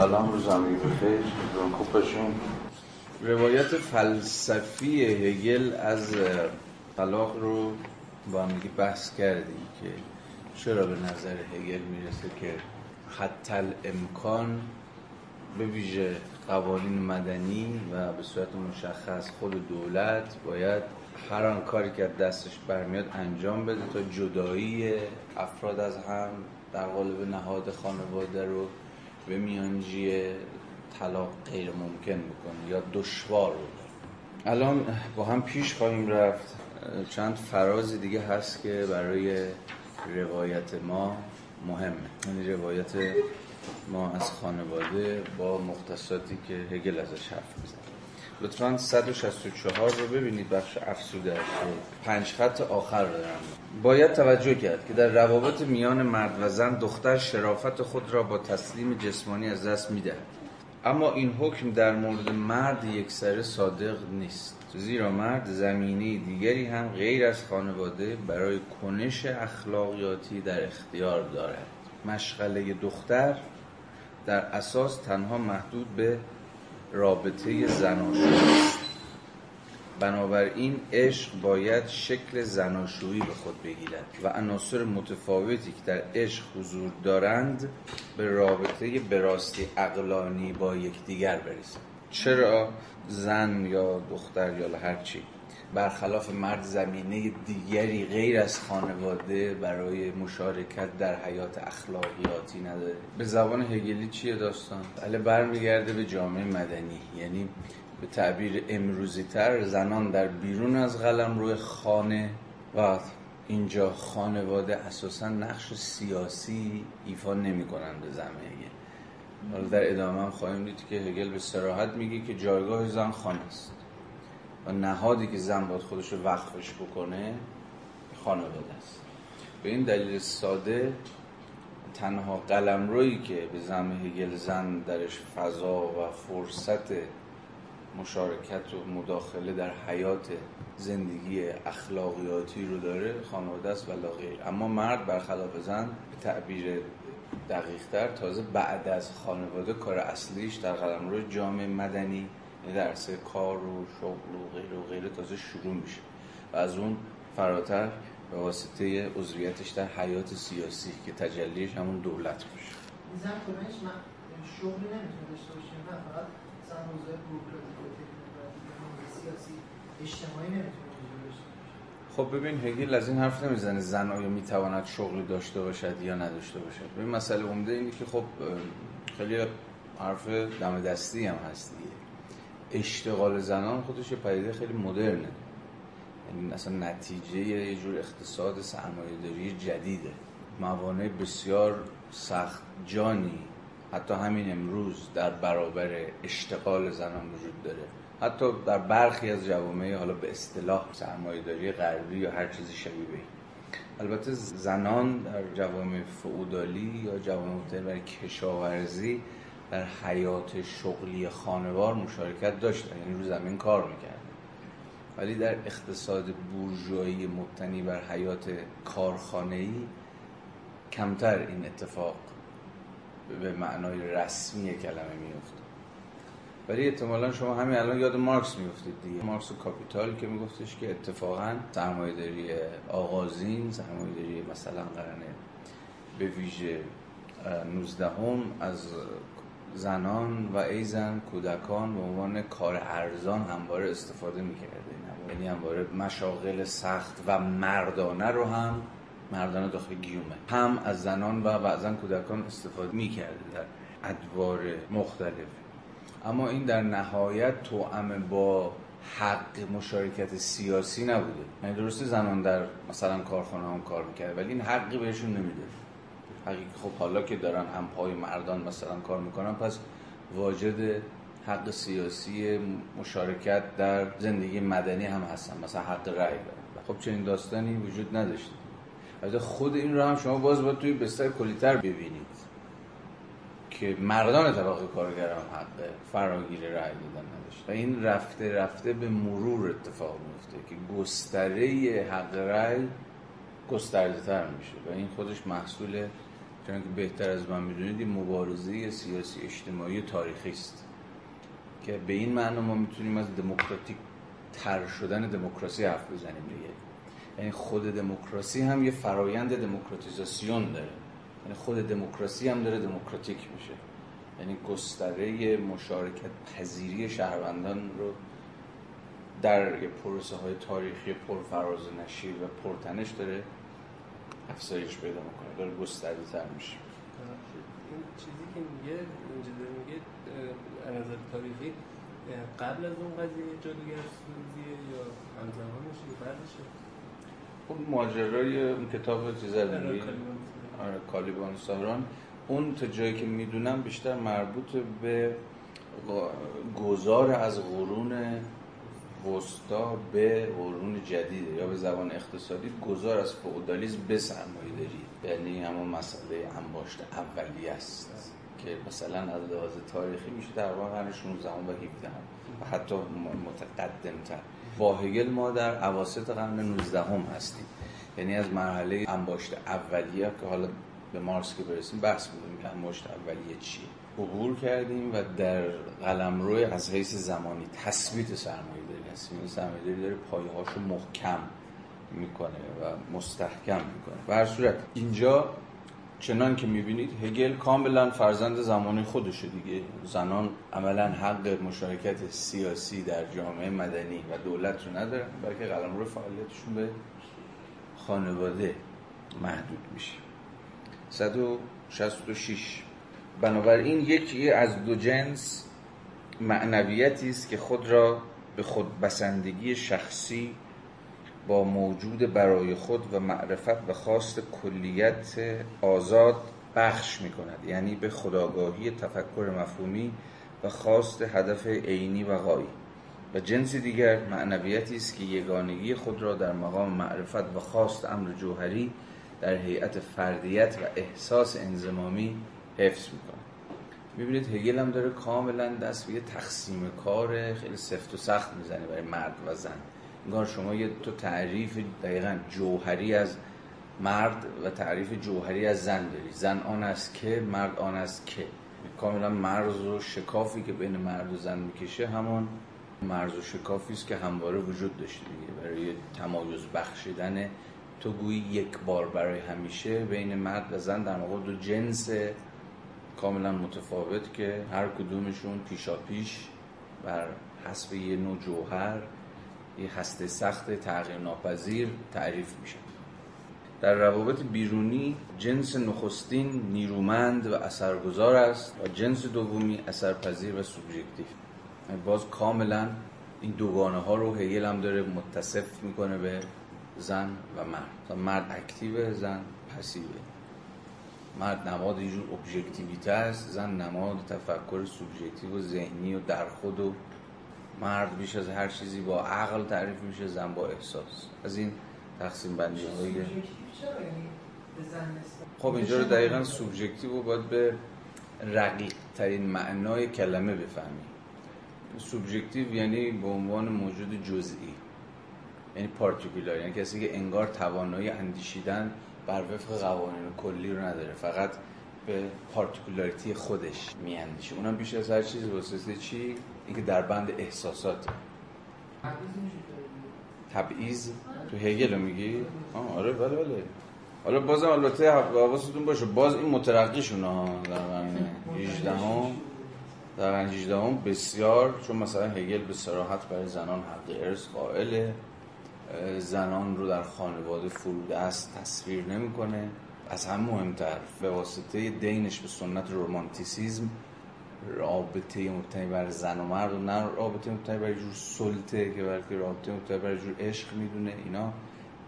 سلام روز بخیر روایت فلسفی هگل از طلاق رو با هم بحث کردیم که چرا به نظر هگل می‌رسه که حتی امکان به ویژه قوانین مدنی و به صورت مشخص خود دولت باید هر آن کاری که دستش برمیاد انجام بده تا جدایی افراد از هم در قالب نهاد خانواده رو به میانجی طلاق غیر ممکن می‌کنه یا دشوار الان با هم پیش خواهیم رفت. چند فراز دیگه هست که برای روایت ما مهمه. یعنی روایت ما از خانواده با مختصاتی که هگل ازش حرف می‌زنه. لطفا 164 رو ببینید بخش افسوده پنج خط آخر دارم. باید توجه کرد که در روابط میان مرد و زن دختر شرافت خود را با تسلیم جسمانی از دست می‌دهد. اما این حکم در مورد مرد یک سر صادق نیست. زیرا مرد زمینه دیگری هم غیر از خانواده برای کنش اخلاقیاتی در اختیار دارد. مشغله دختر در اساس تنها محدود به رابطه زناشویی. بنابراین عشق باید شکل زناشویی به خود بگیرد و عناصر متفاوتی که در عشق حضور دارند به رابطه براستی اقلانی با یکدیگر برسند. چرا؟ زن یا دختر یا هرچی برخلاف مرد زمینه دیگری غیر از خانواده برای مشارکت در حیات اخلاقیاتی نداره. به زبان هگلی چیه داستان؟ بله برمیگرده به جامعه مدنی. یعنی به تعبیر امروزی تر زنان در بیرون از قلم روی خانه و اینجا خانواده اساسا نقش سیاسی ایفا نمی کنند به زمینه حالا در ادامه هم خواهیم دید که هگل به سراحت میگه که جایگاه زن خانه است. و نهادی که زن باید خودش رو وقفش بکنه خانواده است. به این دلیل ساده تنها قلم روی که به زم هگل زن درش فضا و فرصت مشارکت و مداخله در حیات زندگی اخلاقیاتی رو داره خانواده است و غیر اما مرد برخلاف زن به تعبیر دقیقتر تازه بعد از خانواده کار اصلیش در قلم روی جامعه مدنی یعنی در عرصه کار و شغل و غیره و غیره تازه شروع میشه. و از اون فراتر به واسطه عضویتش در حیات سیاسی که تجلیش همون دولت باشه. زن کنش من شغلی نمی‌تونه داشته باشه نه فقط مثلا حوزه سیاسی اجتماعی نمی‌تونه خب ببین هگل از این حرف نمی‌زنه زن آیا می‌تواند شغلی داشته باشد یا نداشته باشد. ببین مسئله عمده اینه که خب خیلی حرف دم دستی هم هست دیگه. اشتغال زنان خودش یه پدیده خیلی مدرنه. یعنی اصلا نتیجه یه جور اقتصاد سرمایه‌داری جدیده. موانع بسیار سخت جانی. حتی همین امروز در برابر اشتغال زنان وجود داره. حتی در برخی از جوامع حالا به اصطلاح سرمایه‌داری غربی یا هر چیزی شبیه به البته زنان در جوامع فئودالی یا جوامع برای کشاورزی در حیات شغلی خانوار مشارکت داشتن. یعنی رو زمین کار می‌کردن. ولی در اقتصاد بورژوایی مبتنی بر حیات کارخانه‌ای کمتر این اتفاق به معنای رسمی کلمه میفته ولی احتمالا شما همین الان یاد مارکس میفتید دیگه. مارکس و کاپیتال که میگفتش که اتفاقا سرمایه‌داری آغازین سرمایه‌داری مثلا قرن به ویژه 19 هم از زنان و از زنان کودکان به عنوان کار ارزان همواره استفاده می‌کرده. یعنی همواره مشاغل سخت و مردانه رو هم مردانه داخل گیومه. هم از زنان و بعضا کودکان استفاده می‌کرده در ادوار مختلف. اما این در نهایت توأم با حق مشارکت سیاسی نبوده. یعنی درسته زنان در مثلا کارخانه هم کار می‌کرد ولی این حقی بهشون نمیده. حقیقی خب حالا که دارن هم پای مردان مثلا کار می‌کنن پس واجد حق سیاسی مشارکت در زندگی مدنی هم هستن مثلا حق رأی دارن. خب چنین داستانی وجود نداشته. البته خود این رو هم شما باز باید توی بستر کلیتر ببینید که مردان طبقه کارگر هم حق فراگیر رأی دادن نداشت. و این رفته رفته به مرور اتفاق میفته که گستره حق رأی گسترده تر میشه. و این خودش محصول چون که بهتر از من می‌دونید این مبارزه سیاسی اجتماعی تاریخی است که به این معنا ما می‌تونیم از دموکراتیک تر شدن دموکراسی حرف بزنیم دیگه. یعنی خود دموکراسی هم یه فرایند دموکراتیزاسیون داره. یعنی خود دموکراسی هم داره دموکراتیک میشه. یعنی گستره مشارکت پذیری شهروندان رو در پروسه های تاریخی پرفراز و نشیر و پرتنش داره افزایش پیدا می‌کنه. داره گسترده تر میشه. این چیزی که میگه اینجا داره میگه از نظر تاریخی قبل از اون قضیه جادوگر سوزیه یا همزمانش یا بعدشه خب ماجرای اون کتاب چیز آره،؟ کالیبان آره کالیبان ساران اون تا جایی که می‌دونم بیشتر مربوط به گذار از قرون وسطا به قرون جدیده یا به زبان اقتصادی گذار از فئودالیسم به سرمایه داری. یعنی همون مسئله انباشت اولیه است که مثلا از لحاظ تاریخی میشه در واقع قرن 16 و 17 و حتی متقدم تر با هگل ما در اواسط قرن 19 هم هستیم. یعنی از مرحله انباشت اولیه که حالا به مارکس که برسیم بحث بودیم که انباشت اولیه چیه. عبور کردیم و در قلمرو از حیث زمانی تثبیت سرمایه سرمایه داری داره پایه‌هاشو محکم می‌کنه و مستحکم می‌کنه. به هر صورت اینجا چنان که می‌بینید هگل کاملا فرزند زمانی خودشه دیگه. زنان عملا حق مشارکت سیاسی در جامعه مدنی و دولت رو ندارن بلکه قلمرو فعالیتشون به خانواده محدود میشه. 166 بنابراین یکی از دو جنس معنویتی است که خود را به خود بسندگی شخصی با موجود برای خود و معرفت و خواست کلیت آزاد بخش می کند یعنی به خداگاهی تفکر مفهومی و خواست هدف عینی و غایی. و جنس دیگر معنویتی است که یگانگی خود را در مقام معرفت و خواست امر جوهری در هیئت فردیت و احساس انزمامی حفظ می‌کنه می‌بینید هگل هم داره کاملا دست به یه تقسیم کار خیلی سفت و سخت می‌زنه برای مرد و زن. انگار شما یه تو تعریف دقیقا جوهری از مرد و تعریف جوهری از زن داری. زن آن است که مرد آن است که. کاملا مرز و شکافی که بین مرد و زن می‌کشه همون مرز و شکافی است که همواره وجود داشته دیگه. برای تمایز بخشیدن تو گویی یک بار برای همیشه بین مرد و زن در واقع دو جنس کاملا متفاوت که هر کدومشون پیشا پیش بر حسب یه نوع جوهر یه هسته سخت تغییر ناپذیر تعریف میشن در روابط بیرونی جنس نخستین نیرومند و اثرگذار است و جنس دومی اثرپذیر و subjective. باز کاملا این دوگانه ها رو هگل هم داره متصف می‌کنه به زن و مرد. مرد active زن passive ه مرد نماد یه جور ابژکتیویته است زن نماد تفکر subjective و ذهنی و در خود و مرد بیش از هر چیزی با عقل تعریف میشه زن با احساس. از این تقسیم بندی های یعنی خب اینجا رو دقیقا subjective رو باید به رقیق ترین معنای کلمه بفهمی. subjective یعنی به عنوان موجود جزئی یعنی particular یعنی کسی که انگار توانایی اندیشیدن بر وفق قوانین کلی رو نداره فقط به particularity خودش میاندیشه. اونم بیش از هر چیزی واسه چی؟ اینکه در بند احساسات. تبعیض؟ تو هگل میگی؟ آره بله بله. حالا بازم البته حواستون باشه باز این مترقیشون ها در قرن 18 هم در قرن 18 هم بسیار چون مثلا هگل به صراحت برای زنان حق ارث قائله. زنان رو در خانواده فرود است تصویر نمی‌کنه. از هم مهمتر به واسطه دینش به سنت رومانتیسیزم رابطه مبتنی بر زن و مرد و نه رابطه مبتنی بر جور سلطه که بلکه رابطه مبتنی بر جور عشق می‌دونه. اینا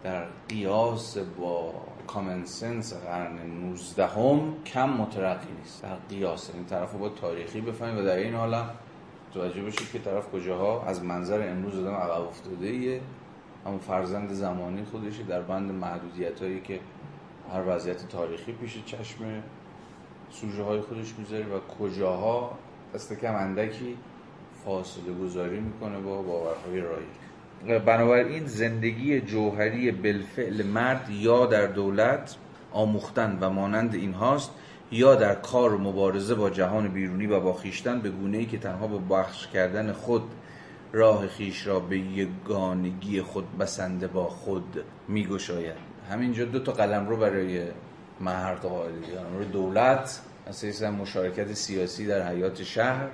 در قیاس با کامن سنس قرن 19 هم کم مترقی نیست. در قیاس این طرف رو با تاریخی بفهمیم و در این حال هم متوجه بشید که طرف کجاها. از منظر امروز آدم عقب افتاده ایه اما فرزند زمانی خودشی در بند محدودیت هایی که هر وضعیت تاریخی پیش چشم سوژه های خودش می‌ذاره و کجاها دست کم اندکی فاصله گذاری می‌کنه با باورهای رایی. بنابراین زندگی جوهری بالفعل مرد یا در دولت آموختن و مانند اینهاست یا در کار مبارزه با جهان بیرونی و با خیشتن به گونه ای که تنها با بخش کردن خود راه خیش را به یگانگی خود بسنده با خود میگشاید. همینجا دو تا قلم رو برای مرد قائل رو دولت اساسا مشارکت سیاسی در حیات شهر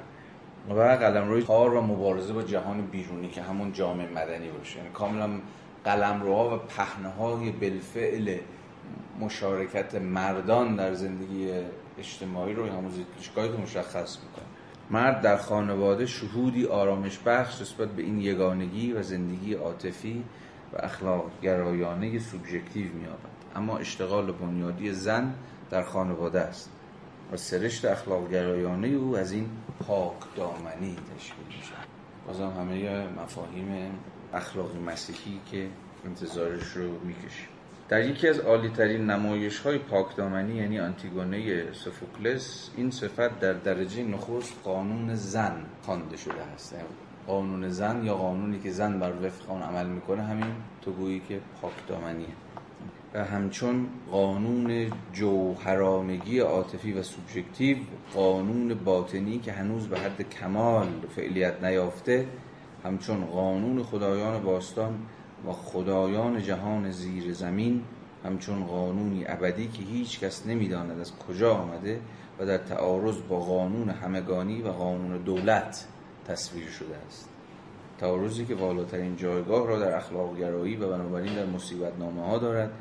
و قلمروی کار و مبارزه با جهان بیرونی که همون جامعه مدنی باشه. یعنی کاملا قلمروها و پهنه های بالفعل مشارکت مردان در زندگی اجتماعی رو همون زیدپیشگاهی مشخص می‌کنه. مرد در خانواده شهودی آرامش بخش نسبت به این یگانگی و زندگی عاطفی و اخلاق گرایانه سوبژکتیو مییابد. اما اشتغال بنیادی زن در خانواده است و سرشت اخلاق گرایانه او از این پاک دامنی تشکیل میشه بازم همه مفاهیم اخلاقی مسیحی که انتظارش رو می‌کشیم. در یکی از عالی ترین نمایش های پاکدامنی یعنی آنتیگونه سوفوکلس این صفت در درجه نخست قانون زن خوانده شده است. یعنی قانون زن یا قانونی که زن بر وفق آن عمل می‌کنه همین تو گویی که پاکدامنیه. و همچون قانون جوهرانگی عاطفی و سوبژکتیو قانون باطنی که هنوز به حد کمال فعلیت نیافته همچون قانون خدایان باستان و خدایان جهان زیر زمین همچون قانونی ابدی که هیچ کس نمی‌داند از کجا آمده و در تعارض با قانون همگانی و قانون دولت تصویر شده است. تعارضی که بالاترین جایگاه را در اخلاق گرایی و بنابراین در مصیبت نامه ها دارد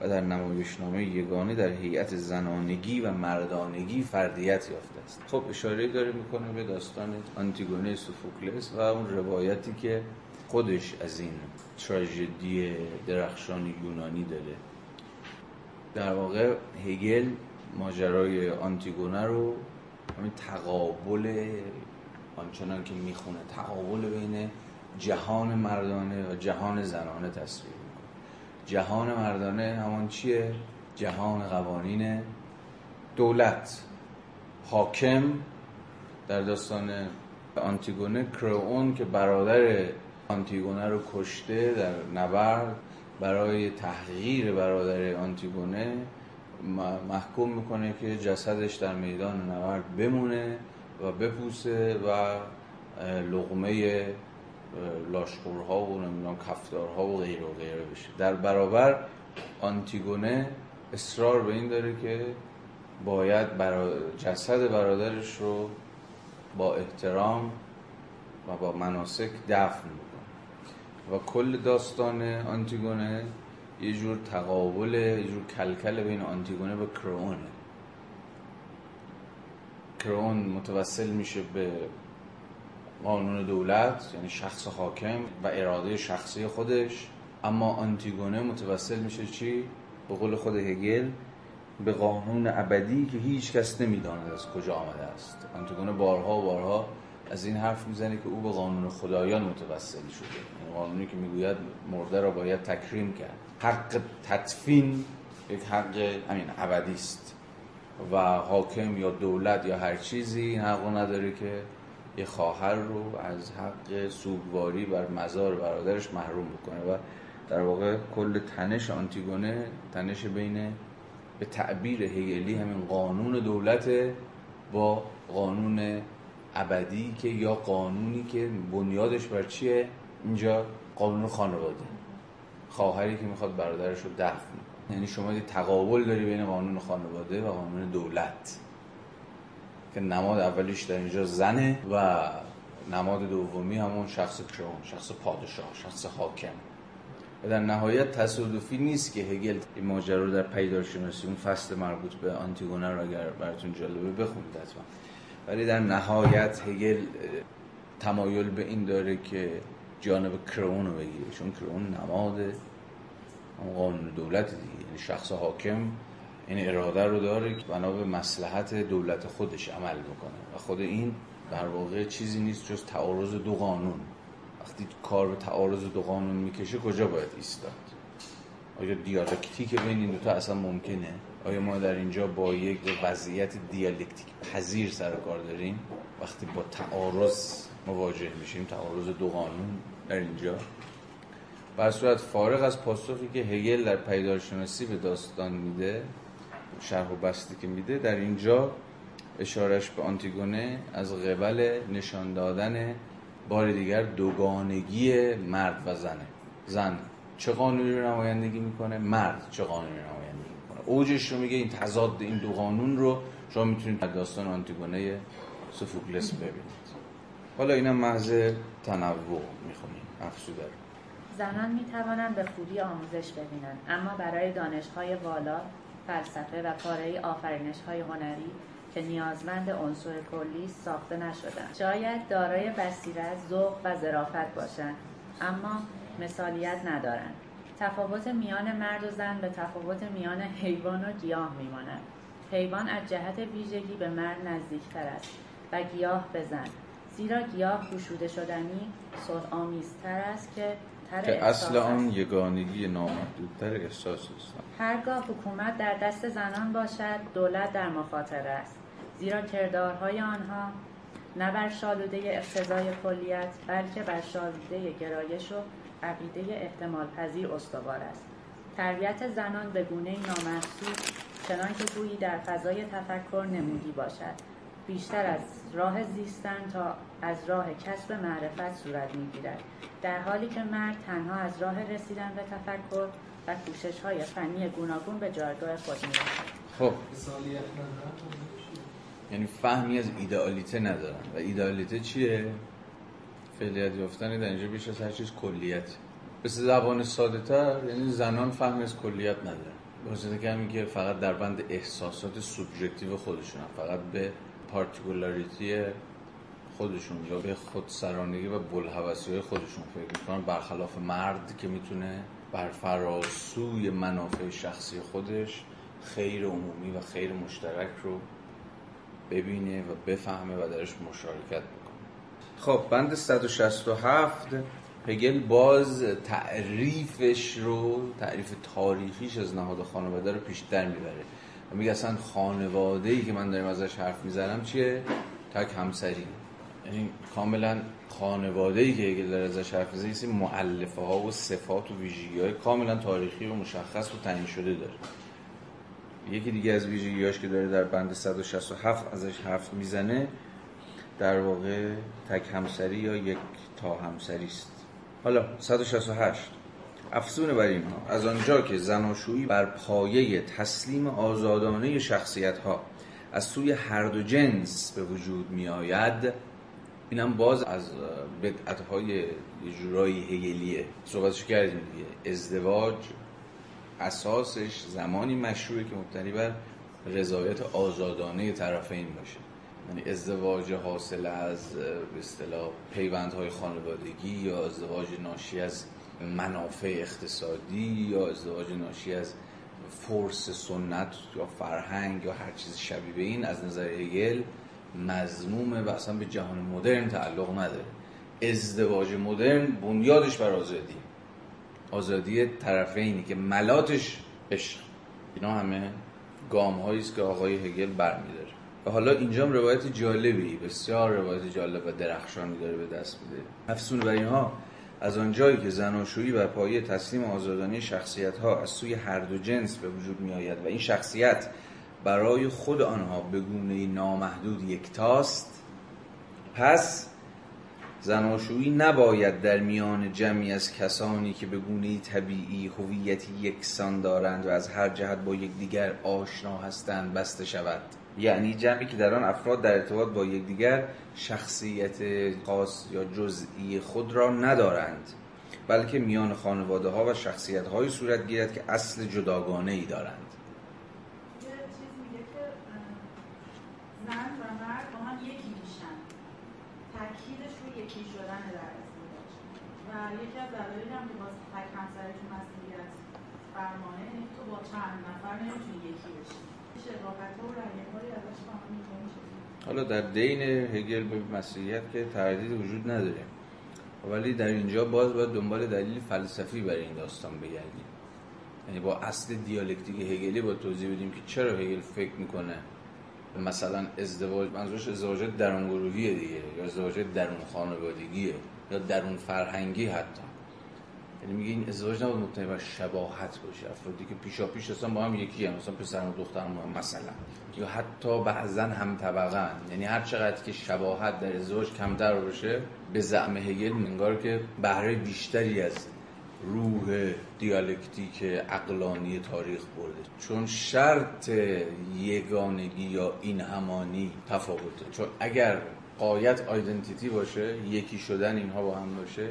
و در نمایشنامه یگانه در هیئت زنانگی و مردانگی فردیت یافته است. خب اشاره داره می‌کنه به داستان آنتیگونه سوفوکلس و اون روایتی که خودش از این تراژدی درخشان یونانی داره. در واقع هگل ماجرای آنتیگونه رو همین تقابل آنچنان که می‌خونه تقابل بین جهان مردانه و جهان زنانه تصویر می‌کنه. جهان مردانه همان چیه؟ جهان قوانین دولت. حاکم در داستان آنتیگونه کرئون که برادر آنتیگونه رو کشته در نبرد برای تحقیر برادر آنتیگونه محکوم می‌کنه که جسدش در میدان نبرد بمونه و بپوسه و لغمه لاشخورها و نمی‌دونم کفتارها و غیر و غیره بشه. در برابر آنتیگونه اصرار به این داره که باید برا... جسد برادرش رو با احترام و با مناسک دفن و کل داستان آنتیگونه یه جور تقابل یه جور کلکل بین آنتیگونه و کرونه کرون متوسل میشه به قانون دولت یعنی شخص حاکم و اراده شخصی خودش. اما آنتیگونه متوسل میشه چی؟ به قول خود هگل به قانون ابدی که هیچ کس نمی‌داند از کجا آمده است. آنتیگونه بارها و بارها از این حرف می‌زنه که او به قانون خدایان متوسل شده. قانونی که می‌گوید مرده را باید تکریم کرد. حق تدفین یک حق همین ابدی است. و حاکم یا دولت یا هر چیزی این حق نداره که یه خواهر رو از حق سوگواری بر مزار برادرش محروم بکنه. و در واقع کل تنش آنتیگونه تنش بین به تعبیر هیلی همین قانون دولت با قانون ابدی که یا قانونی که بنیادش بر چیه؟ اینجا قانون خانواده. خواهری که می‌خواد برادرش رو دفن یعنی شما یه تقابل داری بین قانون خانواده و قانون دولت. که نماد اولیش در اینجا زنه و نماد دومی همون شخص کرون شخص پادشاه شخص حاکم. و در نهایت تصادفی نیست که هگل این ماجرا رو در پیدارشناسی اون فصل مربوط به آنتیگونه رو اگر براتون جالبه بخونید حتما. ولی در نهایت هگل تمایل به این داره که جانب کرون رو بگیره. چون کرون نماد قانون دولت دیگه. یعنی شخص حاکم این اراده رو داره که بنا به مسلحت دولت خودش عمل بکنه. و خود این در واقع چیزی نیست جز تعارض دو قانون. وقتی کار به تعارض دو قانون می‌کشه کجا باید ایستاد؟ آیا دیالکتیک بین این دوتا اصلا ممکنه؟ آیا ما در اینجا با یک وضعیت دیالکتیک پذیر سر کار داریم؟ وقتی با تعارض مواجه میشیم تعارض دو قانون در اینجا. بر صورت فارغ از پاسخی که هگل در پیدارشناسی به داستان میده شرح و بستی که میده در اینجا اشارش به آنتیگونه از قبل نشان دادن بار دیگر دوگانگی مرد و زنه. زن چه قانونی رو نمایندگی می‌کنه؟ مرد چه قانونی رو نمایندگی می‌کنه؟ اوجش رو میگه این تضاد این دو قانون رو شما می‌تونید در داستان آنتیگونه سوفوکلس ببینید. حالا اینم محض تنوع می‌خونیم افسوده زنان می توانند به خوبی آموزش ببینند اما برای دانشهای والا فلسفه و پاره آفرینش های هنری که نیازمند عنصر کلی ساخته نشدند شاید دارای بصیرت ذوق و ظرافت باشند اما مثالیت ندارند. تفاوت میان مرد و زن به تفاوت میان حیوان و گیاه میماند. حیوان از جهت ویژگی به مرد نزدیکتر است و گیاه به زن. زیرا گیاه گشوده شدنی صلح آمیزتر است که که اصل آن. یگانگی نامحدودتر احساس است. هرگاه حکومت در دست زنان باشد دولت در مخاطره است. زیرا کردارهای آنها نه بر شالوده اقتضای کلیت بلکه بر شالوده گرایش و عقیده احتمال پذیر استوار است. تربیت زنان به گونه نامحسوس چنان که گویی در فضای تفکر نمودی باشد. بیشتر از راه زیستن تا از راه کسب معرفت صورت می‌گیرد. در حالی که مرد تنها از راه رسیدن به تفکر و کوشش های فنی گوناگون به جایگاه خود می‌رسد. خب. یعنی فهمی از ایدئالیته ندارن و ایدئالیته چیه؟ فعلیت یافتن در اینجا بیش از هر چیز کلیت. به زبان ساده تر یعنی زنان فهم از کلیت ندارن. واسه که همین که فقط در بند احساسات سوبژکتیو خودشون فقط به پارتیکولاریتی خودشون یا به خودسرانگی و بلحوثی خودشون فکر می‌کنن برخلاف مرد که می‌تونه بر فراسوی منافع شخصی خودش خیر عمومی و خیر مشترک رو ببینه و بفهمه و درش مشارکت بکنه. خب بند 167 هگل باز تعریفش رو تعریف تاریخیش از نهاد خانواده رو پیشتر می‌بره. میگه اصلا خانواده ای که من داریم ازش حرف می‌زنم چیه؟ تک همسری. یعنی کاملا خانواده ای که داره ازش حرف می‌زنه مؤلفه ها و صفات و ویژگی های کاملا تاریخی و مشخص و تعیین شده داره. یکی دیگه از ویژگیاش که داره در بند 167 ازش حرف می‌زنه در واقع تک همسری یا یک تا همسری است. حالا 168 افزون بر اینها. از آنجا که زناشویی بر پایه تسلیم آزادانه شخصیت ها از سوی هر دو جنس به وجود می آید اینم باز از بدعت های جورایی هگلیه صحبتش کردیم دیگه. ازدواج اساسش زمانی مشروعه که مبتنی بر رضایت آزادانه طرفین باشه. یعنی ازدواج حاصل از به اصطلاح پیوندهای خانوادگی یا ازدواج ناشی از منافع اقتصادی یا ازدواج ناشی از فرس سنت یا فرهنگ یا هر چیز شبیه به این از نظر هگل مضمومه و اصلا به جهان مدرن تعلق نداره. ازدواج مدرن بنیادش بر آزادی. آزادی طرفینی که ملاتش عشق. اینا همه گام هایی است که آقای هگل برمیداره. و حالا اینجا هم روایت جالبی بسیار روایت جالب و درخشانی داره به دست میده. افسون بر اینها از آنجایی که زناشویی بر پایه تسلیم آزادانه شخصیت ها از سوی هر دو جنس به وجود می آید و این شخصیت برای خود آنها به گونه نامحدود یکتاست پس زناشویی نباید در میان جمعی از کسانی که به گونه طبیعی هویتی یکسان دارند و از هر جهت با یکدیگر آشنا هستند بسته شود. یعنی جمعی که در آن افراد در ارتباط با یکدیگر شخصیت خاص یا جزئی خود را ندارند بلکه میان خانواده ها و شخصیت های صورت گیرد که اصل جداگانه ای دارند یکی از دلایل هم که باز تک همسری تو مسئولیت فرمانه تو با چند نفر نمی‌تونی یکی بشی. حالا در دین هگل به مسیحیت که تردید وجود نداره. ولی در اینجا باز باید دنبال دلیل فلسفی برای این داستان بگردیم. یعنی با اصل دیالکتیک هگلی با توضیح بدیم که چرا هگل فکر می‌کنه. مثلا ازدواج منظورش ازدواج درون گروهیه دیگه یا ازدواج درون خانوادگیه یا درون فرهنگی حتی. یعنی میگه این ازدواج نباید مبتنی بر شباهت باشه. افرادی که پیشا پیش اصلا با هم یکی هم مثلا پسر و دختر هم مثلا. یا حتی بعضا هم طبقه یعنی هر چقدر که شباهت در ازدواج کمتر باشه به زعم هگل منگار که بهره بیشتری از روح دیالکتیک عقلانی تاریخ برده. چون شرط یگانگی یا این همانی تفاوته. چون اگر قایت آیدنتیتی باشه یکی شدن اینها با هم باشه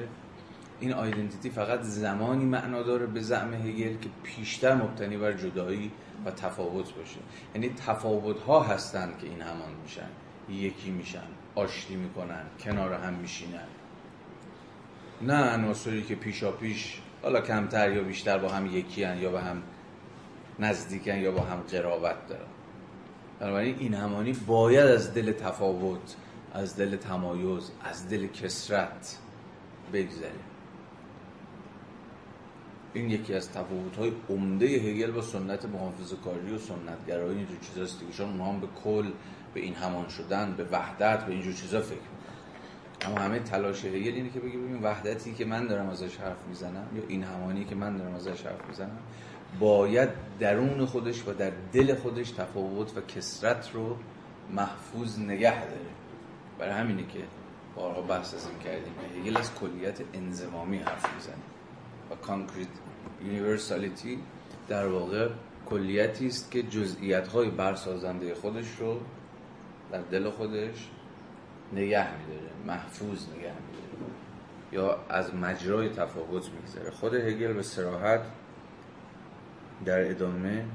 این آیدنتیتی فقط زمانی معنا داره به زعم هگل که پیشتر مبتنی بر جدایی و تفاوت باشه. یعنی تفاوت ها هستند که این همان میشن. یکی میشن آشتی می‌کنن کنار هم میشینن. نه عناصری که پیشا پیش حالا کمتر یا بیشتر با هم یکی هن یا با هم نزدیکن یا با هم قرابت دارن. بنابراین این همانی باید از دل تفاوت از دل تمایز از دل کسرت بگذره این یکی از تفاوت‌های عمده هگل با سنت محافظه کاری و سنت گرایی اینجور چیزاست دیگه. چون اونها هم به کل به این همان شدن به وحدت به اینجور چیزا فکر اما همه تلاش هگل اینه که بگه ببین وحدتی که من دارم ازش حرف می‌زنم یا این همانی که من دارم ازش حرف می‌زنم باید درون خودش و در دل خودش تفاوت و کسرت رو محفوظ نگه داره. برای همینه که بارها بحث از این کردیم هگل از کلیت انزمامی حرف می‌زنه و concrete universality در واقع کلیتی است که جزئیت های برسازنده خودش رو در دل خودش نگه میداره محفوظ نگه میداره یا از مجرای تفاوت می‌گذاره خود هگل به صراحت در ادامه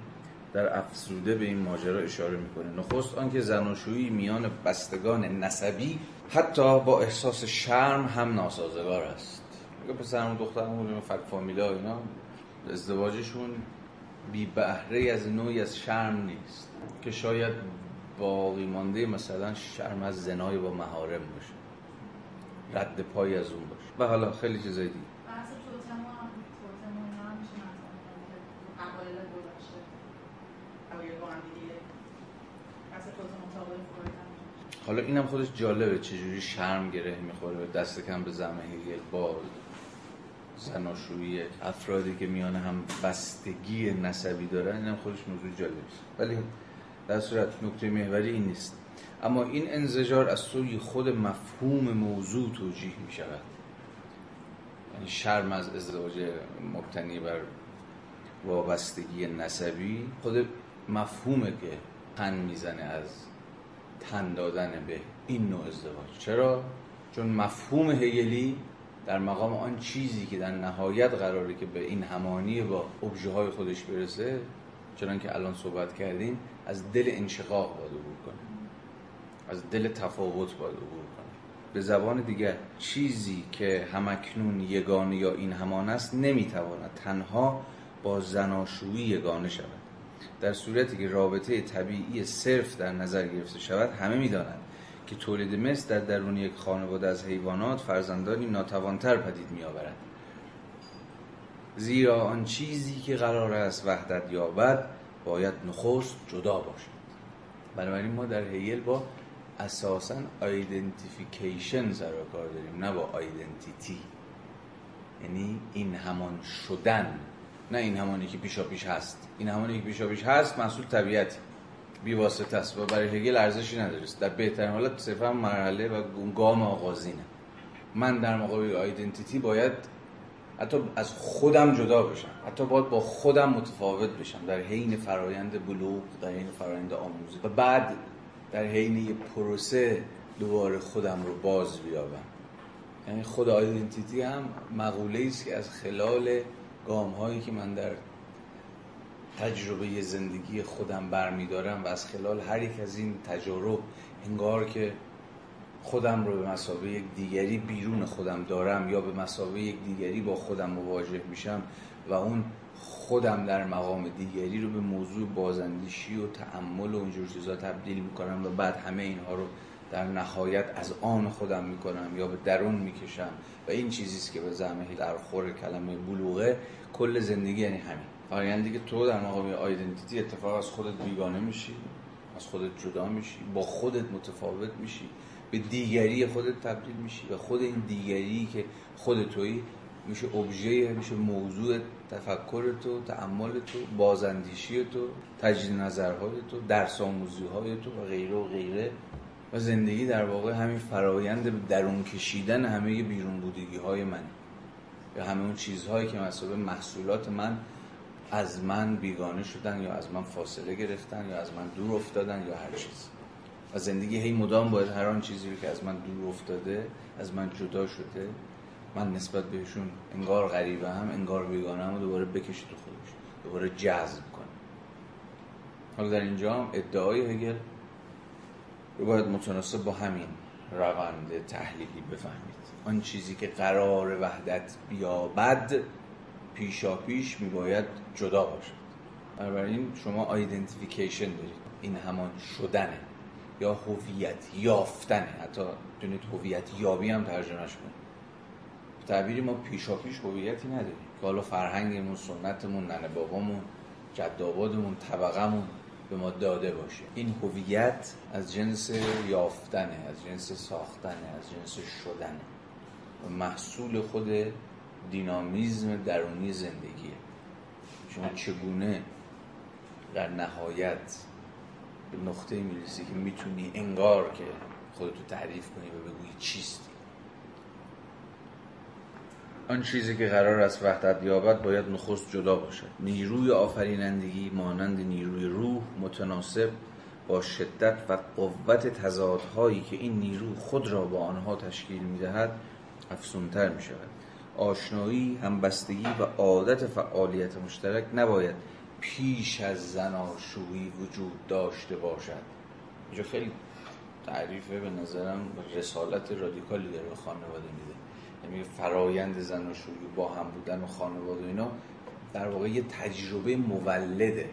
در افزوده به این ماجرا اشاره می‌کنه. نخست آنکه زناشویی میان بستگان نسبی حتی با احساس شرم هم ناسازگار است. میگه پسرم و دخترم فک فامیلا اینا ازدواجشون بی بهره از نوعی از شرم نیست. که شاید باقی مانده مثلا شرم از زنای با محارم باشه. رد پای از اون باشه. و حالا خیلی چیزای دیگه. حالا اینم خودش جالبه چجوری شرم گره می‌خوره دست کم به زمه هگل با زناشویی افرادی که میان هم بستگی نسبی دارن اینم خودش موضوع جالبی است ولی در صورت نکته محوری این نیست. اما این انزجار از سوی خود مفهوم موضوع توجیه می شود یعنی شرم از ازدواج مبتنی بر وابستگی نسبی خود مفهومه که تن می‌زنه از تن دادن به این نوع ازدواج. چرا؟ چون مفهوم هگلی در مقام آن چیزی که در نهایت قراره که به این همانی با ابژه های خودش برسه چنان که الان صحبت کردیم از دل انشقاق باید عبور کنه. از دل تفاوت باید عبور کنه. به زبان دیگر چیزی که همکنون یگانه یا این همان است نمی‌تواند تنها با زناشویی یگانه شود. در صورتی که رابطه طبیعی صرف در نظر گرفته شود همه می‌دانند که تولید مثل در درون یک خانواده از حیوانات فرزندانی ناتوانتر پدید میآورد. زیرا آن چیزی که قرار است وحدت یابد باید نخست جدا باشد. بنابراین ما در هیل با اساسا آیدنتیفیکیشن سر کار داریم نه با آیدنتیتی یعنی این همان شدن نه این همانی که پیشا پیش هست. این همانی که پیشا پیش هست محصول طبیعتی. بی واسطه است. و برای هگل ارزشی نداره در بهترین حالت صرفا مرحله و گام آغازینه. من در مقابل آیدنتیتی باید حتی از خودم جدا بشم. حتی باید با خودم متفاوت بشم. در حین فرایند بلوغ در حین فرایند آموزی و بعد در حین یه پروسه دوباره خودم رو باز بیابم. یعنی خود آیدنتیتی هم مقوله است که از خلال گام هایی که من در تجربه زندگی خودم برمیدارم و از خلال هر یک از این تجارب انگار که خودم رو به مسابقه یک دیگری بیرون خودم دارم یا به مسابقه یک دیگری با خودم مواجه میشم و اون خودم در مقام دیگری رو به موضوع بازندیشی و تعمل و اینجور چیزا تبدیل می‌کنم و بعد همه اینها رو در نهایت از آن خودم می‌کنم یا به درون می‌کشم و این چیزیست که به زمه در خور کلمه بلوغه. کل زندگی یعنی همین. فرآیندی که تو در مقام آیدنتیتی اتفاق از خودت بیگانه میشی از خودت جدا میشی با خودت متفاوت میشی به دیگری خودت تبدیل میشی و خود این دیگری که خود تویی میشه ابژه میشه موضوع تفکر تو تعمل تو بازاندیشی تو تجدید نظرهای تو درس آموزی های تو و غیره و غیره. و زندگی در واقع همین فرایند درون کشیدن همه بیرون بودگی های من یا همه اون چیزهایی که مثلا محصولات من از من بیگانه شدن یا از من فاصله گرفتن یا از من دور افتادن یا هر چیز. و زندگی هی مدام باید هر آن چیزی که از من دور افتاده از من جدا شده من نسبت بهشون انگار غریبه هم انگار بیگانه هم دوباره بکشید تو خودش دوباره جذب کنه. حالا در اینجا هم ادعای هگل رو باید متناسب با همین روند تحلیلی بفهمید. آن چیزی که قرار وحدت بیابد پیشا پیش میباید جدا باشد. بنابراین شما آیدنتیفیکیشن دارید. این همان شدنه. یا هویت یافتنه. حتی دونید هویت یابی هم ترجمهش کنید. تعبیری ما پیشا پیش هویتی نداریم. که حالا فرهنگمون سنتمون ننه بابامون جد آبادمون طبقمون به ما داده باشه. این هویت از جنس یافتنه از جنس ساختنه از جنس شدنه. محصول خود دینامیزم درونی زندگیه شما چگونه در نهایت به نقطه می‌رسی که می‌تونی انگار که خودتو تعریف کنی و بگویی چیستی؟ آن چیزی که قرار است وحدت یابد باید نخست جدا باشد. نیروی آفرینندگی مانند نیروی روح متناسب با شدت و قوت تضادهایی که این نیرو خود را با آنها تشکیل می‌دهد افسونتر می شود آشنایی همبستگی و عادت فعالیت مشترک نباید پیش از زناشویی وجود داشته باشد. اینجا خیلی تعریفه به نظرم رسالت رادیکالی داره به خانواده میده. یعنی فرایند زناشویی با هم بودن و خانواده اینا در واقع یه تجربه مولده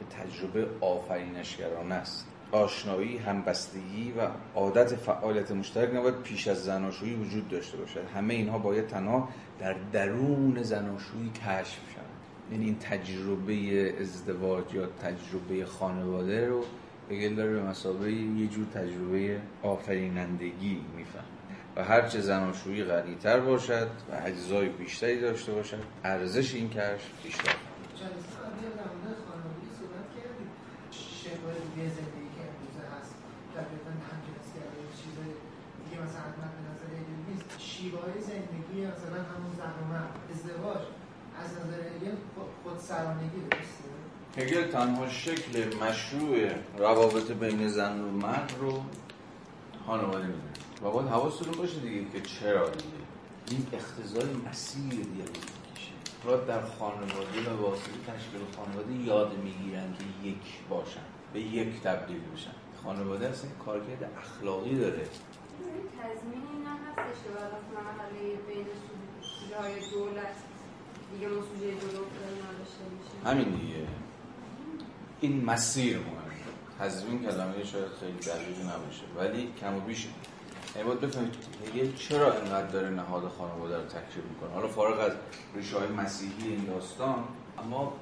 یه تجربه آفرینشگرانه است. آشنایی همبستگی و عادت فعالیت مشترک نباید پیش از زناشویی وجود داشته باشد. همه اینها باید تنها در درون زناشویی کشف شود یعنی این تجربه ازدواج یا تجربه خانواده رو بگل داره به مسابقه یه جور تجربه آفرینندگی میفهم و هرچه زناشویی غنیتر باشد و اجزای بیشتری داشته باشد ارزش این کشف بیشتر جلسه قبلی در مورد خانوادگی صحبت کردیم شکل دیگه زندگی که امروزه هست تقریبا همجنسگرایی یا چیزای دیگه مثلا حتما به نظر هگل نیست شیوه های زندگی مثلا همون زن و مرد. ازدواج از نظر هگل خود- خودسرانگی درسته؟ هگل تنها شکل مشروع روابط بین زن و مرد رو خانواده می‌دونه. و باید حواستون باشه دیگه که چرا دیگه. این اختزای مسیر دیالکتیکشه افراد در خانواده و واسطه تشکیل خانواده یاد می‌گیرن که یک باشن به یک تبدیل بشن. خانواده اصلا کارکرد اخلاقی داره. تضمین که بین دولت همین دیگه. این مسیر مهمه تضمین کلمه شاید خیلی دقیقی نباشه ولی کم و بیش. یعنی باید بفهمید هگل چرا اینقدر داره نهاد خانواده رو تکریر می‌کنه. حالا فارغ از ریشه مسیحی این داستان اما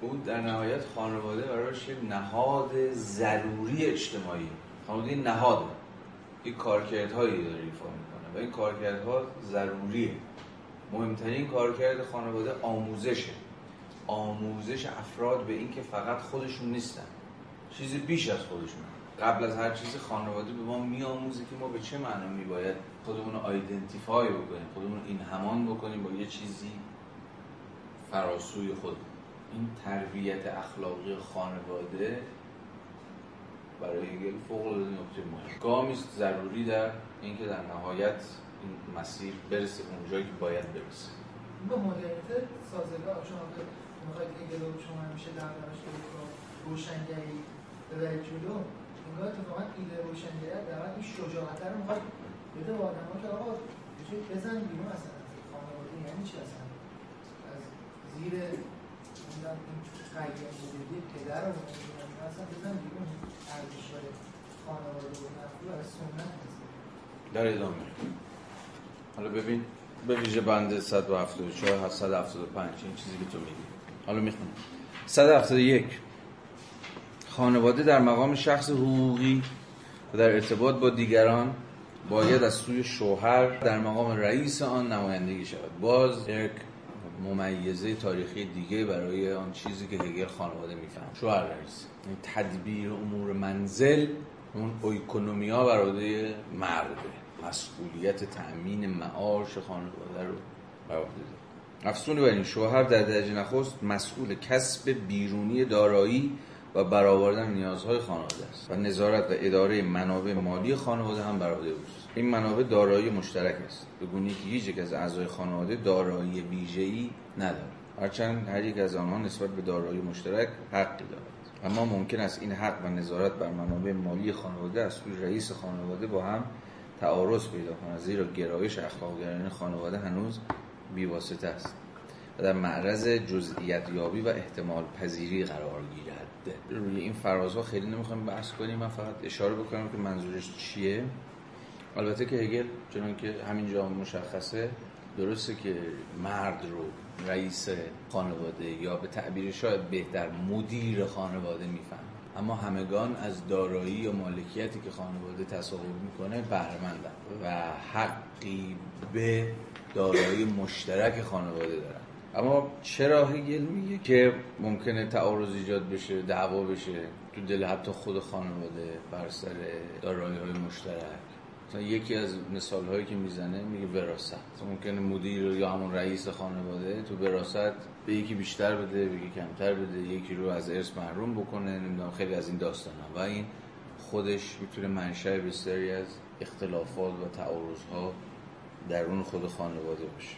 او در نهایت خانواده براش نهاد ضروری اجتماعی. خانواده یک نهاده. یک کارکردهایی داره می‌کنه. و این کارکردها ضروریه. مهمترین کارکرد خانواده آموزشه. آموزش افراد به اینکه فقط خودشون نیستن. چیزی بیش از خودشون. قبل از هر چیزی خانواده به ما میآموزه که ما به چه معنا میباید خودمون رو آیدنتیفای بکنیم خودمون این همان بکنیم با یه چیزی فراسوی خود. این تربیت اخلاقی خانواده برای هگل فوق العاده نکته مهم گامی ضروری در اینکه در نهایت این مسیر برسه اونجایی که باید برسه. با مدرنیته سازگار شما که می‌خواید هگل رو شما همیشه در با روشنگری ببرید جلو انگار اتفاقا ایده روشنگری در این شجاعت رو می‌خواد بده به آدم که آقا یه بزن بیرون اصلا خانواده یعنی چی اصلا؟ از زیر نمی‌دونم این قیم بودگی پدر رو اصلا بزن بیرون ارزش خانواده و مفهوم از سنت. هست در ادامه. حالا ببین به ویژه بند 174 175 این چیزی که تو میگی. حالا می‌خونم. 171 خانواده در مقام شخص حقوقی و در ارتباط با دیگران باید از سوی شوهر در مقام رئیس آن نمایندگی شود. باز یک ممیزه تاریخی دیگه برای آن چیزی که هگل خانواده میفهم شوهر رئیس. یعنی تدبیر امور منزل اون اویکونومیا برای مرده. مسئولیت تأمین معاش خانواده رو بر عهده افسون بر این شوهر در درجه نخست مسئول کسب بیرونی دارایی و برآوردن نیازهای خانواده است و نظارت و اداره منابع مالی خانواده هم بر عهده اوست. این منابع دارایی مشترک است. به گونه که هیچ یک از اعضای خانواده دارایی ویژه‌ای ندارد. هرچند هر یک از آنها نسبت به دارایی مشترک حقی دارد. اما ممکن است این حق و نظارت بر منابع مالی خانواده از سوی رئیس خانواده با هم تعارض پیدا کند زیرا گرایش اخلاقگرایانه خانواده هنوز بیواسطه است و در معرض جزئیت یابی و احتمال پذیری قرار گیرد. روی این فرازها خیلی نمی‌خوایم بحث کنیم. من فقط اشاره بکنم که منظورش چیه. البته که هگل چون که همینجا مشخصه درسته که مرد رو رئیس خانواده یا به تعبیر شاید بهتر مدیر خانواده میفهم اما همگان از دارایی یا مالکیتی که خانواده تصاحب می‌کنه بهرهمندن و حقی به دارایی مشترک خانواده دارن. اما چرا هگل میگه که ممکنه تعارض ایجاد بشه دعوا بشه؟ تو دل حتی خود خانواده بر سر دارایی های مشترک. مثلا یکی از مثال هایی که می‌زنه میگه وراثت. ممکنه مدیر یا همون رئیس خانواده تو وراثت به یکی بیشتر بده به یکی کمتر بده یکی رو از ارث محروم بکنه نمی‌دونم خیلی از این داستان و این خودش می‌تونه منشأ بسیاری از اختلافات و تعارض ها درون خود خانواده باشه.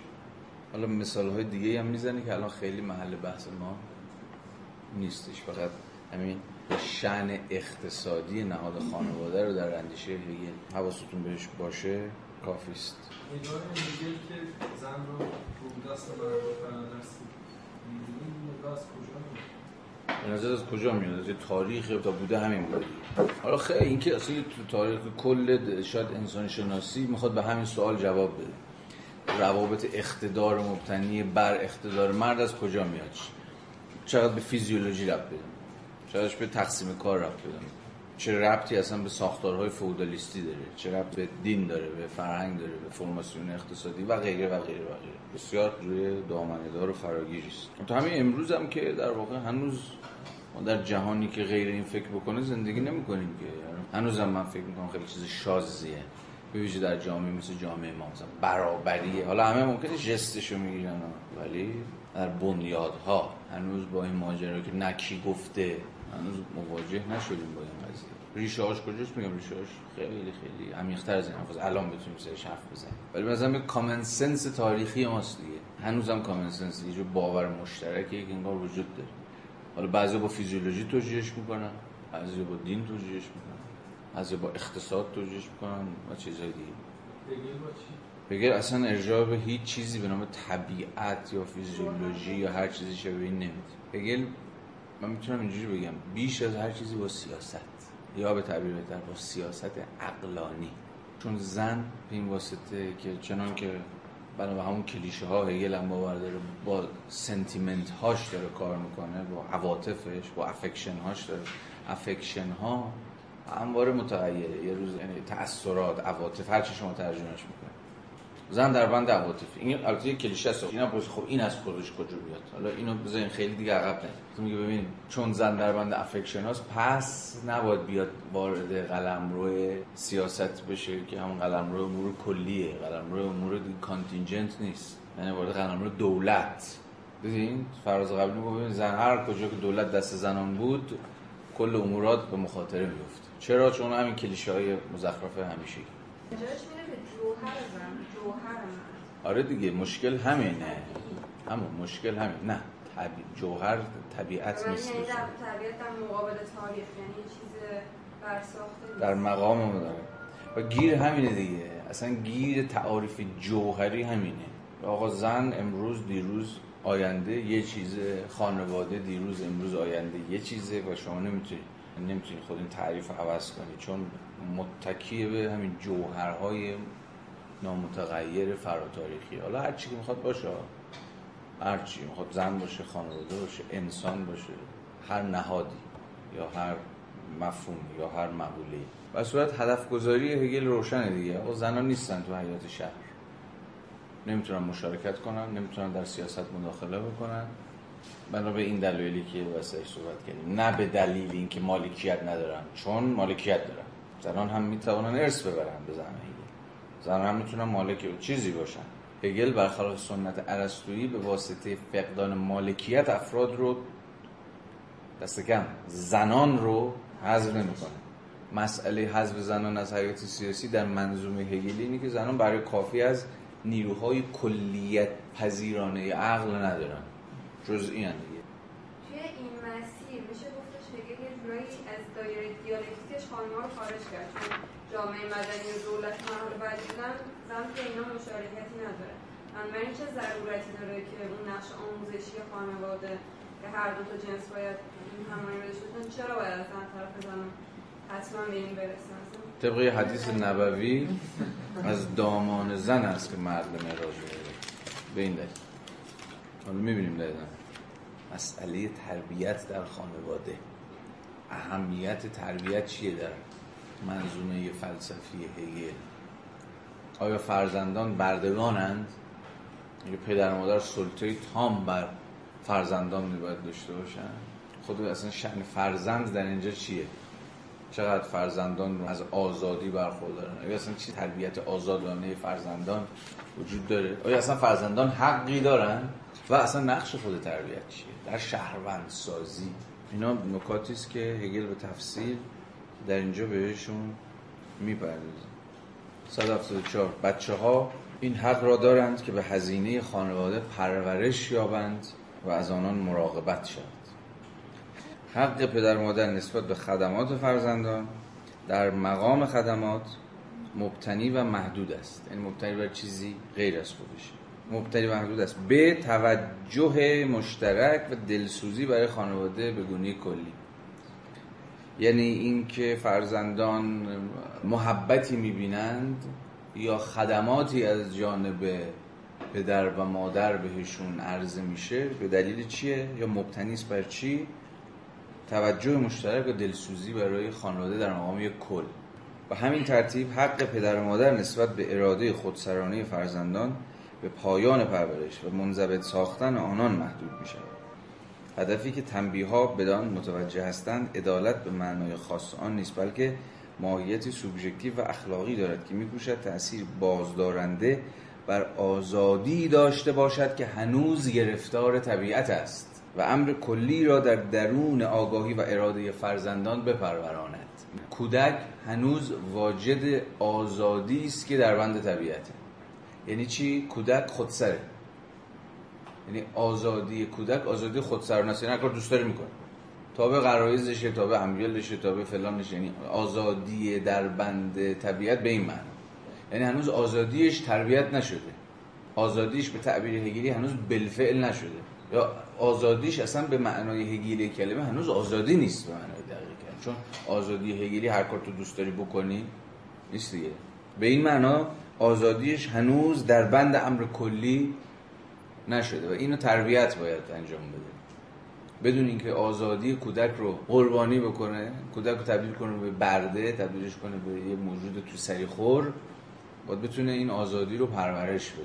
حالا مثال های دیگه هم می‌زنه که الان خیلی محل بحث ما نیستش. فقط همین شن اقتصادی نهاد خانواده رو در اندیشه هگل حواستون بهش باشه کافی است. که زن رو رو دست برابر فرادست می‌بینیم نگاه از کجا میاد؟ به نظر از کجا میاد؟ از تاریخ تا بوده همین بوده حالا خیلی اینکه اصلا تو تاریخ کل شاید انسان شناسی می‌خواد به همین سوال جواب بده. روابط اقتدار مبتنی بر اقتدار مرد از کجا میاد؟ چقدر به فیزیولوژی ربط بده چقدرش به تقسیم کار ربط بده چه ربطی اصلا به ساختارهای فودالیستی داره؟ چه ربط به دین داره به فرهنگ داره به فرماسیون اقتصادی و غیره و غیره و غیره. بسیار روی دامنه دار و فراگیری است. تا همین امروز هم که در واقع هنوز ما در جهانی که غیر این فکر بکنه زندگی نمی‌کنیم که. هنوز هم من فکر می‌کنم خیلی چیز شازیه. ویژه در جامعه مثل جامعه ما مثلا برابریه. حالا همه ممکنه جستشو می‌گیرن ولی در بنیادها هنوز با این ماجرا که نکی گفته هنوز مواجه نشدیم با این قضیه. ریشه هاش کجاست؟ میگم ریشه هاش خیلی خیلی عمیق‌تر از این حرف الان بتونیم سرش حرف بزنیم. ولی مثلا کامن سنس تاریخی ماست دیگه. هنوزم کامن سنس یه جور باور مشترکی که انگار وجود داره. حالا بعضی با فیزیولوژی توجیهش می‌کنن بعضی با دین توجیهش می‌کنن بعضی با اقتصاد توجیهش می‌کنن و چیزهای دیگه؟ بگه اصلا ارجاع به هیچ چیزی به نام طبیعت یا فیزیولوژی یا هر چیزی شبیه این نمیده هگل من می‌تونم اینجوری بگم. بیش از هر چیزی با سیاست. یا به تعبیر بهتر با سیاست عقلانی. چون زن به این واسطه که چنان که بنا به همون کلیشه ها هگل هم باور داره با sentiment هاش داره کار می‌کنه با عواطفش با affection هاش داره. affection ها همواره متغیره یه روز یعنی تأثیرات عواطف هر چی شما ترجمهش می‌کنه زن در بند عواطف. این البته یه کلیشه است. اینا پرس خب این از خودش کجا بیاد حالا اینو بزنین خیلی دیگه عقب نه میگه ببین چون زن در بند affection هاست پس نباید بیاد وارد قلمرو سیاست بشه که همون قلمرو امور کلیه. قلمرو امور contingent نیست. یعنی وارد قلمرو دولت. دیدین فراز قبلی ببین زن هر کجا که دولت دست زنان بود کل امورات به مخاطره میفته چرا؟ چون همین کلیشه های مزخرف همیشه آره دیگه مشکل همینه. همون مشکل همین. نه طبی... جوهر طبیعت نیست. یعنی در طبیعت در مقابل تاریخ یعنی چیز برساخته. در مقام داره. و گیر همینه دیگه. اصلا گیر تعاریف جوهری همینه. آقا زن امروز دیروز آینده یه چیزه خانواده دیروز امروز آینده یه چیزه و شما نمی‌تونید نمی‌تونید خود این تعریف عوض کنید چون متکیه به همین جوهرهای نامتغیر فراتاریخی. حالا هر چی که می‌خواد باشه هر چی می‌خواد زن باشه خانواده باشه انسان باشه هر نهادی یا هر مفهوم یا هر مقوله. و صورت هدف گذاری هگل روشنه دیگه. آقا زنان نیستن تو حیات شهر. نمی‌تونن مشارکت کنن نمی‌تونن در سیاست مداخله بکنن. بنا به این دلایلی که واسه صحبت کردیم. نه به دلیل اینکه مالکیت ندارن. چون مالکیت دارن. زنان هم می‌توانن ارث ببرن به زنان هم می‌تونن مالک چیزی باشن. هگل برخلاف سنت ارسطویی به واسطه فقدان مالکیت افراد رو دست کم زنان رو حذف نمی‌کنه. مسئله حذف زنان از حیات سیاسی در منظومه هگلی اینه که زنان برای کافی از نیروهای کلیت پذیرانه عقل ندارن. جز این دیگه. توی این مسیر میشه گفتش هگل یه از دایره دیالکتیکش خانم‌ها رو خارج کرد. جامعه مدنی و دولت محل بعد بودن زن که اینا مشارکتی نداره بنابراین چه ضرورتی داره که اون نقش آموزشی خانواده که هر دو تا جنس باید همانی بدن چرا باید از طرف زنان حتما به این برسن طبق حدیث نبوی از دامان زن است که مرد معراج به این دلیل. حالا می‌بینیم دقیقا. مسئله تربیت در خانواده. اهمیت تربیت چیه در منظومه فلسفی هگل. آیا فرزندان بردگانند؟ یا پدر و مادر سلطه تام بر فرزندان میباید داشته باشن خود اصلا شأن فرزند در اینجا چیه؟ چقدر فرزندان رو از آزادی برخوردارن؟ آیا اصلا چی تربیت آزادانه فرزندان وجود داره؟ آیا اصلا فرزندان حقی دارن؟ و اصلا نقش خود تربیت چیه؟ در شهروند سازی اینا نکاتی است که هگل به تفصیل در اینجا بهشون می‌پردازه 174 بچه ها این حق را دارند که به هزینه خانواده پرورش یابند و از آنان مراقبت شود حق پدر مادر نسبت به خدمات فرزندان در مقام خدمات مبتنی و محدود است. یعنی مبتنی بر چیزی غیر از خودش. مبتنی و محدود است. به توجه مشترک و دلسوزی برای خانواده به گونه کلی. یعنی اینکه فرزندان محبتی می‌بینند یا خدماتی از جانب پدر و مادر بهشون عرضه میشه به دلیل چیه؟ یا مبتنی است بر چی؟ توجه مشترک و دلسوزی برای خانواده در مقام یک کل. و همین ترتیب حق پدر و مادر نسبت به اراده خودسرانه فرزندان به پایان پرورش و منضبط ساختن آنان محدود می شود هدفی که تنبیه ها بدان متوجه هستند عدالت به معنای خاص آن نیست بلکه ماهیتی سوبژکتیو و اخلاقی دارد که میکوشد تأثیر بازدارنده بر آزادی داشته باشد که هنوز گرفتار طبیعت است و امر کلی را در درون آگاهی و اراده فرزندان بپروراند. کودک هنوز واجد آزادی است که در بند طبیعته. یعنی چی؟ کودک خودسره. یعنی آزادی کودک آزادی خودسرانه یعنی کار دوست داره می‌کنه تا به غرایزشه تا به امیالشه تا به فلانش یعنی آزادی در بند طبیعت به این معنی یعنی هنوز آزادیش تربیت نشده. آزادیش به تعبیر هگلی هنوز بالفعل نشده. یا آزادیش اصلا به معنای هگلی کلمه هنوز آزادی نیست به معنای دقیق چون آزادی هگلی هر کار تو دوست داری بکنی نیست دیگه. به این معنا آزادیش هنوز در بند امر کلی نشده و اینو تربیت باید انجام بده. بدون اینکه آزادی کودک رو قربانی بکنه کودک رو تبدیل کنه به برده تبدیلش کنه به یه موجود تو سری خور باید بتونه این آزادی رو پرورش بده.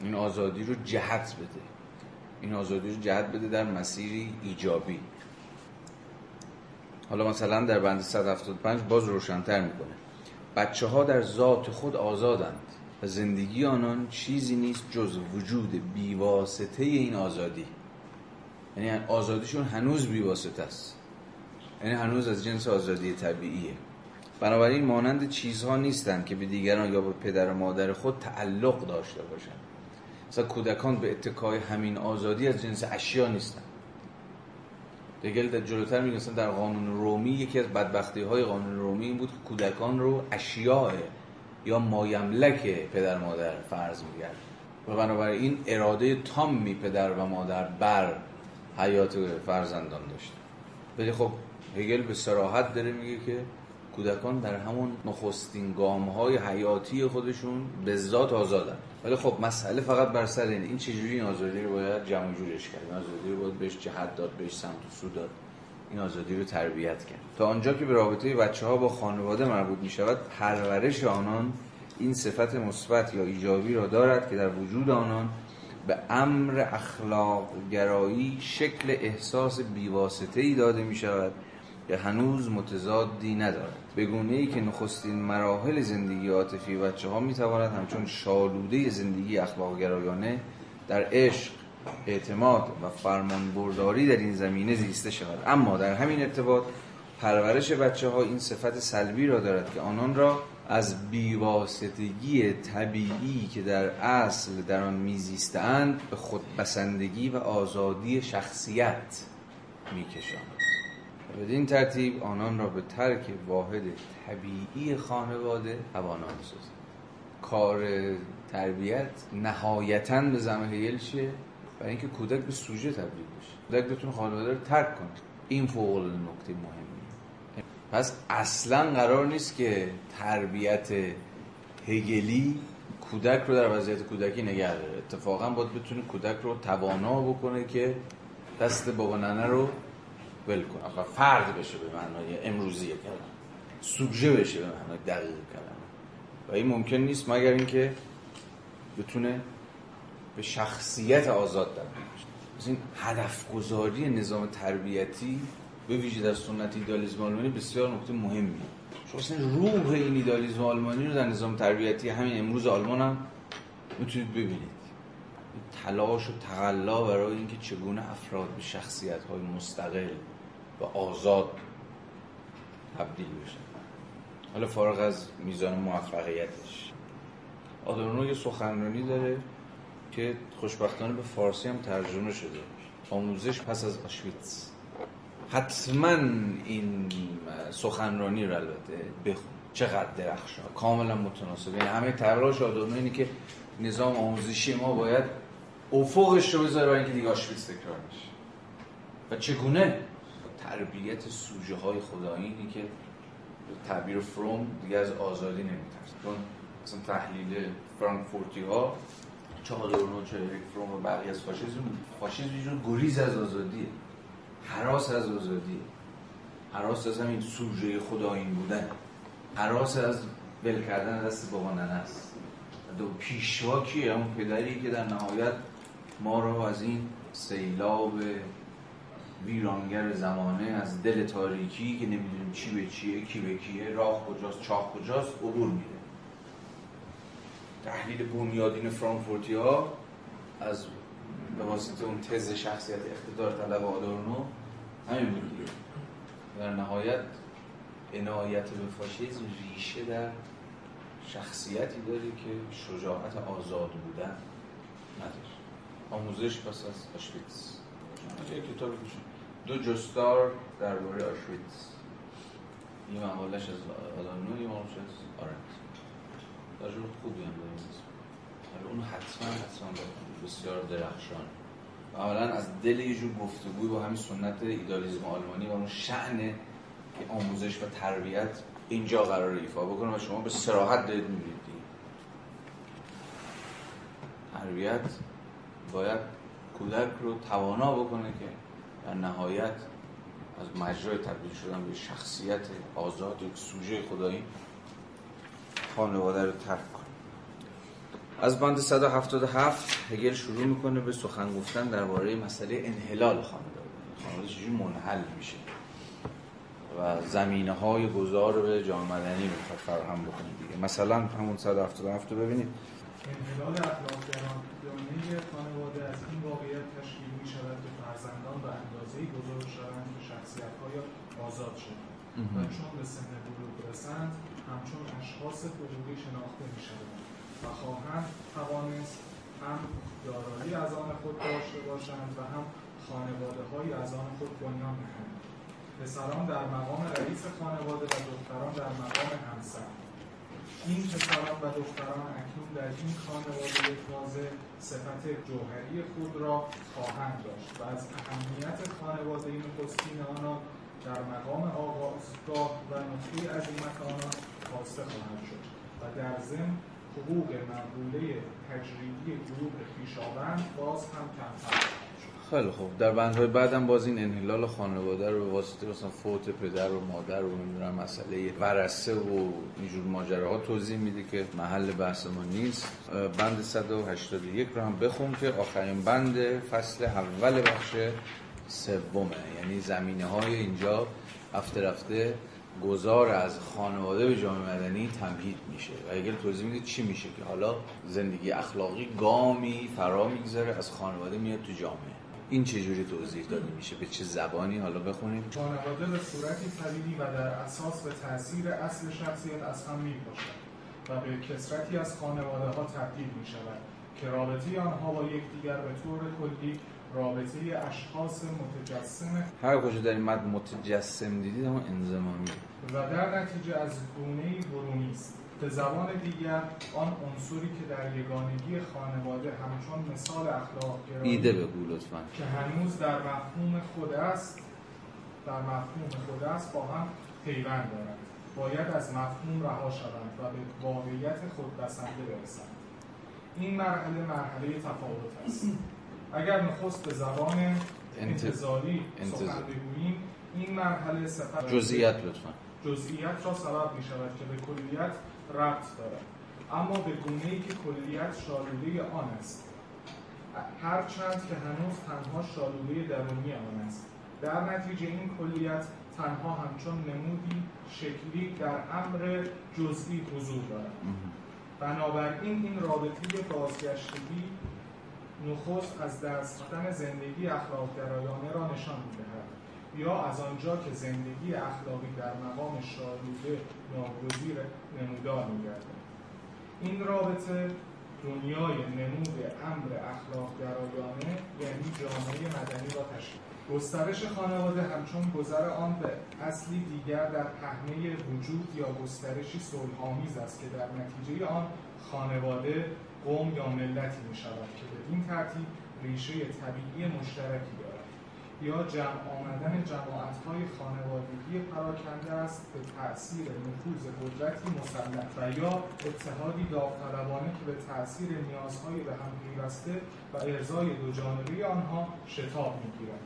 این آزادی رو جهت بده. این آزادی رو جهت بده در مسیری ایجابی. حالا مثلا در بند 175 باز روشنتر می‌کنه. بچه ها در ذات خود آزادند. و زندگی آنان چیزی نیست جز وجود بیواسطه این آزادی. یعنی آزادیشون هنوز بیواسطه است. یعنی هنوز از جنس آزادی طبیعیه. بنابراین مانند چیزها نیستند که به دیگران یا به پدر و مادر خود تعلق داشته باشند. مثلا کودکان به اتکای همین آزادی از جنس اشیا نیستن دگل در جلوتر میگه در قانون رومی یکی از بدبختی های قانون رومی این بود که کودکان رو اشیاء یا مایملک پدر مادر فرض میگرد. و بنابراین اراده تامی پدر و مادر بر حیات فرزندان داشت. ولی خب هگل به سراحت داره میگه که کودکان در همون نخستین گام های حیاتی خودشون به ذات آزادن. ولی خب مسئله فقط بر سر این این چجوری این آزادی رو باید جمع جورش کرد؟ این آزادی رو باید بهش جهت داد بهش سمت و سو داد. این آزادی رو تربیت کرد. تا آنجا که به رابطه بچه ها با خانواده مربوط می شود پرورش آنان این صفت مثبت یا ایجابی را دارد که در وجود آنان به امر اخلاق گرایی شکل احساس بیواسطه ای داده می شود که هنوز متضادی ندارد. به گونه ای که نخستین مراحل زندگی عاطفی بچه ها می تواند همچون شالوده زندگی اخلاق گرایانه در عشق اعتماد و فرمان برداری در این زمینه زیسته شود. اما در همین ارتباط پرورش بچه ها این صفت سلبی را دارد که آنان را از بیواسطگی طبیعی که در اصل در آن میزیستند به خودبسندگی و آزادی شخصیت میکشاند بدین ترتیب آنان را به ترک واحد طبیعی خانواده توانا می‌سازد کار تربیت نهایتا به زمه هیل چیه برای اینکه کودک به سوژه تبدیل بشه. کودک بتونه خانواده رو ترک کنه این فوق نکته مهمیه. پس اصلا قرار نیست که تربیت هگلی کودک رو در وضعیت کودکی نگه داره. اتفاقا باید بتونه کودک رو توانا بکنه که دست بابا ننه رو ول کنه. و فرد بشه به معنای امروزی کلمه. سوژه بشه به معنای دقیق کلمه. و این ممکن نیست مگر اینکه بتونه به شخصیت آزاد بشه این هدف گذاری نظام تربیتی به ویژه در سنت ایدالیسم آلمانی بسیار نکته مهمیه. شما اصلا روح این ایدالیسم آلمانی رو در نظام تربیتی همین امروز آلمان هم می‌تونید ببینید. تلاش و تقلا برای اینکه چگونه افراد به شخصیت های مستقل و آزاد تبدیل بشن. حالا فارغ از میزان موفقیتش. آدورنو یه سخنرانی داره. که خوشبختانه به فارسی هم ترجمه شده. آموزش پس از آشویتز حتما این سخنرانی رو البته بخون. چقدر درخشان. کاملا متناسب. یعنی همه تلاش آدورنو اینه که نظام آموزشی ما باید افقش رو بذاره برای اینکه دیگه آشویتز تکرار و چگونه؟ تربیت سوژه های خدایینی که تعبیر فروم دیگه از آزادی نمیترسه چون مثلا تحلیل فرانکفورتی ها چه آدورنو چه اریک فروم و بقیه از فاشیسم فاشیسم یه جور گریز از آزادیه. حراس از آزادیه. حراس از همین سوژه خدایین بودن. حراس از ول کردن دست بابا است. دو پیشوا کیه اون پدری که در نهایت ما رو از این سیلاب ویرانگر زمانه از دل تاریکی که نمی‌دونیم چی به چیه کی به کیه راه کجاست چاه کجاست عبور میده. تحلیل بنیادین فرانکفورتی ها از به واسطه اون تز شخصیت اقتدار طلب آدورنو همین بود دیگه. در نهایت عنایت به فاشیسم ریشه در شخصیتی داری که شجاعت آزاد بودن نداره آموزش پس از آشویتز یه کتاب دو جستار درباره آشویتز یه مقالش از آدانو یه مقالش از آرنت. تجربه خوبی هم داریم اون حتما حتما بسیار درخشان. و اولا از دل یه جور گفتگوی با همین سنت ایدالیزم آلمانی و اون که آموزش و تربیت اینجا قرار ایفا بکنه و شما به سراحت دارید می‌بینید تربیت باید کودک رو توانا بکنه که در نهایت از مجرای تبدیل شدن به شخصیت آزاد یک سوژه خدایی خانواده رو ترک کنه از بند 177 هگل شروع می‌کنه به سخن گفتن درباره مسئله انحلال خانواده. خانواده چجوری منحل میشه؟ و زمینه های گذار به جامعه مدنی می‌خواد فراهم بکنه دیگه. مثلا همون 177 رو ببینید. انحلال اخلاق گرایانه خانواده از این واقعیت تشکیل می شود که فرزندان به اندازه‌ای بزرگ شوند که شخصیت‌های آزاد شوند. و چون به سن بلوغ رسند همچون اشخاص حقوقی شناخته می شوند و خواهند توانست هم دارایی از آن خود داشته باشند و هم خانواده های از آن خود بنیان نهند پسران در مقام رئیس خانواده و دختران در مقام همسر. این پسران و دختران اکنون در این خانواده تازه صفت جوهری خود را خواهند داشت و از اهمیت خانواده نخستین آنان در مقام آغازگاه و نقطه عظیمت آنان خواسته خواهد شد و در ضمن حقوق مقبوله تجریدی گروه خویشاوند باز هم کمتر خیلی خوب. در بندهای بعدم باز این انحلال خانواده رو به واسطه مثلا فوت پدر و مادر و نمی‌دونم مسئله ورثه و اینجور ماجراها توضیح میده که محل بحث ما نیست. بند 181 رو هم بخون که آخرین بند فصل اول بخش سومه. یعنی زمینه های اینجا رفته رفته گذار از خانواده به جامعه مدنی تمهید میشه. و اگر توضیح میده چی میشه که حالا زندگی اخلاقی گامی فرا می‌گذاره از خانواده میاد تو جامعه. این چجوری توضیح داده میشه؟ به چه زبانی؟ حالا بخونیم. خانواده به صورتی طبیعی و در اساس به تاثیر اصل شخصیت از هم میپاشد و به کسرتی از خانواده ها تبدیل می شود که رابطه آنها با یکدیگر به طور کلی رابطه اشخاص متجسم. هر کجا در این مد متجسم دیدید اما انزمامی و در نتیجه از گونه برونی است. به زبان دیگر آن عنصری که در یگانگی خانواده همچون مثال اخلاق گرایی ایده بگو لطفا. که هنوز در مفهوم خود است در مفهوم خود است با هم پیوند دارند. باید از مفهوم رها شوند و به واقعیت خود بسنده برسند. این مرحله مرحله تفاوت است. اگر نخست به زبان انتظاری. سخن بگوییم این مرحله سفر جزئیات لطفا. جزئیات را سبب می شود که به کلیت ربط دارد. اما به گونه ای که کلیت شالوده آن است. هرچند که هنوز تنها شالوده درونی آن است. در نتیجه این کلیت تنها همچون نمودی شکلی در امر جزئی حضور دارد. بنابراین این رابطه بازگشتگی نخست از دست رفتن زندگی اخلاقگرایانه را نشان می‌دهد یا از آنجا که زندگی اخلاقی در مقام شالوده ناگزیر نمودار میگردد. این رابطه دنیای نمود امر اخلاقگرایانه یعنی جامعه مدنی را تشکیل گسترش خانواده همچون گذر آن به اصلی دیگر در پهنه وجود یا گسترشی صلحآمیز است که در نتیجه آن خانواده قوم یا ملتی می شود که بدین ترتیب ریشه طبیعی مشترکی دارد. یا جمع آمدن جماعت‌های خانوادگی پراکنده است به تأثیر نفوذ قدرتی مسلط و یا اتحادی داوطلبانه که به تأثیر نیازهای به هم پیوسته و ارزای دو جانبه آنها شتاب می‌گیرد.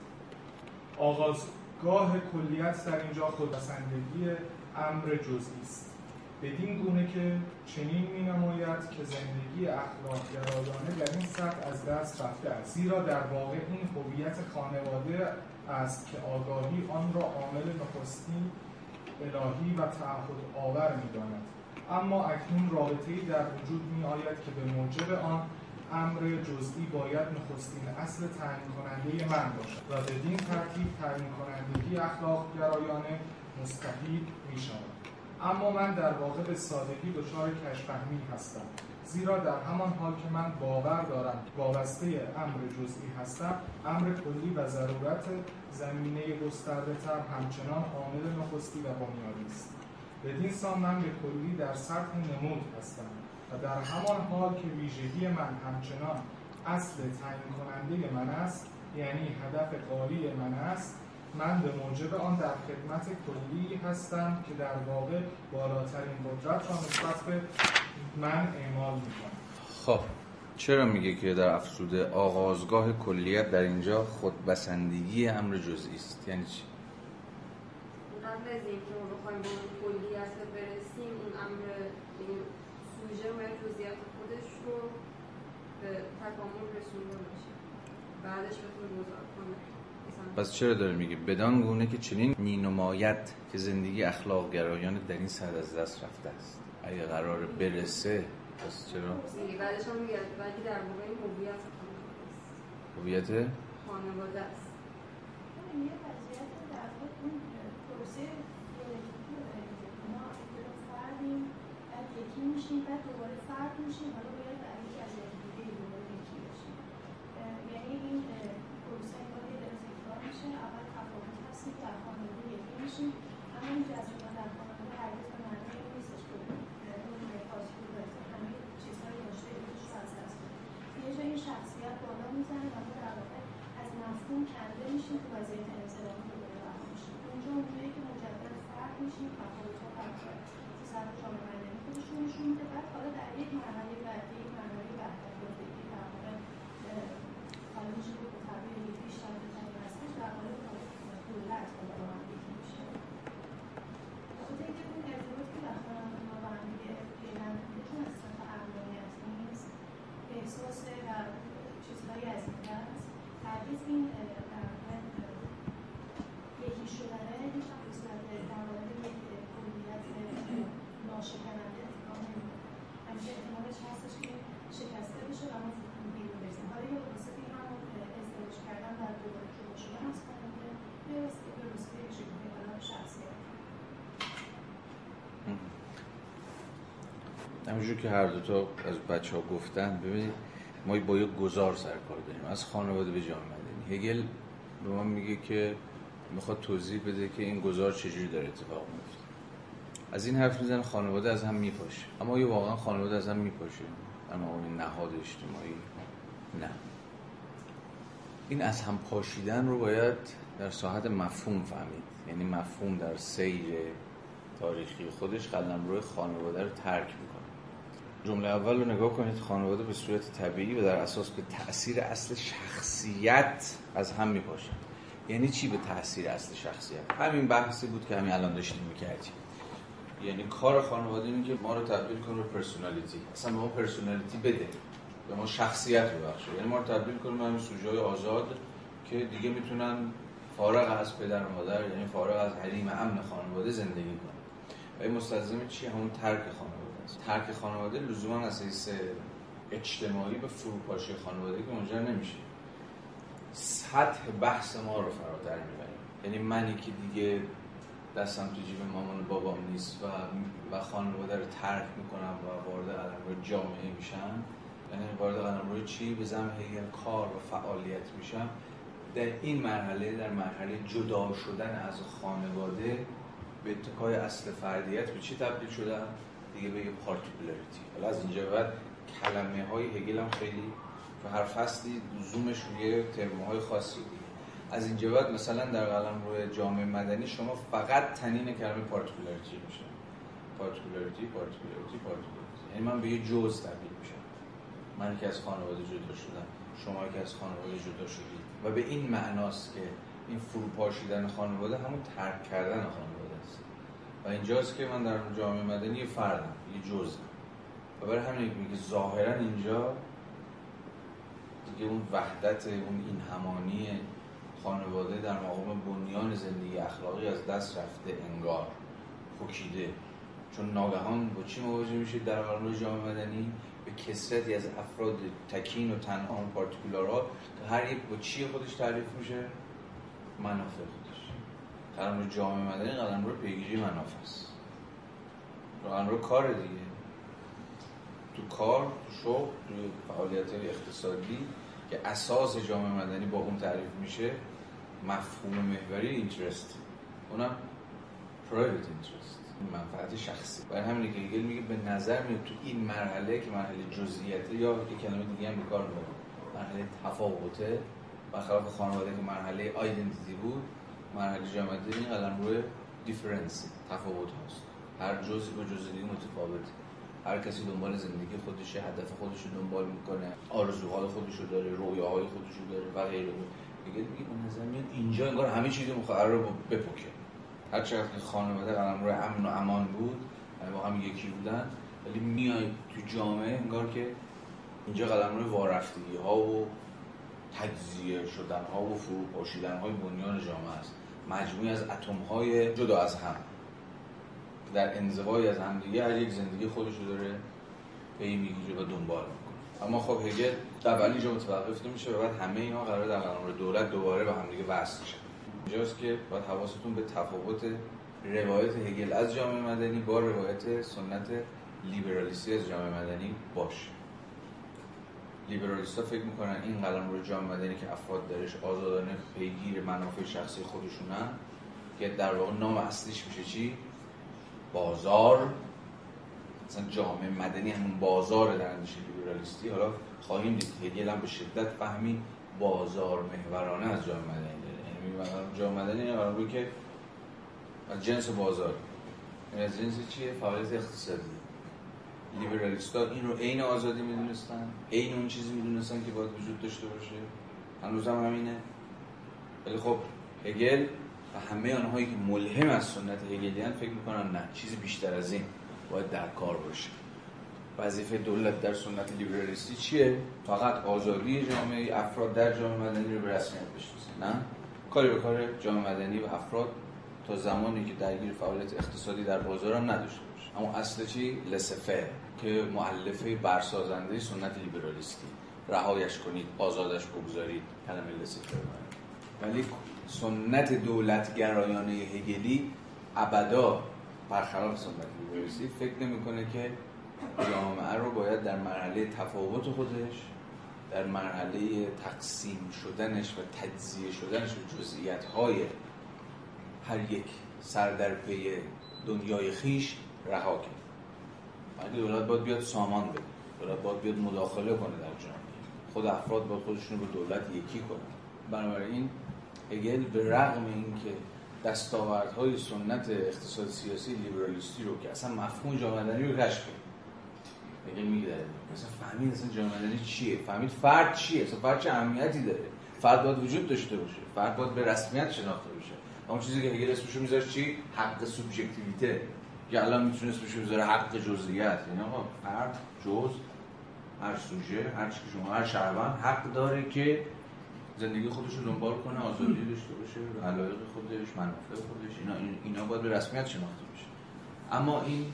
آغازگاه کلیت در اینجا خودپسندگی امر جزئی است. بدین گونه که چنین می نماید که زندگی اخلاقگرایانه در این سطح از دست رفته است زیرا در واقع این هویت خانواده است که آگاهی آن را عامل نخستین الهی و تعهد آور می داند. اما اکنون رابطه‌ای در وجود می آید که به موجب آن امر جزئی باید نخستین اصل تعیین کننده من باشد و بدین ترتیب تعیین کنندگی اخلاق گرایانه مستحیل می شود. اما من در واقع به سادگی دچار کشفهمی هستم. زیرا در همان حال که من باور دارم وابسته امر جزئی هستم امر کلی و ضرورت زمینه گسترده تر همچنان عامل نخستی و بنیادی است. بدین سان من به کلی در سطح نمود هستم و در همان حال که ویژگی من همچنان اصل تعیین کننده من است یعنی هدف قالی من است من به موجب آن در خدمت کلی هستم که در واقع بالاترین قدرت را نسبت به من اعمال می‌کنم. خب چرا میگه که در افسوده آغازگاه کلیت در اینجا خودبسندگی امر جزئی است؟ یعنی چی؟ قبل از اینکه ما بخوایم به اون کلیت برسیم اون امر این سوژه باید جزئیات خودش رو به تکامل رسونده باشه بعدش بتونه گذار کنه پس چرا داره میگه؟ بدان گونه که چنین مینماید که زندگی اخلاق گرایانه در این سر از دست رفته است. اگه قرار برسه پس چرا؟ دیگه بعدش هم میگه ولی در این هویت خانواده است هویت؟ خانواده است. فردیم بعد یکی میشیم بعد دوباره فرد میشیم حالا باید در یکی از دیگه دوباره یکی بشیم اه، یعنی این اه، پروسه انگار یه داره میشه اول تفاوت هستیم در خانواده یکی میشیم اما این جذب شدن در خانواده هرگز به معنی این نیستش که اه، اون خاصی رو داره همه چیزهای داشته خودش رو از دست بده یه جایی این شخصیت بالا می‌زنه و ما در واقع از مفهوم کنده میشیم تو وضعیت انسلامی دوباره رها میشیم اونجا اونجایی که مجدد فرد میشیم تفاوتها برقرار تو سر جامعه مدنی خودشون نشون میده بعد حالا در یک مرحله بعدی یک مرحله بعد یا دیگه در واقع اه، حالا میشه گفت به تعبیر یک بیش هستش که شکسته بشه و ما بیرون برسیم حالا یا به واسطه همون ازدواج کردن در دوباره جدا شدن از خانواده یا به واسطه شکوفه کردن شخصیت همونجور که هر دوتا از بچه ها گفتن ببینید ما با یک گذار سر کار داریم. از خانواده به جامعه هگل به ما میگه که می‌خواد توضیح بده که این گذار چجوری داره اتفاق میفته از این حرف می‌زنه خانواده از هم میپاشه. اما یه واقعا خانواده از هم میپاشه. اما اون نهاد اجتماعی نه. این از هم پاشیدن رو باید در ساحت مفهوم فهمید. یعنی مفهوم در سیر تاریخی خودش قلمرو خانواده رو ترک می‌کنه. جمله اول رو نگاه کنید خانواده به صورت طبیعی و در اساس به تاثیر اصل شخصیت از هم میپاشه یعنی چی به تاثیر اصل شخصیت؟ همین بحثی بود که همین الان داشتیم می‌کردیم. یعنی کار خانواده اینه که ما رو تبدیل کنه به personality. اصلا به ما personality بده. به ما شخصیت ببخشه. یعنی ما رو تبدیل کنه به همین سوژه آزاد که دیگه می‌تونن فارغ از پدر و مادر یعنی فارغ از حریم امن خانواده زندگی کنن. و این مستلزم چی همون ترک خانواده. ترک خانواده لزوما حیث اجتماعی به فروپاشی خانواده که منجر نمیشه. سطح بحث ما رو فراتر می‌بریم. یعنی منی که دیگه دستم تو جیب مامان و بابام نیست و و خانواده رو ترک می‌کنم و وارد قلمرو جامعه میشم یعنی وارد قلمرو چی؟ به زعم هگل کار و فعالیت میشم. در این مرحله در مرحله جدا شدن از خانواده به اتکای اصل فردیت به چی تبدیل شدن دیگه به particularity. حالا از اینجا بعد کلمه های هگل هم خیلی تو هر فصلی زومش روی ترمه های خاصی. دیگه از اینجا بعد مثلا در قلمروی جامعه مدنی شما فقط طنین کلمه particularity میشه. particularity particularity particularity. یعنی من به یه جزء تبدیل میشم. من که از خانواده جدا شدم شما که از خانواده جدا شدید. و به این معناست که این فروپاشیدن خانواده همون ترک کردن خانواده. و اینجاست که من در جامعه مدنی یه فردم یه جزم و برای همین میگه ظاهرا اینجا دیگه اون وحدت اون این همانی خانواده در مقام بنیان زندگی اخلاقی از دست رفته انگار پکیده چون ناگهان با چی مواجه میشید در قانون جامعه مدنی؟ به کسرتی از افراد تکین و تنها و پارتیکولارها که هر یک با چی خودش تعریف میشه؟ منافع خودش قلم رو جامعه مدنی قلم رو پیگیری منافع است. قلم رو کار دیگه. تو کار تو شغل تو فعالیت اقتصادی که اساس جامعه مدنی با اون تعریف میشه مفهوم محوری اینترست. اونم پرایوت اینترست منفعت شخصی. برای همینه که هگل میگه به نظر میاد تو این مرحله که مرحله جزئیاته یا یه کلمه دیگه هم کار می‌بره مرحله تفاوته. برخلاف خانواده که مرحله آیدنتیتی بود مرحله جامعه این قلم روی دیفرنس تفاوت هست هر جزئی با جزء دیگه متفاوته. هر کسی دنبال زندگی خودشه هدف خودش رو دنبال می‌کنه آرزوهای خودش رو داره رویاهای خودش رو داره و غیره. دیگه دیگه به نظر میاد اینجا انگار همه چیز مخاطر رو بپکه هر چقدر که خانواده قلم روی امن و امان بود یعنی با هم یکی بودن ولی میای تو جامعه انگار که اینجا قلم روی وارفتگی ها و تجزیه شدن ها و فروپاشیدن های بنیان جامعه است. مجموعی از اتم های جدا از هم. در انزوای از هم دیگه هر یک زندگی خودش رو داره پی می‌گیره و دنبال می‌کنه. اما خب هگل قبل اینجا متوقف نمیشه و بعد همه اینا قرار در قانون دولت دوباره به هم دیگه وصل میشه اینجاست که باید حواستون به تفاوت روایت هگل از جامعه مدنی با روایت سنت لیبرالیستی از جامعه مدنی باشه. لیبرالیستا فکر می‌کنن این قلم رو جامعه مدنی که افراد درش آزادانه پیگیر منافع شخصی خودشونن که در واقع نام اصلیش میشه چی؟ بازار. مثلا جامعه مدنی همون بازار در اندیشه لیبرالیستی. حالا خواهیم دید هگل هم به شدت فهمی بازار محورانه از جامعه مدنی. داره یعنی جامعه مدنی قرار که از جنس بازار. یعنی از جنس چیه؟ فعالیت اقتصادی. لیبرالیستا این رو عین آزادی می‌دونستن عین اون چیزی می‌دونستن که باید وجود داشته باشه. هنوز هم همینه. ولی خب هگل و همه آنهایی که ملهم از سنت هگلیان فکر می‌کنن نه چیزی بیشتر از این باید در کار باشه. وظیفه دولت در سنت لیبرالیستی چیه؟ فقط آزادی جامعه افراد در جامعه مدنی رو به رسمیت بشناسه نه؟ کاری به کار جامعه مدنی و افراد تا زمانی که درگیر فعالیت اقتصادی در بازار هم نداشته. اما اصل چی؟ لسفر که معلفه برسازنده سنت لیبرالیستی. رهایش کنید آزادش بگذارید کلمه لسی ولی سنت دولتگرایانه هگلی ابدا برخلاف سنت لیبرالیستی فکر نمی‌کنه که جامعه رو باید در مرحله تفاوت خودش در مرحله تقسیم شدنش و تجزیه شدنش و جزئیات های هر یک سر در دنیای خیش رها کرد. اگه دولت باید بیاد سامان بده؟ دولت باید بیاد مداخله کنه در جامعه. خود افراد باید خودشون رو به دولت یکی کنن. بنابراین هگل به رغم اینکه دستاوردهای سنت اقتصاد سیاسی لیبرالیستی رو که اصلا مفهوم جامعه رو کشف کرد. هگل میگه مثلا فهمید اصلا جامعه چیه؟ فهمید فرد چیه؟ اصلا فرد چه اهمیتی داره؟ فرد باید وجود داشته باشه. فرد باید به رسمیت شناخته بشه. اون چیزی که هگل اسمش می‌ذاره چی؟ حق سوبژکتیویته. که الان می‌تونه اسمش بذاره حق جزئیات یعنی آقا فرد جز هر سوژه هر چی که شما هر شهروند حق داره که زندگی خودش رو دنبال کنه آزادی داشته باشه علایق خودش منافع خودش اینا اینا باید به رسمیت شناخته بشه. اما این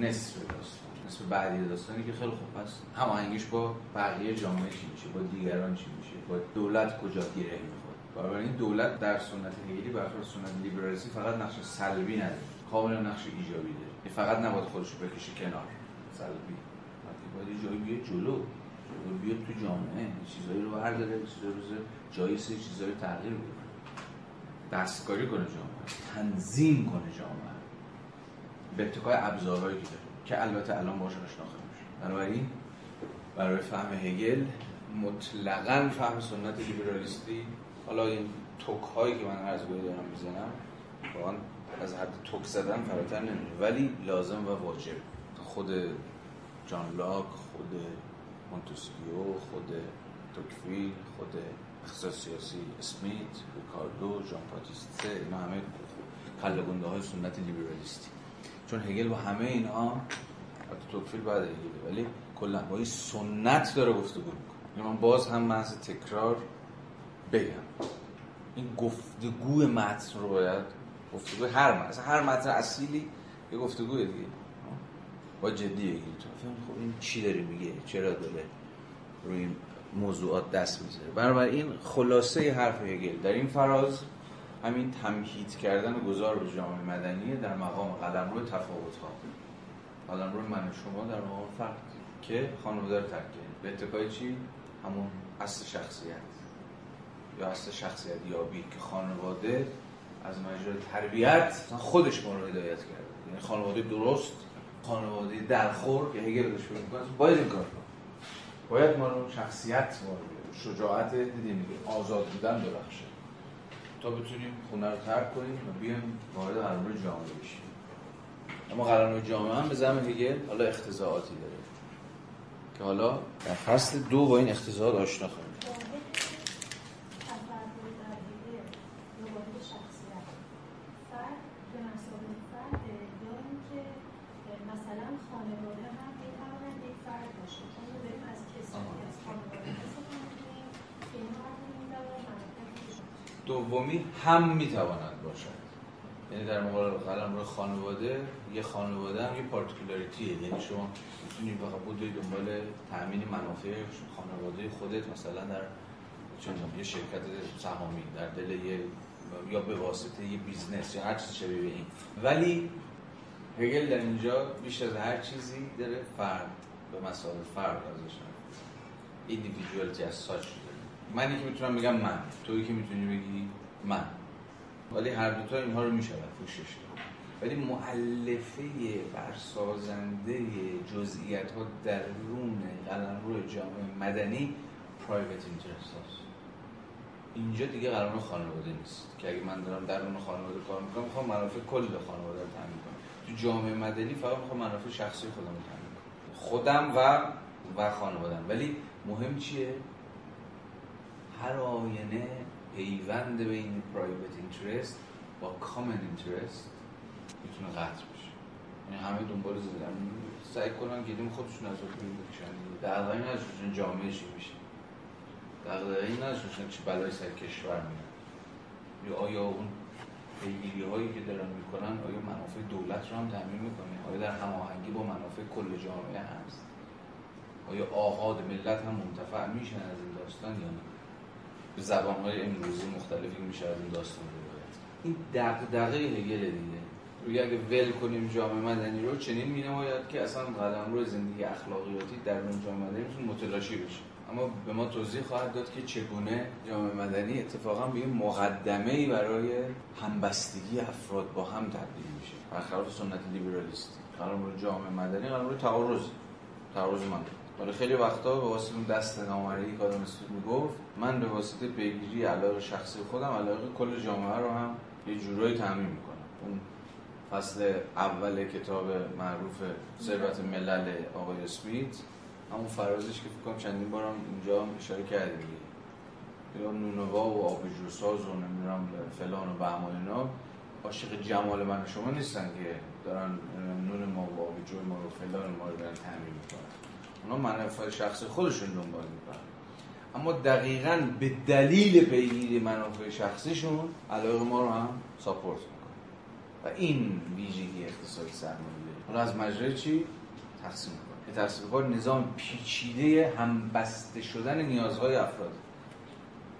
نصف داستان نصف بعدی داستانی که خیلی خوب هست. هماهنگیش با بقیه جامعه چی میشه با دیگران چی میشه با دولت کجا گره می‌خوره. این دولت در سنت هگلی برخلاف سنت لیبرالیستی فقط نقش سلبی نداره. کاملا نقش ایجابی داره. فقط نباید خودش رو بکشه کنار. سلبی باید جایی بیاد جلو. بیاد تو جامعه. چیزایی رو برداره چیزایی رو جایی سه چیزایی تغییر بده دستکاری کنه جامعه. تنظیم کنه جامعه. به اتکای ابزارهایی که داره. که البته الان باشه آشنا میشه بنابراین برای فهم هگل مطلقا فهم سنت لیبرالیستی حالا این توک هایی که من عرض دارم می‌زنم واقعا از حد توک زدن فراتر نمیره ولی لازم و واجب. خود جان لاک خود مونتسکیو خود توکویل خود اقتصاد سیاسی اسمیت ریکاردو جان پاتیسته اینا همه کلگونده های سنت لیبرالیستی. چون هگل با همه اینها توکفیل بعد هگل ولی کلا با سنت داره گفتگو می‌کنه. یعنی من باز هم محض تکرار بگم. این گفتگو متن رو باید گفتگو هر متن هر متن اصیلی یه گفتگوه دیگه. با جدی بگیری تو. خب این چی داری میگه؟ چرا داره روی این موضوعات دست می‌ذاره؟ بنابراین خلاصه حرف هگل در این فراز همین تمهید کردن و گذار به جامعه مدنی در مقام قدم روی تفاوت ها قدم روی من و شما در مقام فرد که خانواده رو ترک به اتکای چی؟ همون اصل شخصیت. یا اصل شخصیت یابی که خانواده از مجرد تربیت خودش ما رو هدایت کرده یعنی خانواده درست خانواده درخور که هگل بهش می‌کنه. باید این کار کنه. باید ما رو شخصیت ما رو شجاعت دیدیم آزاد بودن درخشه تا بتونیم خونه رو ترک کنیم و بیایم وارد قرار جامعه بشیم. اما قرار جامعه هم به زمین هگل حالا اختزاعاتی داره. که حالا در فصل دو با این اختزاعات آشنا خواهیم هم می‌تواند باشد. یعنی در مقابل قلمرو خانواده یه خانواده هم یه particularity ه یعنی شما می‌تونی فقط بود دنبال تأمین منافع خانواده خودت مثلا در چون یه شرکت سهامی در دل یه یا به واسطه یه business یا هر چیز شبیه این. ولی هگل در اینجا بیش از هر چیزی داره فرد به مسائل فرد ازش individuality as such منی که می‌تونم بگم من. تویی که می‌تونی بگی من. ولی هر دوتا اینها رو می‌شود پوشش ولی معلفه برسازنده جزئیات ها درون قلم روی جامعه مدنی پرایوت اینترست هست اینجا دیگه قلم خانواده نیست. که اگه من دارم درون خانواده کار می‌کنم می‌خوام منافع کل خانواده رو تامین کنم. تو جامعه مدنی فقط می‌خوام منافع شخصی خودم رو تامین کنم. خودم و و خانوادم ولی مهم چیه؟ هر آینه پیوند بین پرایوت اینترست با کامن اینترست می‌تونه قطع بشه. یعنی همه دنبال زدن سعی کنن گیدیم خودشون از اون بکشن دقیقا نداشتن جامعه چی میشه؟ دقیقا نداشتن چی بلای سر کشور میاد. یا آیا اون پیگیری هایی که دارن می‌کنن آیا منافع دولت رو هم تعمین می‌کنه؟ آیا در هماهنگی با منافع کل جامعه هست؟ آیا آهاد ملت هم منتفع میشن از این داستان یا نه؟ به زبان های امروزی مختلفی میشه از این داستان رو این دغدغه هگل دیگه. روی اگه ول کنیم جامعه مدنی رو چنین مینماید که اصلا قدم روی زندگی اخلاقیاتی در اون جامعه مدنی می‌تونه متلاشی بشه. اما به ما توضیح خواهد داد که چگونه جامعه مدنی اتفاقا به این مقدمه ای برای همبستگی افراد با هم تبدیل میشه. برخلاف سنت لیبرالیستی قرار روی جامعه مدنی قرار روی تعارض. تعارض من ولی خیلی وقتا به واسطه اون دست که آدم اسمیت می‌گفت من به واسطه پیگیری علاقه شخصی خودم علاقه کل جامعه رو هم یه جورایی تعمین می‌کنم. اون فصل اول کتاب معروف ثروت ملل آقای اسمیت همون فرازش که فکر کنم چندین بارم اینجا اشاره کردیم یا نونوا و آبجو ساز و نمی‌دونم فلان و بهم و اینا عاشق جمال من شما نیستن که دارن نون ما و آبجو ما و فلان ما رو دارن تعمین می‌کنن. اونا منافع شخصی خودشون دنبال می‌کنن. اما دقیقا به دلیل پیگیری منافع شخصیشون علاقه ما رو هم ساپورت می‌کنن. و این ویژگی اقتصادی سرمایه‌داری حالا از مجرای چی؟ تقسیم کنه تقسیم کار نظام پیچیده هم بسته شدن نیازهای افراد.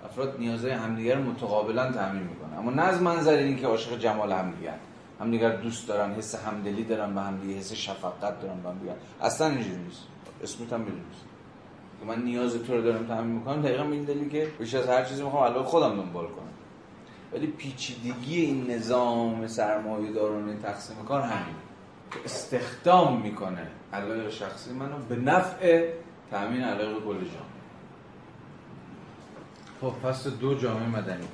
افراد نیازهای همدیگر رو متقابلا تعمین می‌کنه اما نه از منظر اینکه عاشق جمال همدیگر همدیگر دوست دارن حس همدلی دارن به همدیگه حس شفقت دارن به همدیگر اصلا اینجوری نیست. اسمت هم می‌دونست که من نیاز تو رو دارم تامین می‌کنم. دقیقا به این دلیل که بیش از هر چیزی می‌خوام علاقه خودم دنبال کنم. ولی پیچیدگی این نظام سرمایه دارانه تقسیم کار همین. که استخدام می‌کنه علاقه شخصی منو به نفع تامین علاقه کل جامعه خب پس دو جامعه مدنی.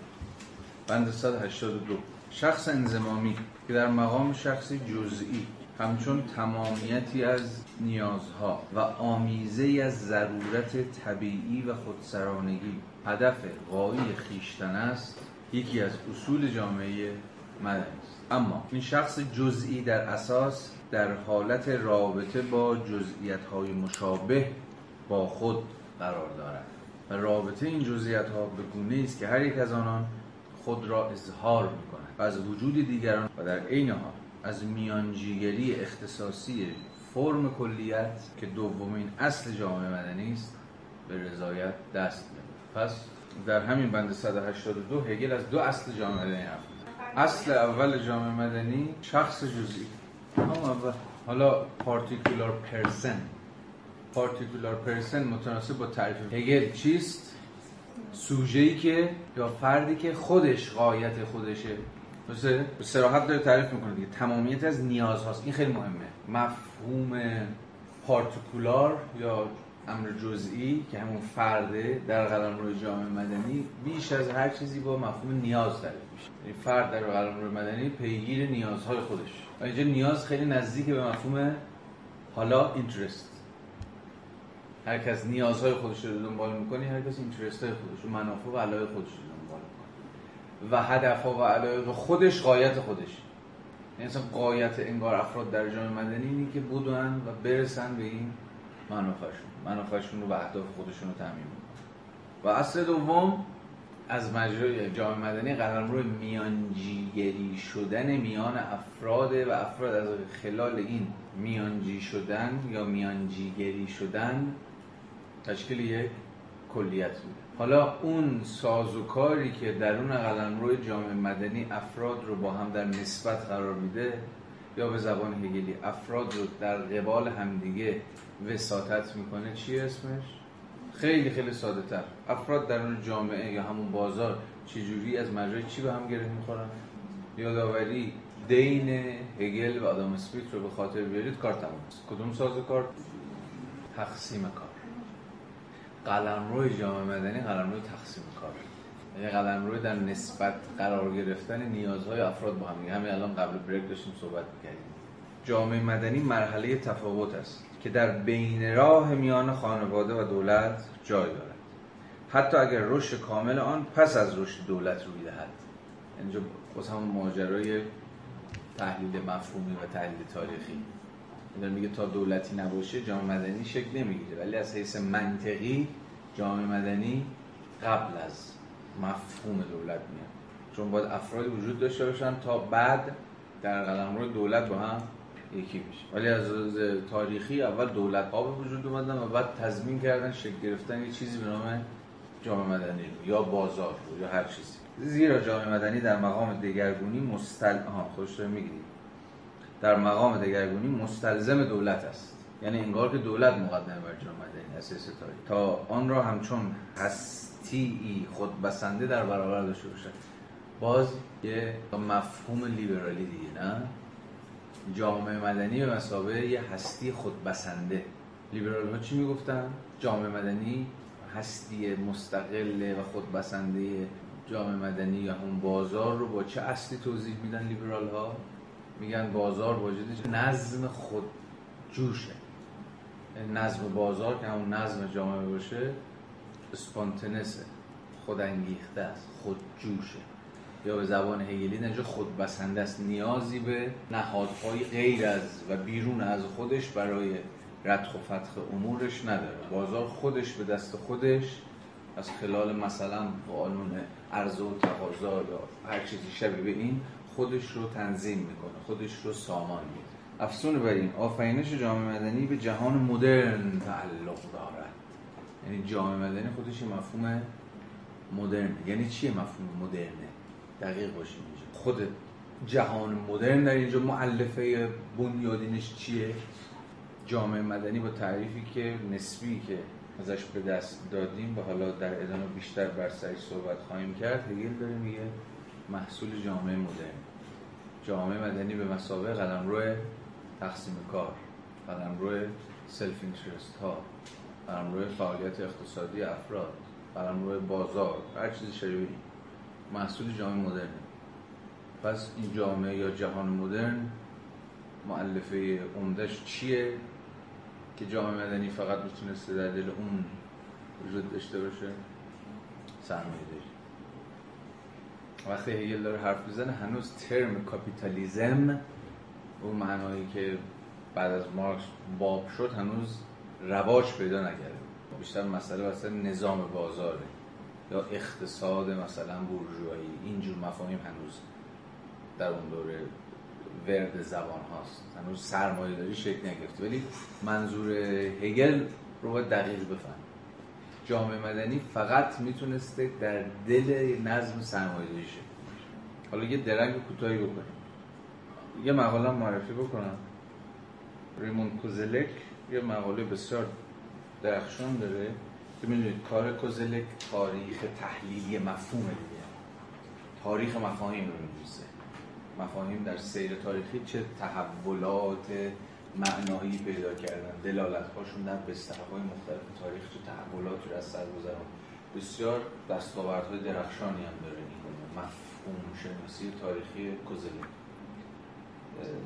بند 182 شخص انزمامی که در مقام شخصی جزئی. همچون تمامیتی از نیازها و آمیزه از ضرورت طبیعی و خودسرانگی. هدف غایی خیشتن است یکی از اصول جامعه مدنی است. اما این شخص جزئی در اساس در حالت رابطه با جزئیت های مشابه با خود قرار دارد. و رابطه این جزئیات ها به گونه است که هر یک از آنان خود را اظهار می کند و از وجود دیگران و در عین حال از میانجیگری اختصاصی فرم کلیت که دومین اصل جامعه مدنی است به رضایت دست می‌یابد پس در همین بند 182 هگل از دو اصل جامعه مدنی حرف اصل اول جامعه مدنی شخص جزئی. همون اول. حالا پارتیکولار پرسن پارتیکولار پرسن متناسب با تعریف هگل چیست؟ سوژه‌ای که یا فردی که خودش قایت خودشه. مثل به صراحت داره تعریف می‌کنه دیگه. تمامیت از نیاز هاست. این خیلی مهمه. مفهوم پارتیکولار یا امر جزئی که همون فرده در قلم روی جامعه مدنی بیش از هر چیزی با مفهوم نیاز تعریف میشه این فرد در قلم روی مدنی پیگیر نیازهای خودش. و اینجا نیاز خیلی نزدیک به مفهوم حالا اینترست هر کس نیازهای خودش رو دنبال می‌کنه هر کس اینترست های خودش و منافع و علایق خودش و هدف ها و علایق خودش قایت خودش. یعنی اصلا قایت انگار افراد در جامعه مدنی اینه که بدون و برسن به این منافعشون. منافعشون رو و اهداف خودشون رو تعمین و اصل دوم از مجرای جامعه مدنی قدم روی میانجیگری شدن میان افراد و افراد از خلال این میانجی شدن یا میانجیگری شدن تشکیل یک کلیت میده حالا اون سازوکاری که درون قلم روی جامعه مدنی افراد رو با هم در نسبت قرار میده یا به زبان هگلی افراد رو در قبال همدیگه وساطت می‌کنه چی اسمش؟ خیلی خیلی ساده تر. افراد در اون جامعه یا همون بازار چجوری از مجرای چی به هم گره می‌خورن؟ یادآوری دین هگل و آدم اسمیت رو به خاطر بیارید کار تمام کدوم ساز کار؟ تقسیم کار. قلمروی جامعه مدنی قلمروی تقسیم کار. یعنی قلمروی در نسبت قرار گرفتن نیازهای افراد با هم. همین الان قبل بریک داشتیم صحبت می‌کردیم. جامعه مدنی مرحله تفاوت است که در بین راه میان خانواده و دولت جای دارد. حتی اگر رشد کامل آن پس از رشد دولت روی دهد. اینجا باز همون ماجرای تحلیل مفهومی و تحلیل تاریخی. میگه تا دولتی نباشه جامعه مدنی شکل نمی‌گیره. ولی از حیث منطقی جامعه مدنی قبل از مفهوم دولت میاد. چون باید افرادی وجود داشته باشن تا بعد در قلمرو دولت با هم یکی بشه. ولی از تاریخی اول دولت ها به وجود اومدن و بعد تضمین کردن شکل گرفتن یه چیزی به نام جامعه مدنی رو یا بازار رو یا هر چیزی. زیرا جامعه مدنی در مقام دگرگونی مستل ها خودش رو می‌گیرید در مقام دگرگونی مستلزم دولت است. یعنی انگار که دولت مقدمه بر جامعه مدنی اساس تاریخ تا آن را همچون هستی خود بسنده در برابر داشته باشد. باز یه مفهوم لیبرالی دیگه نه؟ جامعه مدنی به مسابقه یه هستی خودبسنده. لیبرال ها چی می‌گفتن؟ جامعه مدنی هستی مستقل و خودبسنده جامعه مدنی یا اون بازار رو با چه اصلی توضیح میدن لیبرال ها؟ میگن بازار واجدش نظم خود جوشه. نظم بازار که همون نظم جامعه باشه اسپانتنسه. خودانگیخته است. خودجوشه یا به زبان هگلی نجا خودبسنده است. نیازی به نهادهای غیر از و بیرون از خودش برای ردخ و فتخ امورش نداره. بازار خودش به دست خودش. از خلال مثلا قانون عرضه و تقاضا یا هر چیزی شبیه به این خودش رو تنظیم می‌کنه خودش رو سامان میده افسون بر این آفرینش جامعه مدنی به جهان مدرن تعلق دارد. یعنی جامعه مدنی خودش مفهوم مدرن یعنی چیه مفهوم مدرنه؟ دقیق باشیم اینجا. خود جهان مدرن در اینجا معلفه بنیادینش چیه؟ جامعه مدنی با تعریفی که نسبی که ازش به دست دادیم و حالا در ادامه بیشتر بر سرش صحبت خواهیم کرد هگل داره میگه محصول جامعه مدرن. جامعه مدنی به مسابقه قلمرو تقسیم کار. قلمرو سلف اینترست ها قلمرو فعالیت اقتصادی افراد. قلمرو بازار. هر چیزی شبیه محصول جامعه مدرن. پس این جامعه یا جهان مدرن معلفه عمدهش چیه؟ که جامعه مدنی فقط می‌تونسته در دل اون وجود داشته باشه؟ سرمایه وقتی هگل داره حرف می‌زنه هنوز ترم کاپیتالیزم اون معنایی که بعد از مارکس باب شد هنوز رواج پیدا نکرده. بیشتر مسئله واسه نظام بازاره یا اقتصاد مثلا بورژوایی. اینجور مفاهیم هنوز در اون دوره ورد زبان هاست. هنوز سرمایه داری شکل نگرفته. ولی منظور هگل رو باید دقیق بفهم جامعه مدنی فقط می‌تونسته در دل نظم سرمایه داری شکل حالا یه درنگ کوتاهی بکنیم. یه مقاله معرفی بکنم. ریمون کوزلک یه مقاله بسیار درخشان داره. که می‌دونید کار کوزلک تاریخ تحلیلی مفهوم دیگه. تاریخ مفاهیم رو می‌نویسه. مفاهیم در سیر تاریخی چه تحولات معنایی پیدا کردن. دلالت هاشون در بسترهای مختلف تاریخ چه تحولاتی رو از سر گذران بسیار دستاوردهای درخشانی هم داره این مفهوم شناسی تاریخی کوزلک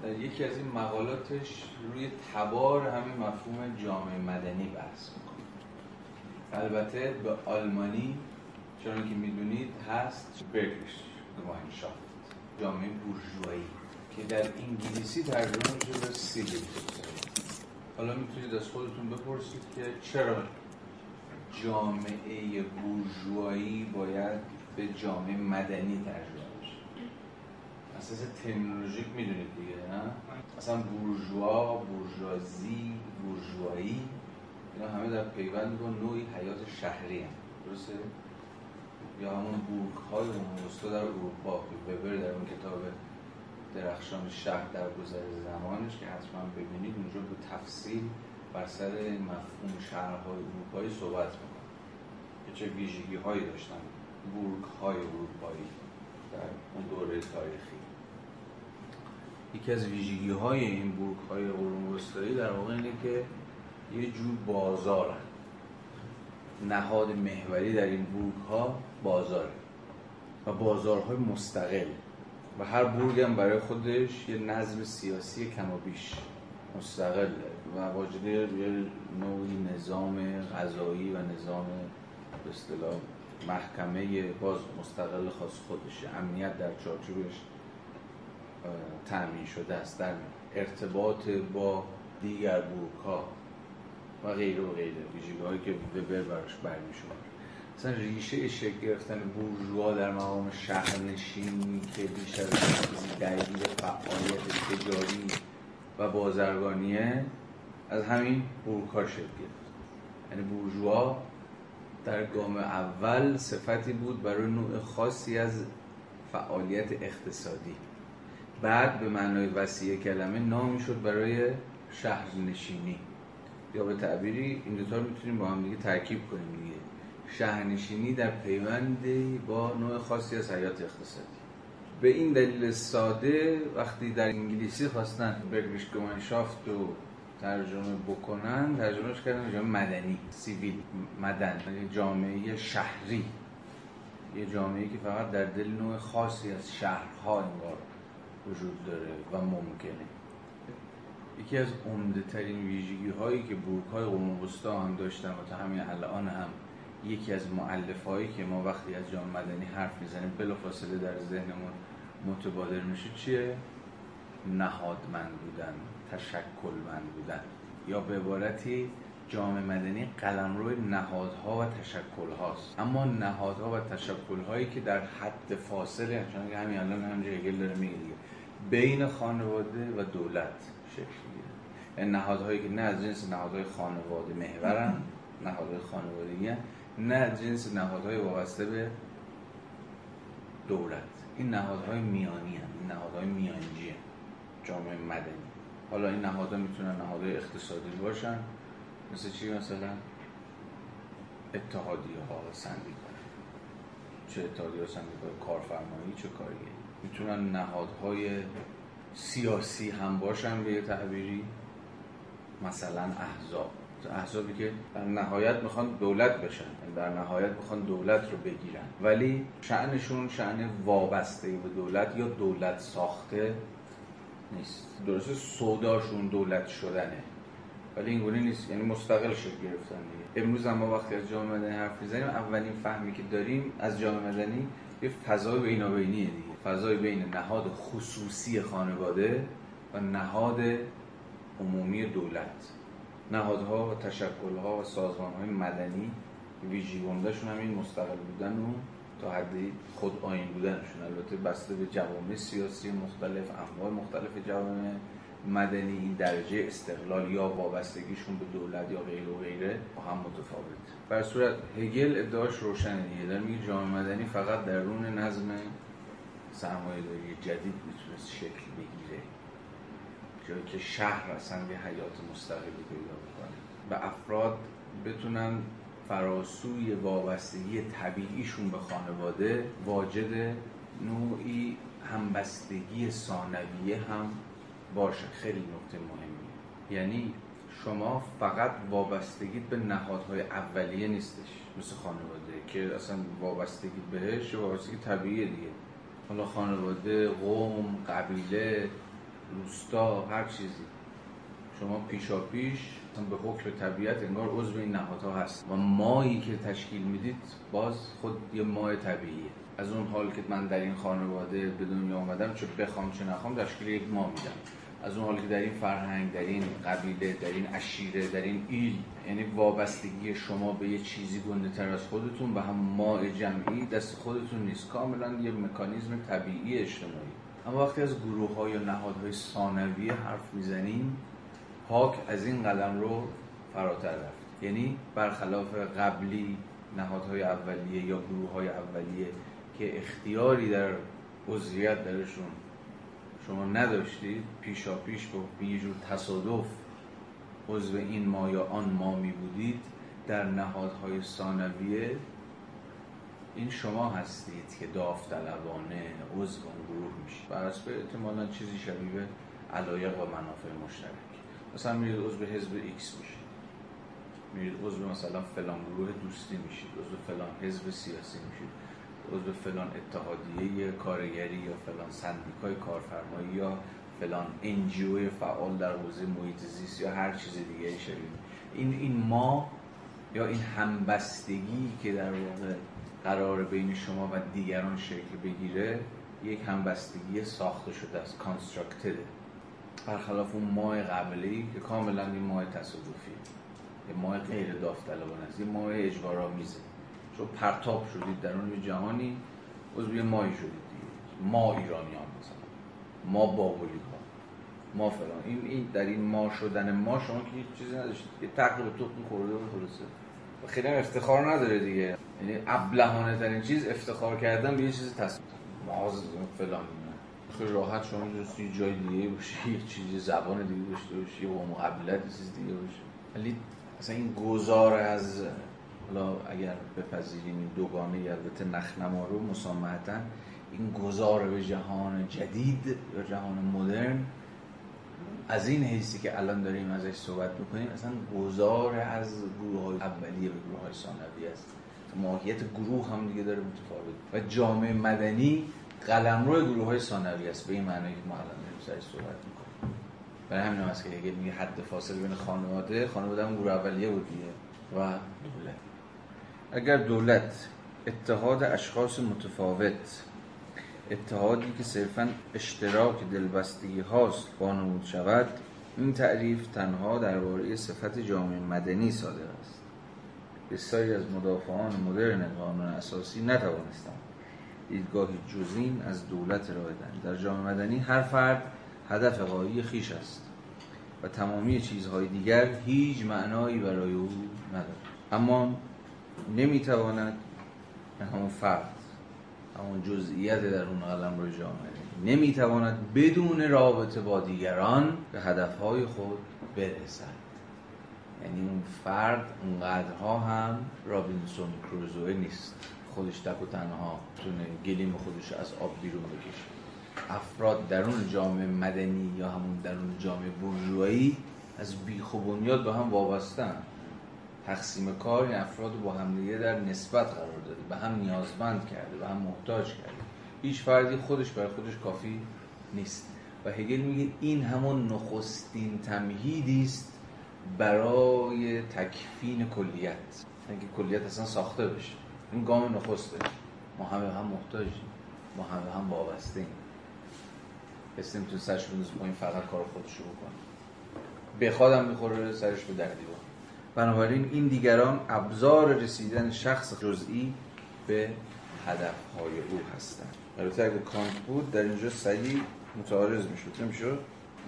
در یکی از این مقالاتش روی تبار همین مفهوم جامعه مدنی بحث می‌کنه. البته به آلمانی چون که می‌دونید هست. برگش گماینشافت جامعه بورژوایی. که در انگلیسی ترجمه میشه به سیویل حالا می‌تونید از خودتون بپرسید که چرا جامعه بورژوایی باید به جامعه مدنی ترجمه بشه؟ اساس ترمینولوژیک می‌دونید دیگه نه؟ مثلا بورژوا بورژوازی بورژوایی اینا همه در پیوند با نوعی حیات شهری هم درسته؟ یا همون بورگ های در اروپا که وبر در اون کتاب درخشان شهر در گذر زمانش که حتما ببینید اونجا به تفصیل بر سر مفهوم شهرهای اروپایی صحبت می‌کنه. که چه ویژگی هایی داشتن. بورگ های اروپایی در اون دوره تاریخی. یکی از ویژگی های این بورگ های قرون وسطایی در واقع اینه که یه جور بازار نهاد محوری در این بورگ ها بازاره. و بازارهای مستقل. و هر بورگ هم برای خودش یه نظم سیاسی کم و بیش مستقل. و واجد یه نوعی نظام غذایی و نظام به اصطلاح محکمه باز مستقل خاص خودشه. امنیت در چارچوبش تأمین شده است. در ارتباط با دیگر بورک ها و غیره و غیره. ویژگی که وبر براش برمی مثلا ریشه شکل گرفتن بورژوا در مقام شهرنشینی که بیشتر از چیزی درگیر فعالیت تجاری و بازرگانیه از همین بورکا شکل گرفت. یعنی بورژوا در گام اول صفتی بود برای نوع خاصی از فعالیت اقتصادی. بعد به معنای وسیع کلمه نامی شد برای شهرنشینی. یا به تعبیری این دوتا رو می‌تونیم با هم دیگه ترکیب کنیم دیگه. شهرنشینی در پیوند با نوع خاصی از حیات اقتصادی. به این دلیل ساده وقتی در انگلیسی خواستن برگریش گمانشافت رو ترجمه بکنن ترجمهش کردن جامعه مدنی سیویل مدن یعنی جامعه شهری. یه جامعه که فقط در دل نوع خاصی از شهرها انگار وجود داره و ممکنه. یکی از عمده ترین ویژگی هایی که بورک های وسطا هم داشتن و تا همین الان هم یکی از معلف که ما وقتی از جامعه مدنی حرف می‌زنیم بلافاصله در ذهنمون متبادر میشه چیه؟ نهادمند بودن تشکلمند بودن. یا به عبارتی جامعه مدنی قلمرو نهادها و تشکل هاست اما نهادها و تشکل هایی که در حد فاصله چون همین الان همینجا هگل داره میگه بین خانواده و دولت شکل می‌گیره. یعنی نهادهایی که نه از جنس نهادهای خانواده محورن نهادهای خانوادگی نه جنس نهادهای وابسته به دولت. این نهادهای میانی هم. این نهادهای میانجی هم. جامعه مدنی. حالا این نهادها می‌تونن نهادهای اقتصادی باشن مثل چی مثلا؟ اتحادیه ها سندیکا. چه اتحادیه ها سندیکا؟ کارفرمایی چه کاریه؟ می‌تونن نهادهای سیاسی هم باشن به یه تعبیری؟ مثلا احزاب. احزابی که در نهایت می‌خوان دولت بشن در نهایت می‌خوان دولت رو بگیرن. ولی شعنشون شعن وابسته به دولت یا دولت ساخته نیست. درسته سوداشون دولت شدنه. ولی این گونه نیست یعنی مستقل شکل گرفتن دیگه. امروز ما وقتی از جامعه مدنی حرف می‌زنیم اولین فهمی که داریم از جامعه مدنی یه فضای بینابینیه دیگه. فضای بین نهاد خصوصی خانواده و نهاد عمومی دولت. نهادها و تشکلها و سازمانهای مدنی ویژی گندهشون هم این مستقل بودن و تا حدی خود آین بودنشون. البته بسته به جوامع سیاسی مختلف انواع مختلف جوامع مدنی این درجه استقلال یا وابستگیشون به دولت یا غیر و غیره با هم متفاوت. بر صورت هگل ادعاش روشنه دیگه. در میگه جامعه مدنی فقط درون نظم سرمایه داری جدید می‌تونست شکل بگیره. جایی که شهر اصلا یه حیات مستقلی پیدا و افراد بتونن فراسوی وابستگی طبیعیشون به خانواده واجد نوعی همبستگی ثانویه هم باشه. خیلی نکته مهمیه یعنی شما فقط وابستگی به نهادهای اولیه نیستش مثل خانواده که اصلا وابستگی بهش وابستگی طبیعیه دیگه. حالا خانواده، قوم، قبیله، روستا، هر چیزی. شما پیشا پیش به حکم طبیعت انگار عضو این نهادها هست. و مایی که تشکیل می‌دید باز خود یه ماه طبیعیه. از اون حال که من در این خانواده به دنیا آمدم چه بخوام چه نخوام تشکیل یک ما میدم. از اون حالی که در این فرهنگ در این قبیله در این اشیره در این ایل یعنی وابستگی شما به یه چیزی گنده تر از خودتون به هم ماع جمعی دست خودتون نیست. کاملا یه مکانیزم طبیعی اجتماعی. اما وقتی از گروه های یا نهادهای ثانویه حرف می‌زنیم پاک از این قدم رو فراتر رفت. یعنی برخلاف قبلی نهادهای اولیه یا گروه های اولیه که اختیاری در عضویت درشون شما نداشتید پیشا پیش به یه جور تصادف عضو این ما یا آن ما می بودید در نهادهای ثانویه این شما هستید که داوطلبانه عضو اون گروه میشید. بر اساس احتمالا چیزی شبیه علایق و منافع مشترک. مثلا میرید عضو حزب ایکس میشید میرید عضو مثلا فلان گروه دوستی میشید عضو فلان حزب سیاسی میشید عضو فلان اتحادیه کارگری یا فلان سندیکای کارفرمایی یا فلان NGO فعال در حوزه محیط زیست یا هر چیز دیگه شبیه. این این ما یا این همبستگی که در واقع قرار بین شما و دیگران شکل بگیره یک همبستگی ساخته شده است کانستراکتده برخلاف اون ماه قبلی که کاملا این ماه تصادفی. یه ماه غیر داوطلبانه است یه ماه اجبارآمیزه چون پرتاب شدید در اون جهانی عضو یه مایی شدید دیگه. ما ایرانیان مثلا. ما بابلی ها ما فلان. این, این در این ما شدن ما شما که هیچ چیزی نداشتید. یه تقریب تو خورده و خلاصه. و خیلی افتخار نداره دیگه. یعنی ابلهانه ترین چیز افتخار کردن به یه چیز ما فلان. خیلی راحت شما جز یه جای دیگه باشی یه چیزی زبان دیگه داشته باشی یا مقابلت یه چیز دیگه باشه ولی اصلا این گذار از حالا اگر بپذیریم این دوگانه البته نخنما رو مسامحتا این گذار به جهان جدید یا جهان مدرن از این حیثی که الان داریم ازش صحبت می‌کنیم اصلا گذار از گروه های اولیه به گروه های ثانویه است. ماهیت گروه هم دیگه داره متفاوت و جامعه مدنی قلمرو گروه های ثانویه است. به این معنی که ما الان داریم سرش صحبت می‌کنیم. برای همین هم که اگه میگه حد فاصله بین خانواده خانواده هم گروه اولیه بود و دولت. اگر دولت اتحاد اشخاص متفاوت اتحادی که صرفا اشتراک دلبستگی هاست بانمود شود این تعریف تنها درباره صفت جامعه مدنی صادق است. بسیاری از مدافعان مدرن قانون اساسی نتوانستند دیدگاهی جزین از دولت ارائه در جامعه مدنی هر فرد هدف قایی خیش است و تمامی چیزهای دیگر هیچ معنایی برای او ندارد. اما نمی‌تواند همون فرد همون جزئیت در اون قلم رو جامعه نمی‌تواند بدون رابطه با دیگران به هدفهای خود برسد. یعنی اون فرد اونقدرها هم رابینسون کروزوه نیست. خودش تک و تنها تونه گلیم خودش از آب بیرون بکشه. افراد درون جامعه مدنی یا همون درون جامعه برجوهایی از بیخ و بنیاد به هم وابستن. تقسیم کار این افراد با همدیگه در نسبت قرار داده به هم نیازمند کرده به هم محتاج کرده. هیچ فردی خودش برای خودش کافی نیست. و هگل میگه این همون نخستین تمهیدی است برای تکفین کلیت. اینکه کلیت اصلا ساخته بشه. این گام نخسته. ما همه هم محتاجیم. ما همه هم وابسته ایم کسی نمی‌تونه سرش بندازه پایین فقط کار خودش رو بکنه. بخوادم می‌خوره سرش به در دیوار. بنابراین این دیگران ابزار رسیدن شخص جزئی به هدفهای او هستند. البته اگه کانت بود در اینجا سریع متعارض می‌شد. نمی‌شد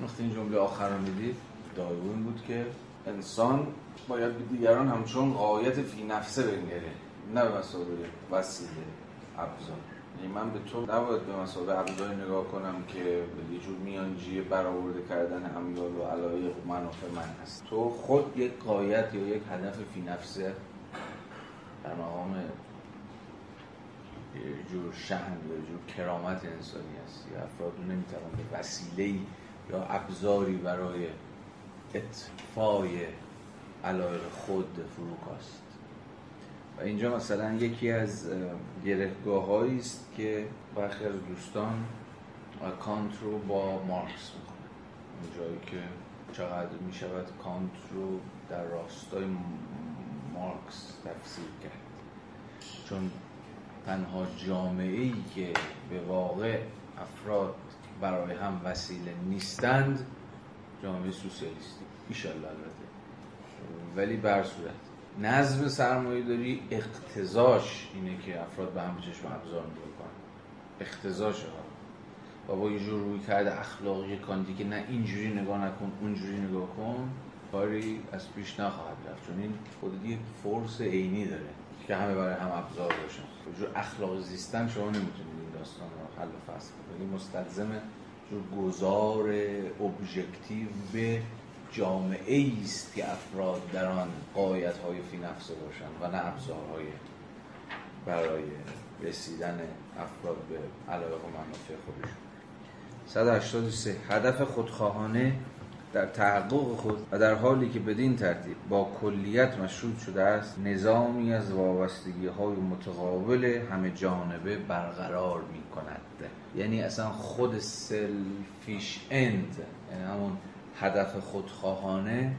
وقتی این جمله آخر رو می‌دید. دایون بود که انسان باید به دیگران همچون قایت فی نفسه بنگره. نه به مسابقه وسیله ابزار. یعنی من به تو نباید به مسابقه ابزاری نگاه کنم که یه جور میانجی برآورده کردن امیال و علایق و منافع من هست. تو خود یک قایت یا یک هدف فی نفسه در مقام یه جور شهن یا جور کرامت انسانی هست یا افراد رو نمی‌توان به وسیله یا ابزاری برای اطفای علایق خود فروکاست اینجا مثلا یکی از گرهگاه است که برخی از دوستان کانت رو با مارکس می‌کنه اونجایی که چقدر می‌شود کانت رو در راستای مارکس تفسیر کرد. چون تنها جامعه ای که به واقع افراد برای هم وسیله نیستند جامعه سوسیالیستی. ایشالله البته. ولی بر صورت. نظم سرمایه داری اقتضاش اینه که افراد به هم چشم ابزار نگاه کنن. اقتضاش ها. و با یه جور روی کرده اخلاقی کانتی که نه اینجوری نگاه نکن اونجوری نگاه کن. کاری از پیش نخواهد رفت. چون این خود یک فورس عینی داره که همه برای هم ابزار باشن جور اخلاق زیستن شما نمی‌تونید این داستان رو حل و فصل کنید. مستلزم جور گذار ابژکتیو به جامعه است که افراد در آن قایت های فی نفسه باشند و نه ابزارهای برای رسیدن افراد به علاقه و منافع خودشون. 183 هدف خودخواهانه در تحقق خود و در حالی که بدین ترتیب با کلیت مشروط شده است نظامی از وابستگی های متقابل همه جانبه برقرار می کند یعنی اصلا خود سلفیش اند یعنی همون هدف خودخواهانه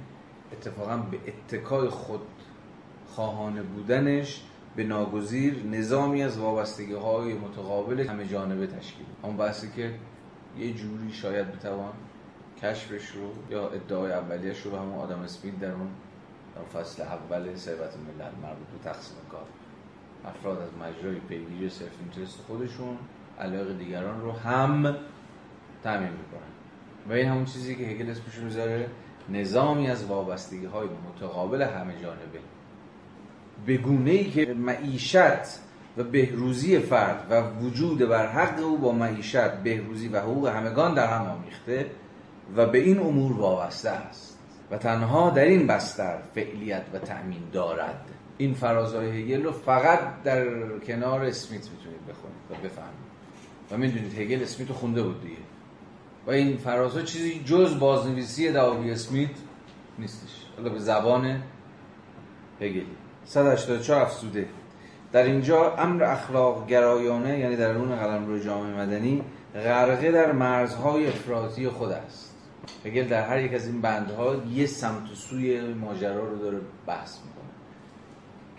اتفاقا به اتکای خودخواهانه بودنش به ناگزیر نظامی از وابستگی های متقابل همه جانبه تشکیل اون بحثی که یه جوری شاید بتوان کشفش رو یا ادعای اولیش رو به همون آدم اسمیت در اون فصل اول ثروت ملل مربوط به تقسیم کار افراد از مجرای پیگیری self-interest خودشون علاقه دیگران رو هم تأمین می‌کنن. و این همون چیزی که هگل اسمش می‌ذاره نظامی از وابستگی های متقابل همه جانبه. به گونه ای که معیشت و بهروزی فرد و وجود بر حق او با معیشت بهروزی و حقوق همگان در هم آمیخته و به این امور وابسته است. و تنها در این بستر فعلیت و تأمین دارد. این فرازهای هگل رو فقط در کنار اسمیت می‌تونید بخونید و بفهمید. و می‌دونید هگل اسمیت رو خونده بود دیگه. و این فرازها چیزی جز بازنویسی دعاوی اسمیت نیستش. حالا به زبان هگلی 184 افسوده در اینجا امر اخلاق گرایانه یعنی در درون قلمرو جامعه مدنی غرقه در مرزهای افراطی خود است. هگل در هر یک از این بندها یه سمت و سوی ماجرا رو داره بحث می‌کنه.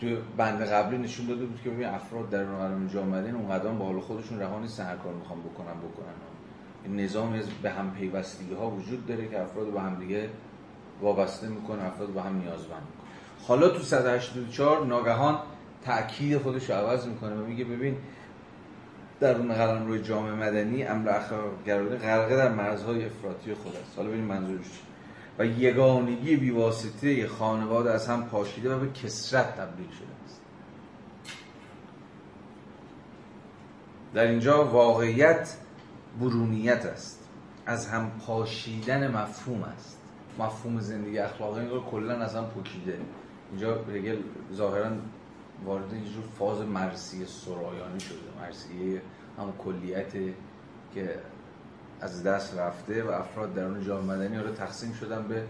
تو بند قبلی نشون داده بود که ببین افراد در قلمرو جامعه مدنی اونقدر با حال خودشون رها نیستن هر کار می‌خوان بکنن بکنن. نظامی از به هم پیوستگی ها وجود داره که افراد به هم دیگه وابسته می‌کنه افراد به هم نیازمند می‌کنه. حالا تو 184 ناگهان تأکید خودش رو عوض می‌کنه و میگه ببین در اون قلم روی جامعه مدنی امر اخلاق گرایانه غرقه در مرزهای افراطی خود است. حالا ببین منظورش و یگانگی بیواسطه خانواده از هم پاشیده و به کسرت تبدیل شده است. در اینجا واقعیت برونیت است. از هم پاشیدن مفهوم است. مفهوم زندگی اخلاقی رو کلا از هم پوشیده. اینجا هگل ظاهرا وارد یه جور فاز مرسی سرایانی شده. مرسیه هم کلیت که از دست رفته و افراد درون جامعه مدنی رو تقسیم شدن به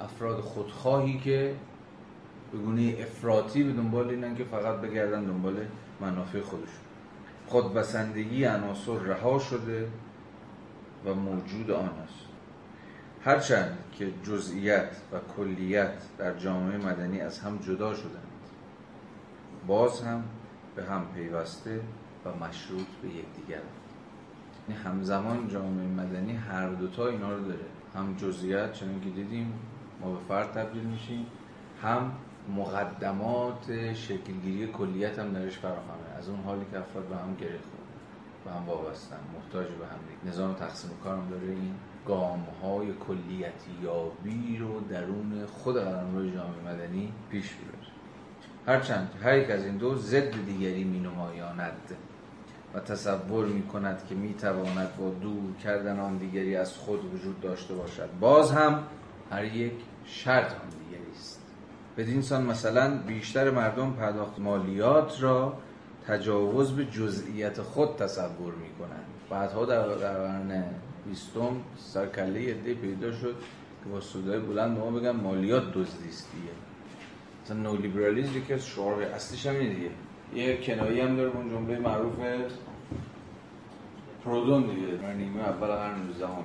افراد خودخواهی که به گونه افراطی به دنبال اینن که فقط بگردن دنبال منافع خودشون. خودبسندگی عناصر رها شده و موجود آن است. هرچند که جزئیت و کلیت در جامعه مدنی از هم جدا شدند باز هم به هم پیوسته و مشروط به یکدیگر. این همزمان جامعه مدنی هر دوتا اینا رو داره. هم جزئیات چون که دیدیم ما به فرد تبدیل میشیم هم مقدمات شکلگیری کلیت هم درش فراهمه از اون حالی که افراد به هم گره خورده به هم وابستن محتاج به هم دیگه. نظام تقسیم کارم داره. این گام های کلیتی یابی رو درون خود قلمرو جامعه مدنی پیش ببره هرچند هر یک از این دو ضد دیگری می نمایاند و تصور می کند که می تواند با دور کردن آن دیگری از خود وجود داشته باشد. باز هم هر یک شرط آن بدین سان مثلا بیشتر مردم پرداخت مالیات را تجاوز به جزئیت خود تصور می کنند بعدها در قرن بیستم سرکله یه پیدا شد که با صدای بلند ما بگن مالیات دزدی است دیگه مثلا نولیبرالیسم یکی از شعار اصلیش هم دیگه. یه کنایی هم داره اون جمله معروف پرودون دیگه. نیمه اول قرن 19 هم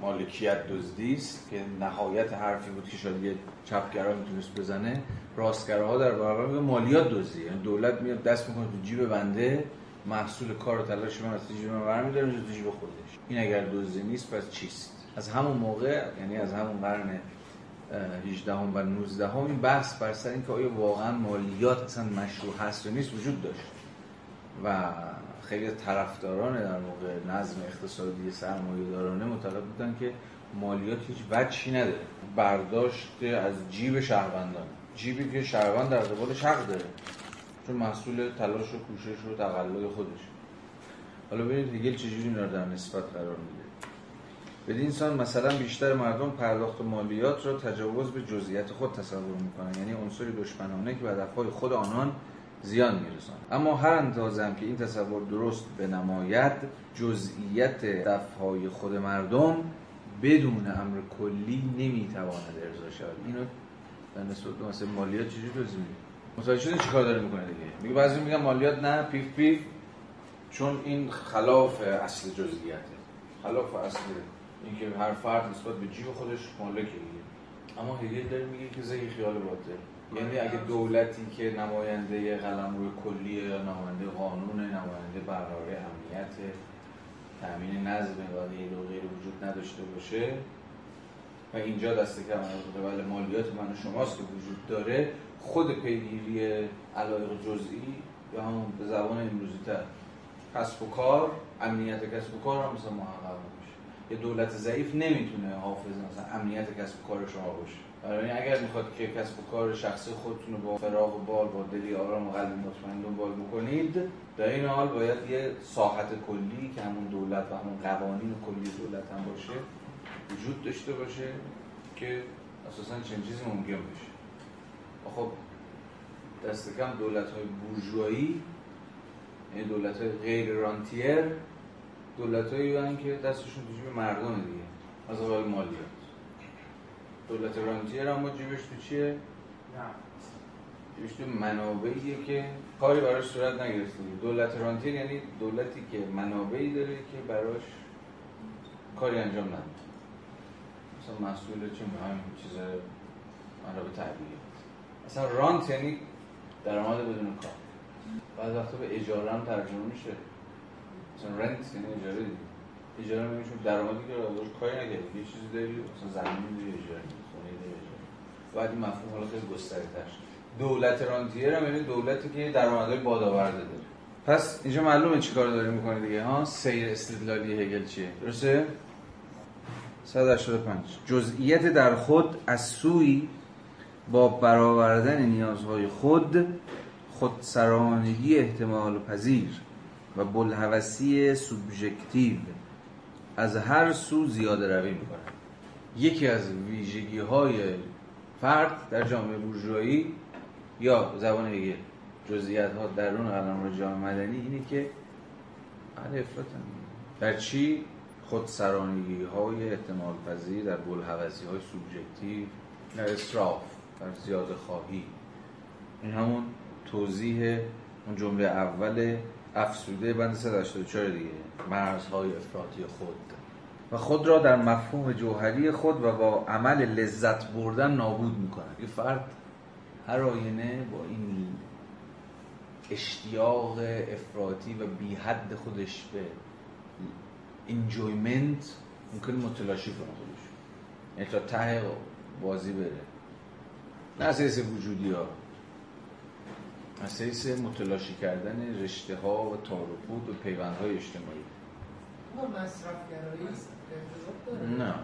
مالکیت دزدی است که نهایت حرفی بود که شاید یه چپگرا می‌تونست بزنه. راستگراها در برابر مالیات دزدی. یعنی دولت میاد دست می‌کنه تو جیب بنده محصول کار و تلاش من از جیب من برمی‌داره تو جیب خودش. این اگر دزدی نیست پس چیست؟ از همون موقع یعنی از همون قرن 18 و 19 هم این بحث بر سر اینکه آیا واقعا مالیات اصلا مشروع هست یا نیست وجود داشت. و خیلی طرفداران در موقع نظم اقتصادی سرمایه دارانه معتقد بودن که مالیات هیچ وجهی نداره. برداشت از جیب شهروندان. جیبی که شهروند در قبالش حق داره. چون محصول تلاش و کوشش و تقلد خودش. حالا ببینید هگل چجوری اینا در نسبت قرار میده. بدین سان مثلا بیشتر مردم پرداخت مالیات را تجاوز به جزئیات خود تصور می‌کنن. یعنی عنصری دشمنانه که به خود آنان زیان میرسان اما هر اندازه هم که این تصور درست به نماید جزئیت دفعهای خود مردم بدون امر کلی نمی‌تواند ارضا شود. اینو در نسبت مثلا مالیات چجوری توضیح میده متوجه شدین چیکار داره می‌کنه دیگه؟ میگه بعضی میگن مالیات نه پیف پیف چون این خلاف اصل جزئیاته. خلاف اصل اینکه هر فرد نسبت به جیب خودش مالکه دیگه. اما هگل داره میگه که زهی خیال باطل. یعنی اگه دولتی که نماینده قلم روی کلیه یا نماینده قانون نماینده برقراری امنیت تامین نظم و غیر غیر وجود نداشته باشه و اینجا دست کم قبل مالیات من و شماست که وجود داره خود پیگیری علایق جزئی یا همون به زبان امروزی تر. کسب و کار امنیت کسب و کار هم مثلا محقق میشه یه دولت ضعیف نمی‌تونه حافظ مثلا امنیت کسب و کار شما باشه. برای این اگر می‌خواد که کسب و کار شخصی خودتون رو با فراغ و بال با دلی آرام و قلب مطمئن دنبال بکنید در این حال باید یه ساحت کلی که همون دولت و همون قوانین کلی دولت هم باشه وجود داشته باشه که اساسا چنین چیزی ممکن بشه. خب دست کم دولت های بورژوایی یعنی دولت های غیر رانتیر دولت هایی که دستشون تو جیب مردم دیگه از قبل مالیات دولت رانتیر اما جیبش تو چیه؟ نه. جیبش تو منابعیه که کاری براش صورت نگرفته دولت رانتیر یعنی دولتی که منابعی داره که براش کاری انجام نده مثلا مسئول چه همین چیز منابع طبیعی اصلا رانت یعنی درآمد بدون کار. بعد وقتا به اجاره هم ترجمه میشه. مثلا رنت یعنی اجاره دیگه. اجاره میشه درآمدی که ازش کاری نکردی. یه چیزی داری مثلا زمین داری اجاره خونه داری بعد این مفهوم حالا خیلی گسترده دولت رانتیر هم یعنی دولتی که درآمدهای بادآورده داره. پس اینجا معلومه چیکار داره می‌کنه دیگه ها؟ سیر استدلالی هگل چیه؟ درسته؟ 185 جزئیت در خود از سوی با برآوردن نیازهای خود خودسرانگی احتمال پذیر و بلحوثی سوبژکتیو. از هر سو زیاده روی می‌کنن. یکی از ویژگی های فرد در جامعه بورژوایی یا زبان دیگه جزئیات ها درون قلمرو جامعه مدنی اینه که اهل در چی خودسرانگی های احتمال پذیر در بلحوثی های سوبژکتیو در اسراف در زیاده خواهی. این همون توضیح اون جمله اول افسوده بند 184 دیگه؟ مرزهای افراطی خود. و خود را در مفهوم جوهری خود و با عمل لذت بردن نابود می‌کنه یه فرد هر آینه با این اشتیاق افراطی و بی حد خودش به انجویمنت ممکن متلاشی کنه خودش. یعنی تا ته بازی بره. نه اساس وجودی ها. اساس متلاشی کردن رشته ها و تارپود و پیوند های اجتماعی نه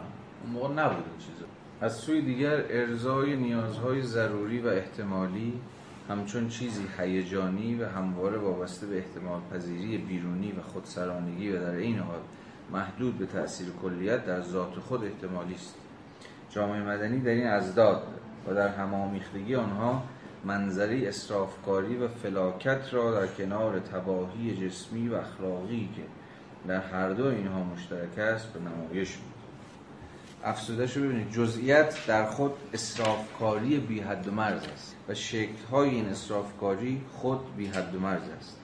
اون موقع نبود این چیزا. از سوی دیگر ارزای نیازهای ضروری و احتمالی همچون چیزی هیجانی و همواره وابسته به احتمال پذیری بیرونی و خودسرانگی و در این حال محدود به تأثیر کلیت در ذات خود احتمالی است. جامعه مدنی در این ازداد و در همامیختگی آنها منظری اسرافکاری و فلاکت را در کنار تباهی جسمی و اخلاقی که در هر دو اینها مشترک است به نمایش می افسودش رو ببینید جزئیت در خود اسرافکاری بی حد و مرز است و شکل‌های این اسرافکاری خود بی حد و مرز است.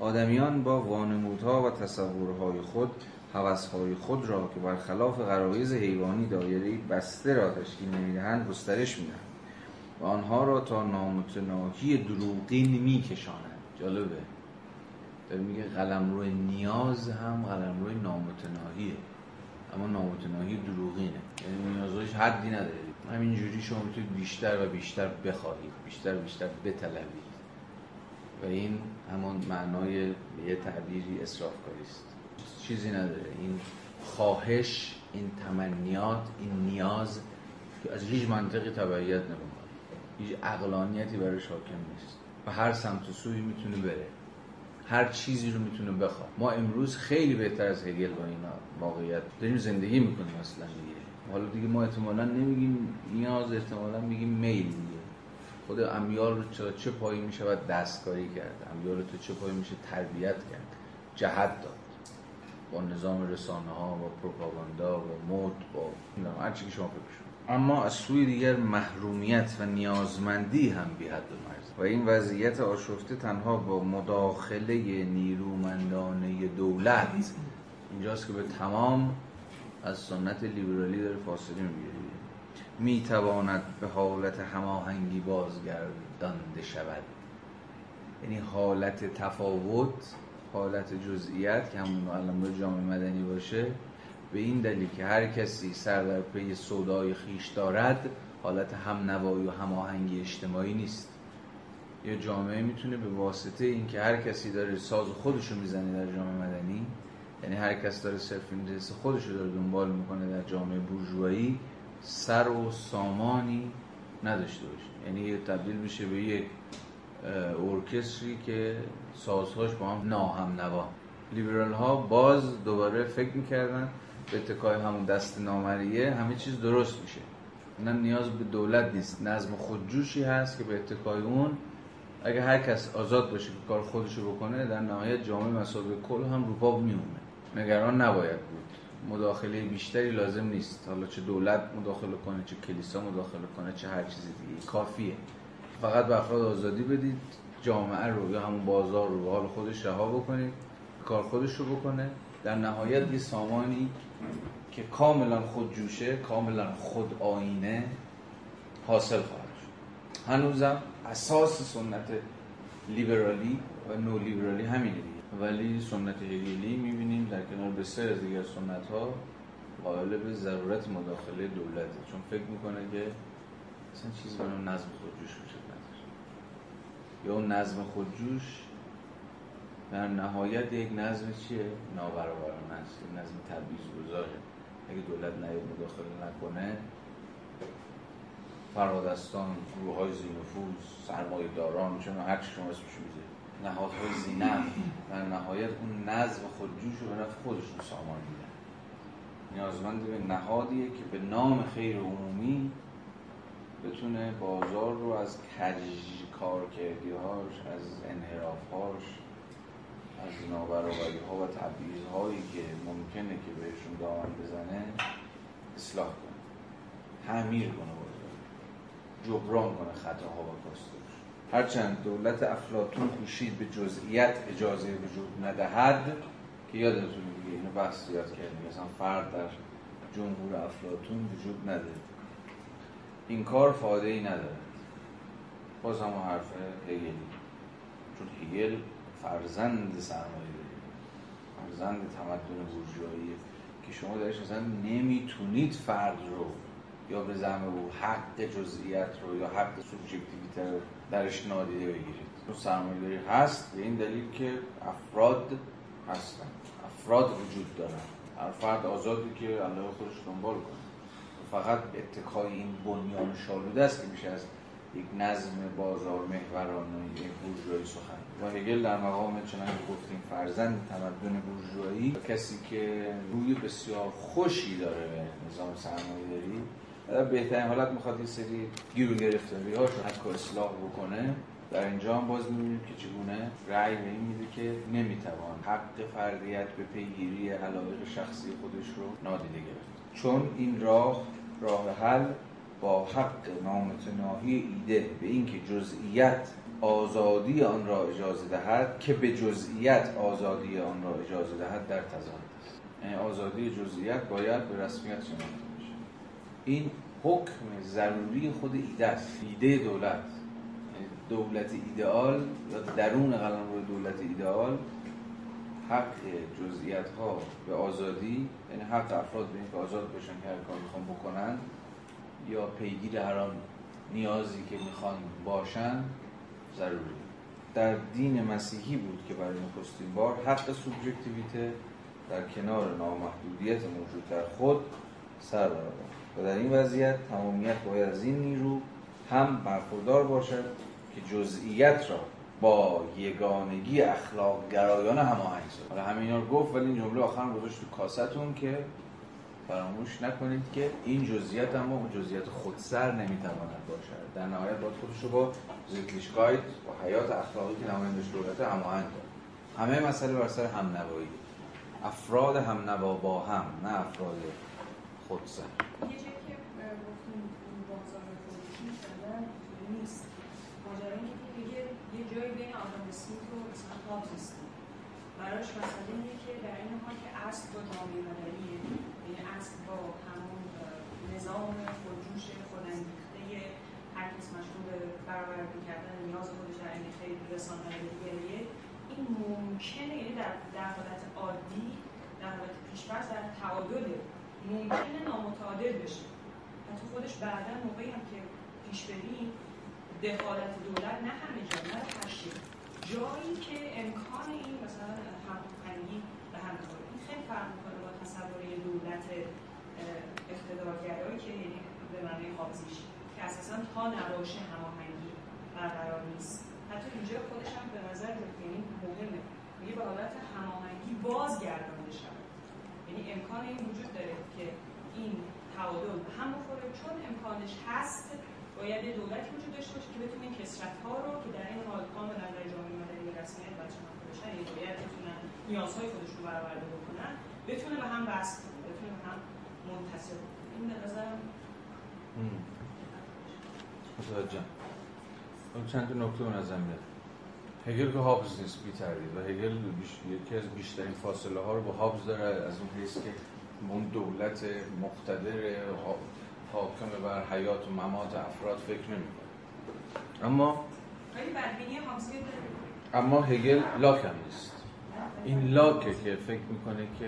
آدمیان با وانمودها و تصورهای خود حوثهای خود را که برخلاف غرایز حیوانی دایره بسته را تشکیل نمی‌دهند گسترش می‌دهند. و آنها را تا نامتناهی دروغین میکشانند. جالبه. داره میگه قلم روی نیاز هم قلم روی نامتناهیه. اما نامتناهی دروغینه. یعنی نیازهایش حدی نداره. همینجوری شما می‌تونید بیشتر و بیشتر بخواهید. بیشتر و بیشتر بطلبید. و این همون معنای یه تعبیری اصرافکاری است. چیزی نداره. این خواهش این تمنیات این نیاز که از هیچ منطقی تبعیت نمی‌کنه هیچ اقلانیتی برای حاکم نیست. و هر سمت و سوی می‌تونه بره. هر چیزی رو می‌تونه بخواد. ما امروز خیلی بهتر از هگل با این واقعیت داریم زندگی می‌کنیم اصلا دیگه. حالا دیگه ما احتمالا نمیگیم نیاز احتمالا میگیم میل دیگه. خود امیال رو چه, چه پایی میشه دستکاری کرد؟ امیال رو چه پایی میشه تربیت کرد؟ جهت داد. با نظام رسانه ها با پروپاگاندا با مد با هر چی که شما فکر اما از سوی دیگر محرومیت و نیازمندی هم بی حد و مرز. و این وضعیت آشفته تنها با مداخله نیرومندانه دولت اینجاست که به تمام از سنت لیبرالی داره فاصله می‌گیره. می تواند به حالت هماهنگی بازگردانده شود. یعنی حالت تفاوت حالت جزئیت که همون الان جامعه مدنی باشه به این دلیل که هر کسی سر در پی سودای خیش دارد حالت هم نوایی و هماهنگی اجتماعی نیست. یا جامعه می‌تونه به واسطه اینکه هر کسی داره ساز خودش رو می‌زنه در جامعه مدنی یعنی هر کس داره صرف اینترس خودش رو داره دنبال می‌کنه در جامعه بورژوایی سر و سامانی نداشته باشه. یعنی یه تبدیل میشه به یک ارکستری که سازهاش با هم ناهم نوا لیبرال ها باز دوباره فکر می‌کردن به اتکای همون دست نامریه همه چیز درست میشه. نه نیاز به دولت نیست. نظم خودجوشی هست که به اتکای اون اگه هر کس آزاد باشه که کار خودشو بکنه در نهایت جامعه مسابقه کل هم رو پا نگران نباید بود. مداخله بیشتری لازم نیست. حالا چه دولت مداخله کنه چه کلیسا مداخله کنه چه هر چیزی دیگه. کافیه. فقط به افراد آزادی بدید. جامعه رو یا همون بازار رو به حال خودش رها بکنید. کار خودش رو بکنه. در نهایت یه سامانی که کاملا خودجوشه کاملا خود آینه حاصل خواهد شد. هنوزم اساس سنت لیبرالی و نو لیبرالی همینه ولی سنت هگلی می‌بینیم در کنار بسیار از دیگر سنت ها قائل به ضرورت مداخله دولته. چون فکر می‌کنه که اصلا چیزی به نظم خودجوش وجود نداره یا اون نظم خودجوش در نهایت یک نظم چیه؟ نابرابرانه است یک نظم تبعیض گذاره اگه دولت نیاد مداخله نکنه فرادستان گروه های زینفوز سرمایه داران چون هر چی شما اسمش میده نهادهای زینف در نهایت اون نظم خودجوش رو به نفع خودشون سامان میدن نیازمند به نهادیه که به نام خیر عمومی بتونه بازار رو از کج کارکردیهاش از انحرافهاش از نابرابری ها و تبعیض هایی که ممکنه که بهشون دامن بزنه اصلاح کنه تعمیر کنه بازار جبران کنه خطاها و کاستش هرچند دولت افلاتون کوشید به جزئیت اجازه وجود ندهد که یادتونه دیگه اینو بحث یاد کردیم مثلا فرد در جمهور افلاتون وجود نداره. این کار فایده ای ندارد باز هم حرف هگلی. چون هگل فرزند سرمایه فرزند تمدن بورژوایی که شما درش اصلا نمی‌تونید فرد رو یا به زعم او حق جزئیت رو یا حق سوبژکتیویته رو درش نادیده بگیرید. چون سرمایه‌داری هست به این دلیل که افراد هستن. افراد وجود دارن. هر فرد آزادی که علاقه خودش دنبال کنه. فقط اتکای این بنیان شالوده است که میشه از یک نظم بازار محورانه یک بورژوایی سخن و هگل در مقام چنانکه گفتیم فرزند تمدن بورژوایی کسی که روی بسیار خوشی داره به نظام سرمایه‌داری در بهترین حالت می‌خواد یه سری گیر و گرفتاری هاش رو اصلاح بکنه. در اینجا هم باز می‌بینیم که چگونه رأی به این میده که نمی‌توان حق فردیت به پیگیری علایق شخصی خودش رو نادیده گرفت. چون این راه راه حل با حق نامتناهی ایده به اینکه جزئیت آزادی آن را اجازه دهد که به جزئیت آزادی آن را اجازه دهد در تضاد است. یعنی آزادی جزئیات باید به رسمیت شناخته بشه. این حکم ضروری خود ایده است دولت. یعنی دولت ایدئال یا درون قلمرو دولت ایدئال حق جزئیات ها به آزادی یعنی حق افراد به اینکه آزاد باشن که هر کار می‌خوان بکنن یا پیگیر هر آن نیازی که می‌خوان باشن ضروری. در دین مسیحی بود که برای نخستین بار حق سوبژکتیویته در کنار نامحدودیت موجود در خود سر برآورد. و در این وضعیت تمامیت باید از این نیرو هم برخوردار باشد که جزئیت را با یگانگی اخلاق گرایانه هماهنگ سازد. حالا همینا رو گفت ولی این جمله آخر گذاشت تو کاستون که فراموش نکنید که این جزئیات اما اون جزئیات خودسر نمی‌تواند باشد. در نهایت باید خودش رو با زیتلیشگایت با حیات اخلاقی که نمایندش دولته هماهنگ همه مسئله بر سر هم نوایی افراد هم نوا با هم نه افراد خودسر مثلا نیست. ماجرا یه جایی بین و مثلا براش مسئله اینه که در این حال که اصل با جامعه اصل با همون نظام خودجوش خودانگیخته هر کس مشغول برآورده کردن نیاز خودش در خیلی رسانه‌ای این ممکنه یعنی در, در حالت عادی در حالت پیش‌فرض در تعادله ممکنه نامتعادل بشه. حتی خودش بعدا موقعی هم که پیش بریم دخالت دولت نه همه جا نه جایی که امکان این مثلا هماهنگی به هم این خیلی فرق می‌کنه. تصور دولت اقتدارگرایی که یعنی به معنی حافظیش که اساسا تا نباشه هماهنگی برقرار نیست. حتی اینجا خودش هم به نظر یعنی مهمه. میگه به حالت هماهنگی بازگردانده شود. یعنی امکان این وجود داره که این تعادل به هم بخوره چون امکانش هست باید یه دولتی وجود داشته باشه که بتونه کسرت ها رو که در این حال کاملا در جامعه مدنی رسمیت بچه باشن یه باید بتونن نیازهای خودشون رو برآورده بتونه به هم بست کنه بتونه به هم منتصب این به نظرم متوجهم چند تا نکته به نظر میاد. هگل که هابز نیست بی تردید و هگل یکی از بیشترین فاصله ها رو با هابز داره. از اون حیث که اون دولت مقتدر حاکم بر حیات و ممات افراد فکر نمی‌کنه. اما اما هگل لاک هم نیست. این لاکه که فکر می‌کنه که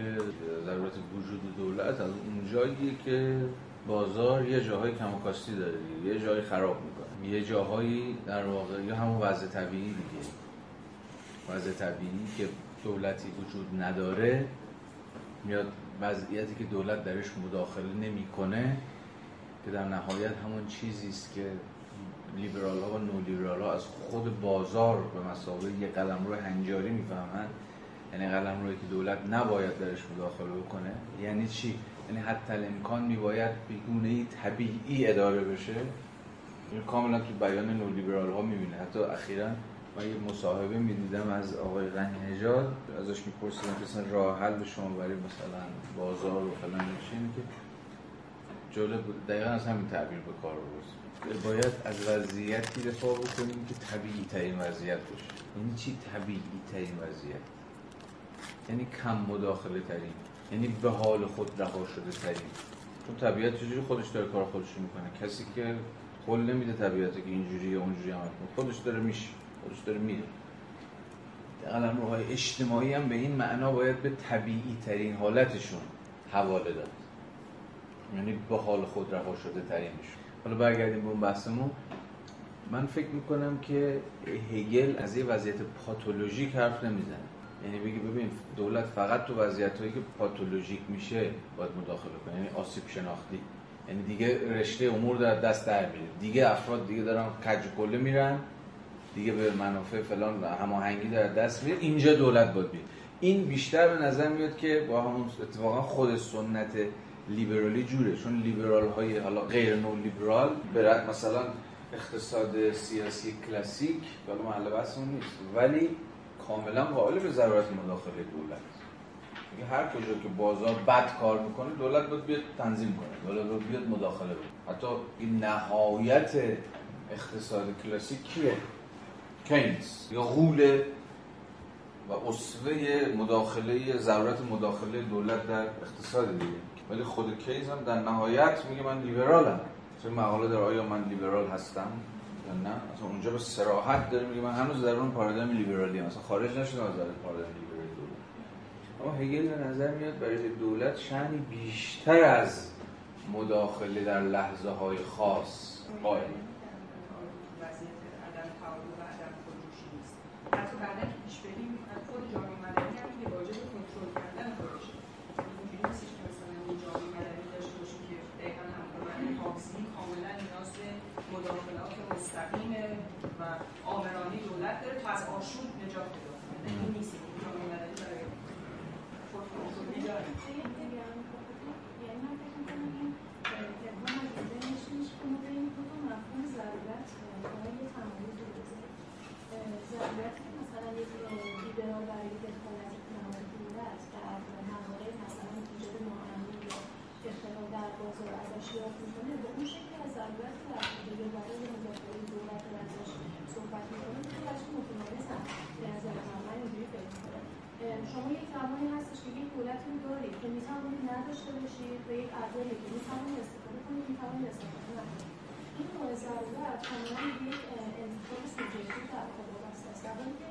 ضرورت وجود دولت از اون جاییه که بازار یه جاهای کماکاستی داره یه جایی خراب می‌کنه. یه جاهایی در واقع یا همون وضع طبیعی دیگه. وضع طبیعی که دولتی وجود نداره میاد وضعیتی که دولت درش مداخله نمی‌کنه که در نهایت همون چیزی است که لیبرال ها و نو لیبرال ها از خود بازار به مسابقه یه قلم روی هنجاری می‌فهمن. یعنی قلم روی که دولت نباید درش مداخله بکنه یعنی چی؟ یعنی حتی امکان میباید به گونه طبیعی اداره بشه. این کاملا تو بیان نو لیبرال ها می‌بینه. حتی اخیرا من یه مصاحبه می‌دیدم از آقای غنی نژاد ازش میپرسیدم مثلا راه حل به شما برای مثلا بازار و فلان چی که جالب بود. دقیقا از همین تعبیر به کار بود باید از وضعیتی دفاع بکنیم که طبیعی ترین وضعیت باشه. یعنی چی طبیعی ترین وضعیت؟ یعنی کم مداخله ترین یعنی به حال خود رها شده ترین. چون طبیعت چجوری خودش داره کار خودش می‌کنه؟ کسی که قول نمیده طبیعت که اینجوری یا اونجوری عمل خودش داره میشه خودش داره میره. قلم روهای اجتماعی هم به این معنا باید به طبیعی ترین حالتشون حواله داد. یعنی به حال خود رها شده ترینش حالا برگردیم به اون بحثمون. من فکر می‌کنم که هگل از یه وضعیت پاتولوژیک حرف نمی‌زنه. یعنی بگی ببین دولت فقط تو وضعیت هایی که پاتولوژیک میشه باید مداخله کنه یعنی آسیب شناختی. یعنی دیگه رشته امور در دست در میره. دیگه افراد دیگه دارن کج میرن دیگه به منافع فلان هماهنگی در دست میره. اینجا دولت باید بید این بیشتر به نظر میاد که با همون اتفاقا خود سنت لیبرالی جوره. چون لیبرال های حالا غیر نو لیبرال برد مثلا اقتصاد سیاسی کلاسیک حالا محل بحث نیست. ولی کاملا قائل به ضرورت مداخله دولت. هر کجا که بازار بد کار می‌کنه دولت باید بیاد تنظیم کنه. دولت باید بیاد مداخله بکنه حتی این نهایت اقتصاد کلاسیک کیه؟ کینز. یا غول و اصوه مداخله ضرورت مداخله دولت در اقتصاد دیگه. ولی خود کیز هم در نهایت میگه من لیبرالم. چه مقاله در آیا من لیبرال هستم؟ نه؟ اصلا اونجا به سراحت داره میگه من هنوز در اون پارادایم لیبرالی هم. اصلا خارج نشدم از پارادایم لیبرالی اما هگل به نظر میاد برای دولت شعنی بیشتر از مداخله در لحظه های خاص قائل که پیش بریم خود جامعه مدنی هم که واجب کنترل کردن خودشه اینجوری نیستش که مثلا یه جامعه مدنی داشته باشیم که دقیقا همکاران حافظی کاملا نیاز به مداخلات مستقیم و آمرانه دولت داره تا از آشوب نجات پیدا کنه این نیست که جامعه مدنی برای خود کنترلی داره یعنی من فکر می‌کنم این ابهام از اینجا نشونش کنه این دو تا مفهوم ضرورت برای تمایز ضرورت مثلا یک لیبرال برای دخالت اقتصاد دولت در مواقع مثلا ایجاد ناامنی یا اختلال در بازار ازش یاد می‌کنه به اون شکل از ضرورت در برای مداخله دولت رو ازش صحبت می‌کنه خیلی از متمایزن به نظر من من اینجوری فکر می‌کنم شما یک زمانی هستش که یک دولت رو دارید که می‌توانید نداشته باشید و یک ارزایی که می‌توانید استفاده کنید می‌توانید استفاده نکنید این نوع ضرورت کاملا یک انتخاب سوبژکتیو در واقع در حالی که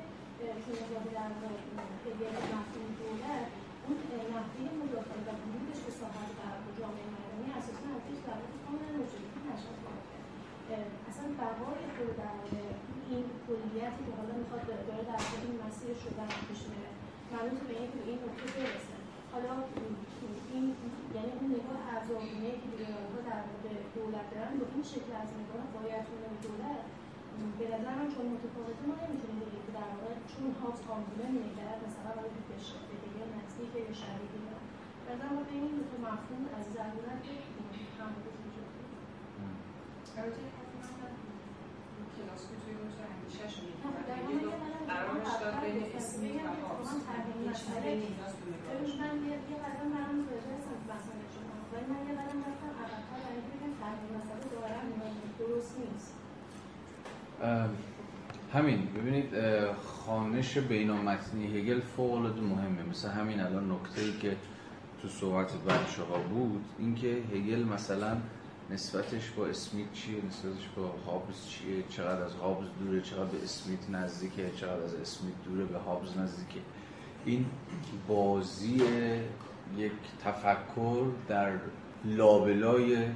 شما در هگل مفهوم دولت اون نحوه مداخله و ورودش به ساحت در جامعه مدنی اساسا از یک ضرورت کاملا objective نشد اصلا اصلا بقای خود در واقع این کلیتی که حالا می‌خواد داره در واقع این مسیر شدن پیش میره مربوط به به این نقطه برسه حالا این یعنی اون نگاه ارزانگونه که لیبرال‌ها در واقع دولت دارن با این شکل از نگاه بایدگونه دولت به نظر من چون متفاوته ما نمی‌تونیم بگیم که در واقع چون هابز آنگونه میگرد مثلا باید به دیگه نزدیک یا شبیه نه به نظر ما بین این دو مفهوم از ضرورت هم وجود البته کلاس رو اندیشهش قرارش داد بین و هیچ نیاز من یه قدم برام برسم مثلا شما. ولی من یه قدم رفتم عقب‌تر برای اینکه بگم تحلیل مسئله درست نیست. همین. ببینید خانش بینامتنی هگل فوق العاده مهمه. مثل همین الان نکته ای که تو صحبت بچه ها بود اینکه هگل مثلا نسبتش با اسمیت چیه؟ نسبتش با هابز چیه؟ چقدر از هابز دوره؟ چقدر به اسمیت نزدیکه؟ چقدر از اسمیت دوره به هابز نزدیکه؟ این بازی یک تفکر در لابلای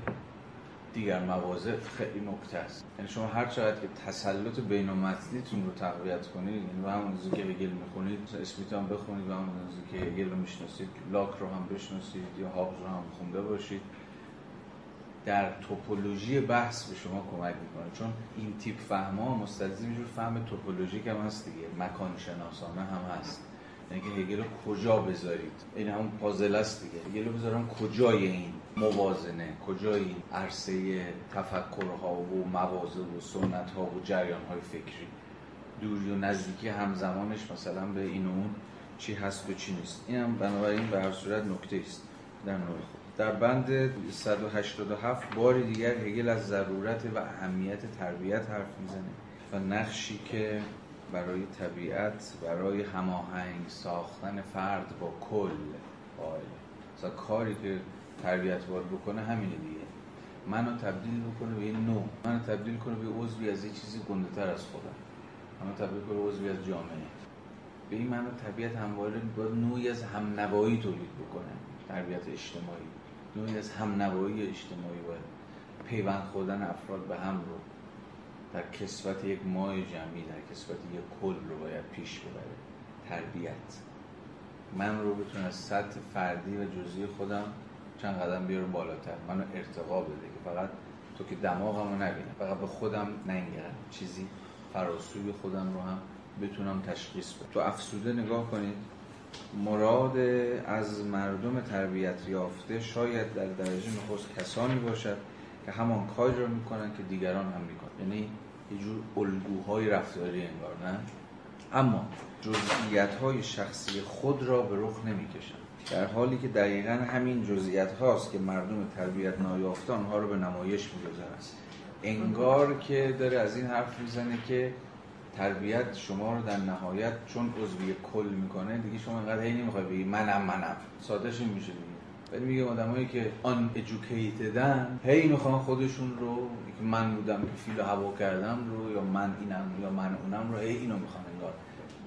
دیگر مواضع خیلی نکته است. یعنی شما هر چقدر که تسلط بین رو تقویت کنید یعنی به همون که هگل می‌خونید اسمیت هم بخونید و همون که هگل رو می‌شناسید لاک رو هم بشناسید یا هابز رو هم خونده باشید. در توپولوژی بحث به شما کمک می‌کنه. چون این تیپ فهم ها مستلزم جور فهم توپولوژیک هم هست دیگه. مکان شناسانه هم هست. یعنی که هگل کجا بذارید؟ این همون پازل است دیگه. هگل بذارم کجای این موازنه؟ کجای این عرصه تفکرها و مواضع و سنت ها و جریان های فکری؟ دوری و نزدیکی همزمانش مثلا به این و اون چی هست و چی نیست. این هم بنابراین به هر صورت نکته است. در نوع خود در بند 187 باری دیگر هگل از ضرورت و اهمیت تربیت حرف می‌زنه و نقشی که برای طبیعت برای هماهنگ ساختن فرد با کل قائل مثلا کاری که تربیت باید بکنه همینه دیگه. منو تبدیل بکنه به این نوع. منو تبدیل کنه به عضوی از یه چیزی گنده تر از خودم. منو تبدیل کنه عضوی از جامعه. به این منو طبیعت همواره باید نوعی از همنوایی تولید بکنه. تربیت اجتماعی. نوعی از همنوایی اجتماعی باید پیوند خوردن افراد به هم رو در کسوت یک ماه جمعی در کسوت یک کل رو باید پیش ببره. تربیت. من رو بتونه از سطح فردی و جزئی خودم چند قدم بیاره بالاتر. منو ارتقا بده که فقط تو که دماغمو نبینم فقط به خودم ننگرم. چیزی فراسوی خودم رو هم بتونم تشخیص بدم. تو افسوده نگاه کنید. مراد از مردم تربیت یافته شاید در درجه نخست کسانی باشد که همان کاری را می‌کنن که دیگران هم می‌کنن یعنی یه جور الگوهای رفتاری انگار نه؟ اما جزئیات های شخصی خود را به رخ نمی‌کشن در حالی که دقیقا همین جزئیات هاست که مردم تربیت نایافته آنها رو به نمایش می‌گذارن انگار که داره از این حرف می‌زنه که تربیت شما رو در نهایت چون عضوی کل می‌کنه دیگه شما انقدر هی نمی‌خوای بگی منم منم. سادهش میشه دیگه. ولی میگه آدمایی که آن ادوکیتدن هی می‌خوان خودشون رو که من بودم که فیل هوا کردم رو یا من اینم یا من اونم رو هی اینو می‌خوان انگار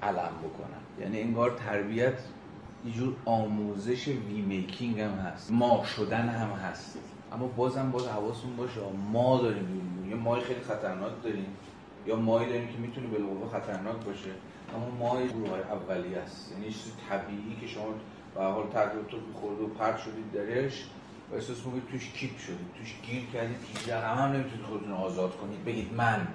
علم بکنن. یعنی انگار تربیت یه جور آموزش وی میکینگ هم هست. ما شدن هم هست. اما بازم باز حواسون باشه ما داریم یه مای خیلی خطرناک داریم. یا مایی داریم که می‌تونه بالقوه خطرناک باشه. اما مای گروه اولی است. یعنی چیز طبیعی که شما به حال تو خورده و پرد شدید درش و احساس می‌کنید توش کیپ شدید توش گیر کردید هیچ هم, هم نمی‌تونید خودتون آزاد کنید. بگید من.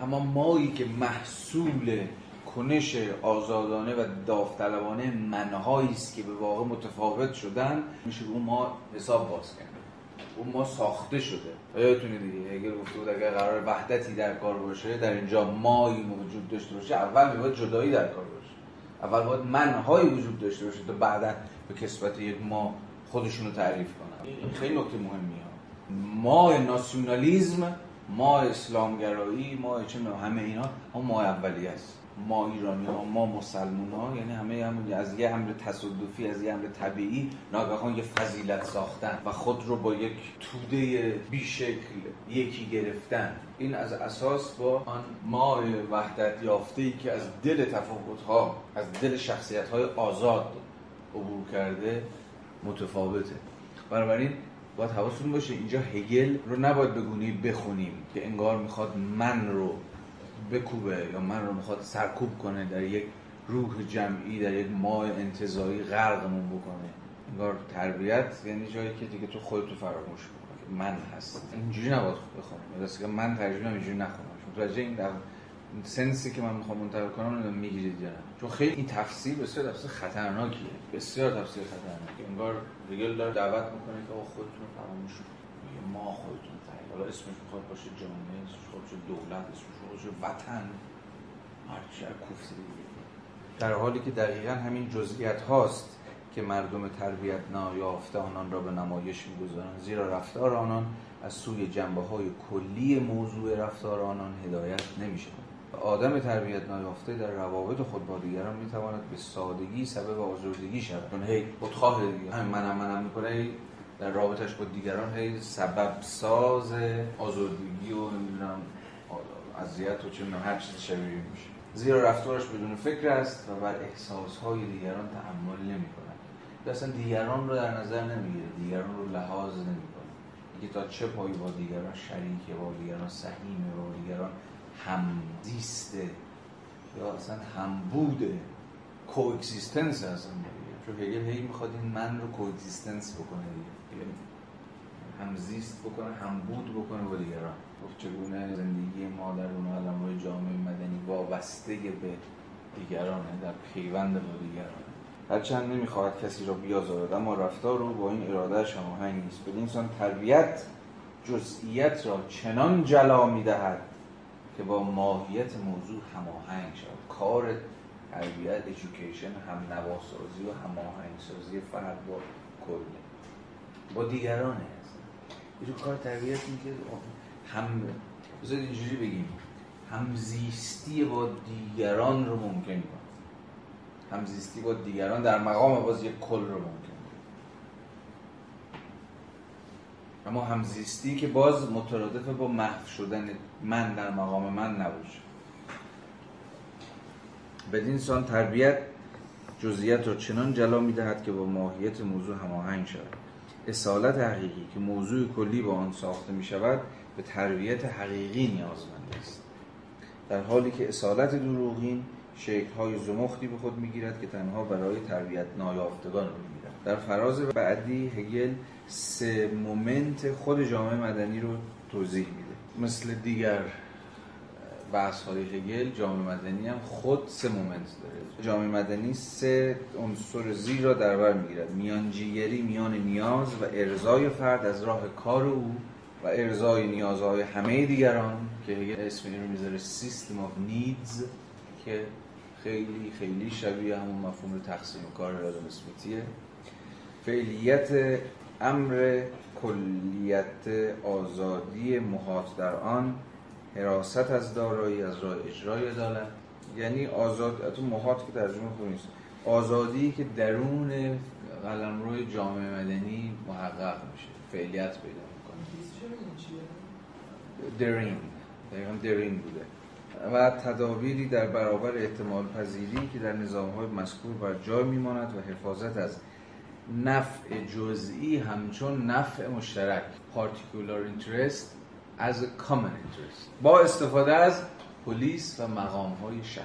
اما مایی که محصول کنش آزادانه و داوطلبانه منهایی است که به واقع متفاوت شدن میشه اون ما حساب باز کرد. اون ما ساخته شده. یادتونه دیگه. هگل گفته بود اگر قرار وحدتی در کار باشه در اینجا مایی وجود داشته باشه اول باید جدایی در کار باشه. اول باید منهایی وجود داشته باشه تا بعدا به کسبت یک ما خودشونو تعریف کنن. این خیلی نکته مهمیه. ما ناسیونالیزم ما اسلامگرایی ما چه همه اینا ما اولی است. ما ایرانی ها ما مسلمون ها یعنی همه هم از یه امر تصادفی از یه امر طبیعی ناگهان یه فضیلت ساختن و خود رو با یک توده بیشکل یکی گرفتن. این از اساس با آن ما وحدت یافته ای که از دل تفاوت ها از دل شخصیت های آزاد عبور کرده متفاوته. بنابراین باید حواستون باشه اینجا هگل رو نباید بگونی بخونیم که انگار می‌خواد من رو بکوبه یا من رو می‌خواد سرکوب کنه در یک روح جمعی در یک ماه انتظایی غرقمون بکنه. انگار تربیت یعنی جایی که دیگه تو خودتو فراموش کنی من هست. اینجوری نباید بخونم. مثلا که من ترجمه اینجوری نخونم. متوجه این در سنسی که من می‌خوام منتقل کنم رو می‌گیرید یا نه. چون خیلی این تفسیر بسیار تفسیر خطرناکیه. بسیار تفسیر خطرناکیه. انگار داره دعوت می‌کنه که آقا خودتون فراموش کنید ما خودتون حالا اسمش می‌خواد باشه جامعه اسمش خود دولت اسمش باشه وطن در حالی که دقیقا همین جزئیات هاست که مردم تربیت نایافته آنان را به نمایش می‌گذارند زیرا رفتار آنان از سوی جنبه های کلی موضوع رفتار آنان هدایت نمی آدم تربیت نایافته در روابط خود با دیگران می تواند به سادگی سبب آزردگی شود. چون هی خودخواه دیگه. همین منم منم می‌کنه در رابطش با دیگران هی سبب ساز آزردگی و نمی‌دونم اذیت و چه هر چیز شبیه میشه. زیرا رفتارش بدون فکر است و بر احساسهای دیگران تحمل نمی کند اصلا دیگران رو در نظر نمی‌گیره. دیگران رو لحاظ نمی‌کنه. اینکه تا چه پایه با دیگران شریکه با دیگران سهیمه با دیگران همزیسته یا اصلا همبوده coexistence اصلا چون هگل هی می‌خواد این من رو coexistence بکنه دیگه. همزیست بکنه همبود بکنه با دیگران. گفت چگونه زندگی ما در اون عالم جامعه مدنی وابسته به دیگرانه در پیوند با دیگرانه. هرچند نمی‌خواهد کسی را بیازارد اما رفتار رو با این اراده هماهنگ نیست. بدین انسان تربیت جزئیت را چنان جلا می‌دهد که با ماهیت موضوع هماهنگ شود. کار تربیت ایژوکیشن هم نواسازی و هماهنگ سازی فرد با کل. با دیگرانه هست. کار تربیت میگه هم بذارید اینجوری بگیم. همزیستی با دیگران رو ممکن کن همزیستی با دیگران در مقام باز یک کل رو ممکن اما همزیستی که باز مترادف با محو شدن من در مقام من نباشه. بدین سان تربیت جزئیات را چنان جلا می‌دهد که با ماهیت موضوع هماهنگ شود. اصالت حقیقی که موضوع کلی با آن ساخته می شود به تربیت حقیقی نیازمند است در حالی که اصالت دروغین های زمختی به خود می‌گیرد که تنها برای تربیت نایافتگان می‌گیرد در فراز بعدی هگل سه moment خود جامعه مدنی رو توضیح میده. مثل دیگر بحث های هگل جامعه مدنی هم خود سه moment داره. جامعه مدنی سه عنصر زیر را در بر می‌گیرد. میانجیگری میان نیاز و ارضای فرد از راه کار او و ارزای نیازهای همه دیگران که اسم این رو می‌ذاره سیستم آف نیدز که خیلی خیلی شبیه همون مفهوم تقسیم کار رادم اسمیتیه فعلیت امر کلیت آزادی محاط در آن حراست از دارایی از راه اجرای عدالت. یعنی آزاد تو محاط که ترجمه خوب نیست. آزادی که درون قلمرو جامعه مدنی محقق میشه. فعلیت پیدا درین. دقیقا درین بوده. و تدابیری در برابر احتمال پذیری که در نظام های مذکور بر جای میماند و حفاظت از نفع جزئی همچون نفع مشترک particular interest a common interest. با استفاده از پلیس و مقام های شهر.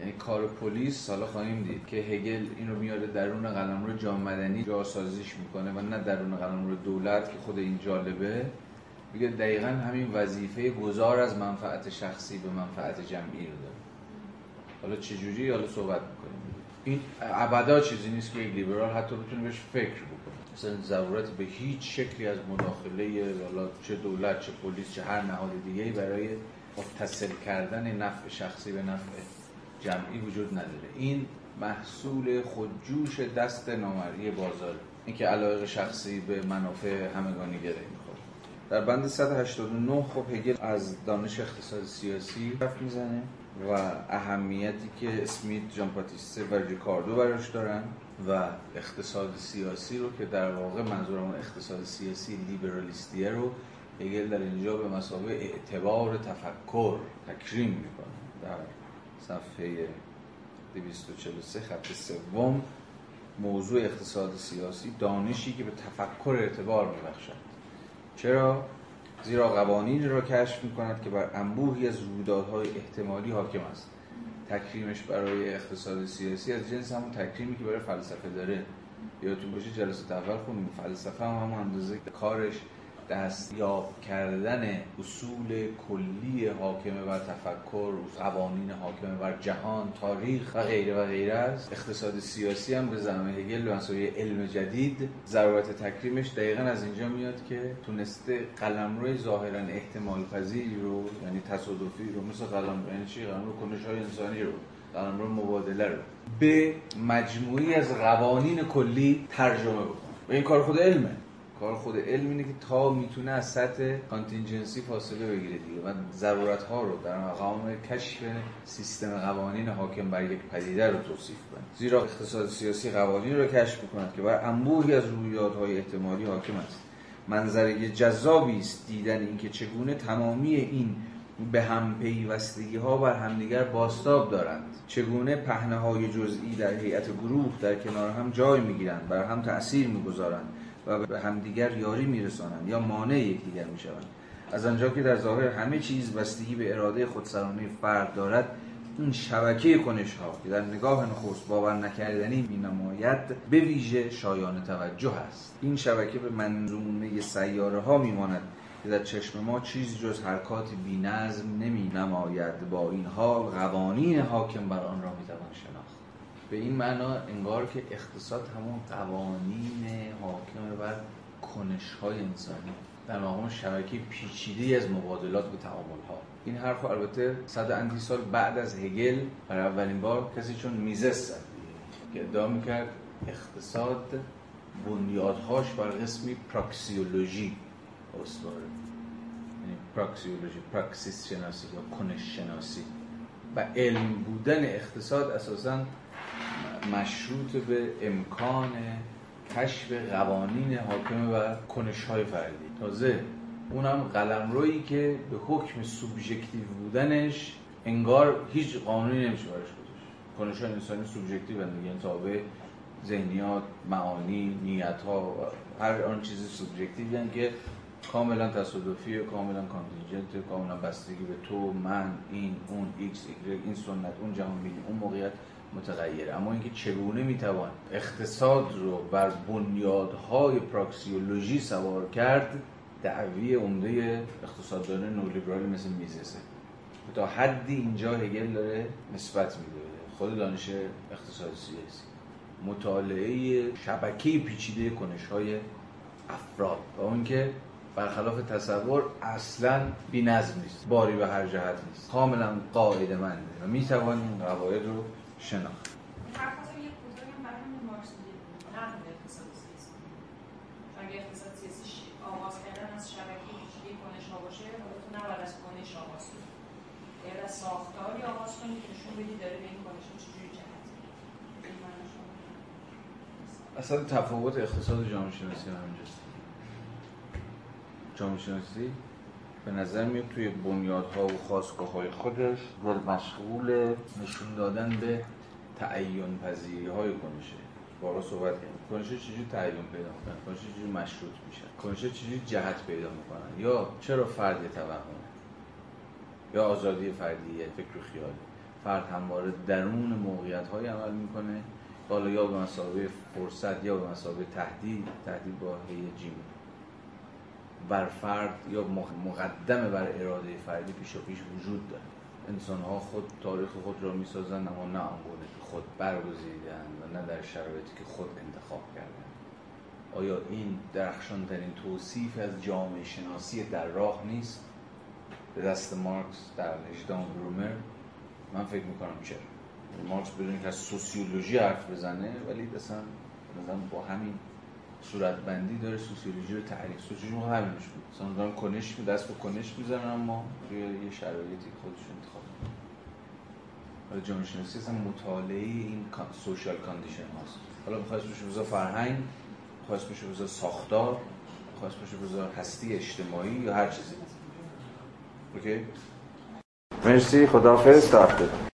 یعنی کار پلیس حالا خواهیم دید که هگل اینو میاره درون قلمرو جامعه مدنی جاسازیش می‌کنه و نه درون قلمرو دولت که خود این جالبه. میگه دقیقا همین وظیفه گذار از منفعت شخصی به منفعت جمعی رو داره. حالا چجوری حالا صحبت می‌کنیم. این ابدا چیزی نیست که یک لیبرال حتی بتونه بهش فکر بکنه. مثلا ضرورت به هیچ شکلی از مداخله حالا چه دولت چه پلیس چه هر نهاد دیگه برای متصل کردن نفع شخصی به نفع جمعی وجود نداره. این محصول خودجوش دست نامری بازار. اینکه علاقه شخصی به منافع همگانی گره در بند 189 خب هگل از دانش اقتصاد سیاسی حرف می‌زنه و اهمیتی که اسمیت جان پاتیسته و ریکاردو براش دارن و اقتصاد سیاسی رو که در واقع منظورمون اقتصاد سیاسی لیبرالیستیه رو هگل در اینجا به مسابقه اعتبار تفکر تکریم می‌کنه. در صفحه 243 خط سوم موضوع اقتصاد سیاسی دانشی که به تفکر اعتبار میبخشد. چرا؟ زیرا قوانین را کشف می کند که بر انبوهی از رویدادهای احتمالی حاکم است. تکریمش برای اقتصاد سیاسی از جنس همون تکریمی که برای فلسفه داره. یادتون باشه جلسه اول خوندیم. فلسفه هم همون اندازه کارش دستیاب کردن اصول کلی حاکمه بر تفکر قوانین حاکمه بر جهان تاریخ و غیره و غیره است. اقتصاد سیاسی هم به زمان هگل به علم جدید ضرورت تکریمش دقیقا از اینجا میاد که تونسته قلمروی ظاهرا احتمال پذیری رو یعنی تصادفی رو مثل قلم یعنی چی؟ قلمرو کنش های انسانی رو قلمرو مبادله رو به مجموعی از قوانین کلی ترجمه بکنه. و این کار خود علمه. کار خود علم اینه که تا می‌تونه از سطح کانتینجنسی فاصله بگیره دیگه. و ضرورت ها رو در مقام کشف سیستم قوانین حاکم بر یک پدیده رو توصیف کنه. زیرا اقتصاد سیاسی قوانین رو کشف می‌کند که بر انبوهی از رویدادهای احتمالی حاکم است. منظره جذابی است دیدن اینکه چگونه تمامی این به هم پیوستگی ها بر همدیگر باستاب دارند. چگونه پهنه های جزئی در هیئت گروه در کنار هم جای می‌گیرند بر هم تأثیر می‌گذارند. و به همدیگر یاری میرسانند یا مانع یکدیگر می‌شوند. از آنجا که در ظاهر همه چیز بستگی به اراده خودسرانه فرد دارد این شبکه کنش ها که در نگاه نخست باور نکردنی می نماید به ویژه شایان توجه است. این شبکه به منظومه سیاره ها می ماند که در چشم ما چیزی جز حرکات بی نظم نمی نماید با این حال قوانین حاکم بر آن را می توان شناخت. به این معنا انگار که اقتصاد همون قوانین حاکم بر کنش های انسانی در مقام شبکه پیچیده از مبادلات و تعامل ها این حرف البته صد اندی سال بعد از هگل برای اولین بار کسی چون میزس زد. که ادعا می‌کرد اقتصاد بنیادهاش بر قسمی پراکسیولوژی استواره. یعنی پراکسیولوژی پراکسیس شناسی یا کنش شناسی. و علم بودن اقتصاد اساسا مشروط به امکان کشف قوانین حاکم و کنش های فردی. تازه اونم قلمرویی که به حکم سوبژکتیو بودنش انگار هیچ قانونی نمیشه برش گذاشت. کنش های انسانی سوبژکتیو دیگه تابع ذهنیات معانی نیت ها و هر آن چیزی سوبژکتیو که کاملا تصادفی کاملا contingent کاملا بستگی به تو من این اون ایکس این سنت اون جهان بینی اون موقعیت متغیره اما اینکه چگونه می‌توان اقتصاد رو بر بنیادهای praxeology سوار کرد دعوی عمده اقتصاددان نولیبرالی مثل میزسه تا حدی اینجا هگل داره نسبت میده خود دانش اقتصاد سیاسی. مطالعه شبکه پیچیده کنش های افراد و اون که برخلاف تصور اصلا بی نیست باری به هر جهت نیست. کاملا قاعده منده و می‌توان این قواعد رو شناخت. اگه اقتصاد سیاسی. آغاز کردن از شبکه باشه نباید از کنش آغاز کنی. باید از ساختاری آغاز که نشون داره به این کنش چجوری جهت اصلا تفاوت اقتصاد جامعه شناسی همینجاست جامعه شناسی به نظر میاد توی بنیادها و خواستگاه خودش دل مشغول نشون دادن به تعین پذیری های کنشه. بارا صحبت کنیم کنشه چجوری تعین پیدا می‌کنن؟ کنشه چجوری مشروط میشن؟ کنشه چجوری جهت پیدا می‌کنن؟ یا چرا فرد توهم یا آزادی فردیه فکر و خیال فرد همواره درون موقعیت های عمل می‌کنه. حالا یا به مسابقه فرصت یا به مسابقه تهدید. تهدید با هیجی بر فرد یا مقدم بر اراده فردی پیش و پیش وجود داره. انسان ها خود تاریخ خود را می سازند اما نه آنگونه که خود برگزیدن و نه در شرایطی که خود انتخاب کردن آیا این درخشان ترین توصیف از جامعه شناسی در راه نیست؟ به دست مارکس در هجدهم برومر. من فکر می‌کنم چرا. مارکس بدون که از سوسیولوژی حرف بزنه ولی اصلا با همین بندی داره سوسیولوژی رو تعریف سوسیولوژی ما همینش بود. مثلا کنش دست به کنش می‌زنن اما روی یه شرایطی خودشون انتخاب حالا جامعه شناسی اصلا مطالعه این social condition هاست. حالا می‌خواست بشه بزا فرهنگ می‌خواست بشه بزا ساختار می‌خواست بشه بزا هستی اجتماعی یا هر چیزی. اوکی؟ مرسی. خداحافظ. تا